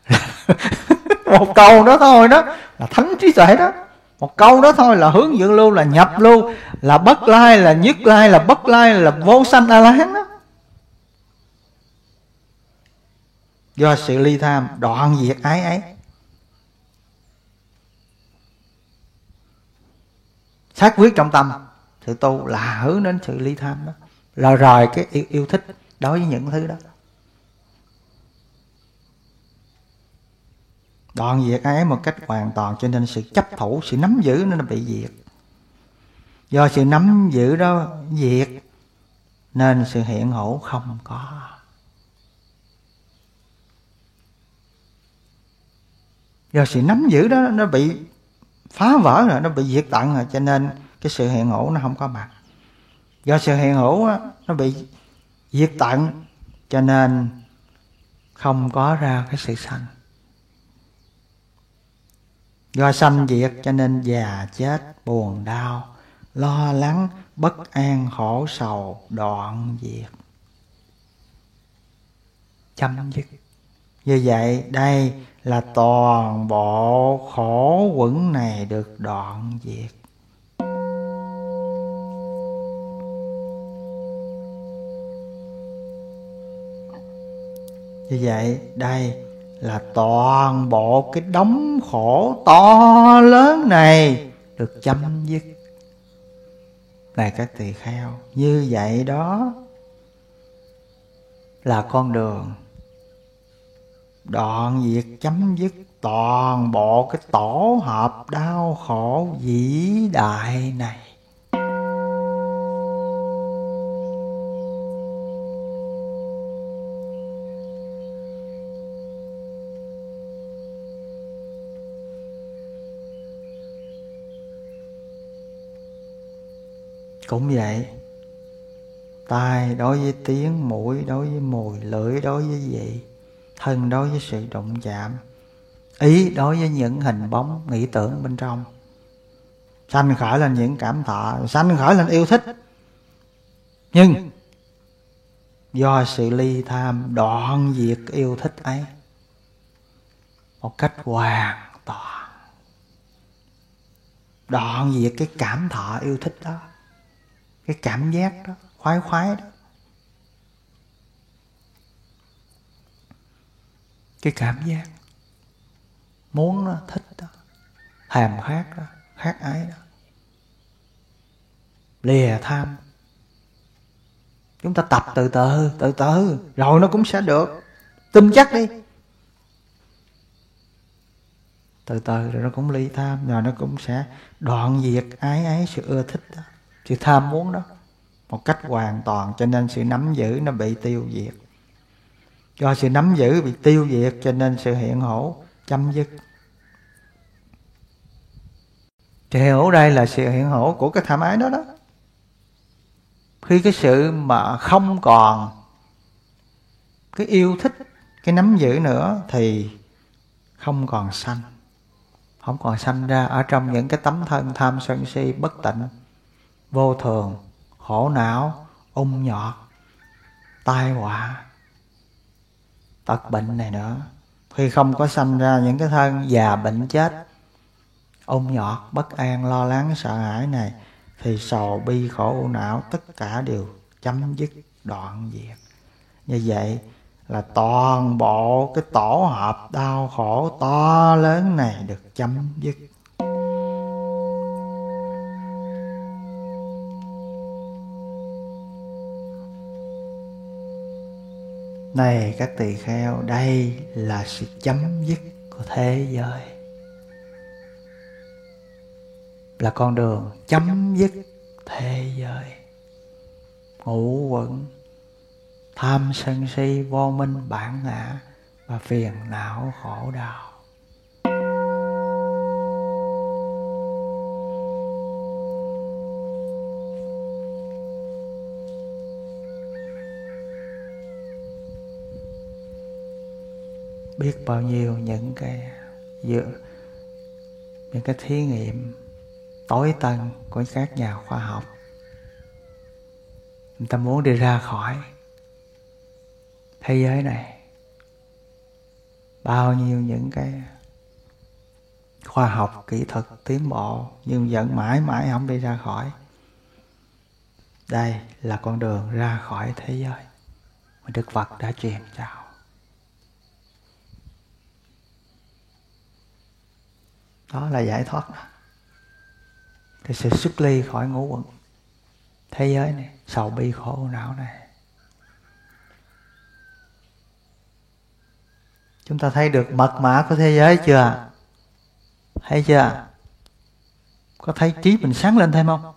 một câu đó thôi đó là thánh trí tuệ đó. Một câu đó thôi là hướng dẫn lưu là nhập lưu là bất lai là nhất lai là bất lai là vô sanh a la hán đó. Do sự ly tham đoạn diệt ái ấy. Xác quyết trong tâm sự tu là hướng đến sự ly tham đó. Là rời cái yêu, yêu thích đối với những thứ đó. Đoạn diệt ái một cách hoàn toàn cho nên sự chấp thủ sự nắm giữ nó bị diệt. Do sự nắm giữ đó diệt nên sự hiện hữu không có. Do sự nắm giữ đó nó bị phá vỡ rồi nó bị diệt tận rồi cho nên cái sự hiện hữu nó không có mặt. Do sự hiện hữu đó, nó bị diệt tận cho nên không có ra cái sự sanh do sanh diệt cho nên già chết, buồn đau, lo lắng, bất an, khổ, sầu, đoạn diệt. Chấm dứt. Như vậy, đây là toàn bộ khổ quẩn này được đoạn diệt. Như vậy, đây là toàn bộ cái đống khổ to lớn này được chấm dứt. Này các tỳ kheo, như vậy đó là con đường đoạn diệt chấm dứt toàn bộ cái tổ hợp đau khổ vĩ đại này. Cũng vậy, tai đối với tiếng, mũi đối với mùi, lưỡi đối với vị, thân đối với sự đụng chạm, ý đối với những hình bóng, nghĩ tưởng bên trong. Sanh khởi lên những cảm thọ sanh khởi lên yêu thích. Nhưng, do sự ly tham, đoạn diệt yêu thích ấy, một cách hoàn toàn, đoạn diệt cái cảm thọ yêu thích đó cái cảm giác đó, khoái khoái đó. Cái cảm giác muốn đó thích đó, hàm khát đó khát ái đó. Lìa tham. Chúng ta tập từ từ từ từ, rồi nó cũng sẽ được. Tin chắc đi. Từ từ rồi nó cũng ly tham, rồi nó cũng sẽ đoạn diệt ái ái sự ưa thích đó sự tham muốn đó, một cách hoàn toàn, cho nên sự nắm giữ nó bị tiêu diệt. Do sự nắm giữ bị tiêu diệt, cho nên sự hiện hữu chấm dứt. Sự hiện hữu đây là sự hiện hữu của cái tham ái đó đó. Khi cái sự mà không còn cái yêu thích, cái nắm giữ nữa, thì không còn sanh. Không còn sanh ra ở trong những cái tấm thân tham sân si bất tịnh vô thường, khổ não, ung nhọt, tai họa, tật bệnh này nữa. Khi không có sanh ra những cái thân già bệnh chết, ung nhọt, bất an, lo lắng, sợ hãi này, thì sầu, bi, khổ, u não, tất cả đều chấm dứt đoạn diệt. Như vậy là toàn bộ cái tổ hợp đau khổ to lớn này được chấm dứt. Này, các tỳ kheo, đây là sự chấm dứt của thế giới. Là con đường chấm dứt thế giới. Ngũ quẩn, tham sân si, vô minh, bản ngã và phiền não, khổ đau. Biết bao nhiêu những cái dự, những cái thí nghiệm tối tân của các nhà khoa học. Người ta muốn đi ra khỏi thế giới này. Bao nhiêu những cái khoa học, kỹ thuật tiến bộ nhưng vẫn mãi mãi không đi ra khỏi. Đây là con đường ra khỏi thế giới mà đức phật đã truyền chào đó là giải thoát. Đó. thì sự xuất ly khỏi ngũ quẩn. Thế giới này, sầu bi khổ não này. Chúng ta thấy được mật mã của thế giới chưa? Thấy chưa? Có thấy trí mình sáng lên thêm không?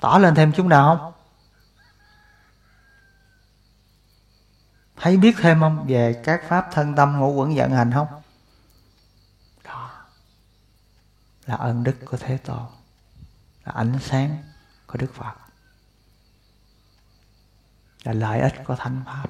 Tỏ lên thêm chúng nào không? Thấy biết thêm không về các pháp thân tâm ngũ quẩn vận hành không? Là ân đức của thế tôn, là ánh sáng của đức phật, là lợi ích của thánh pháp.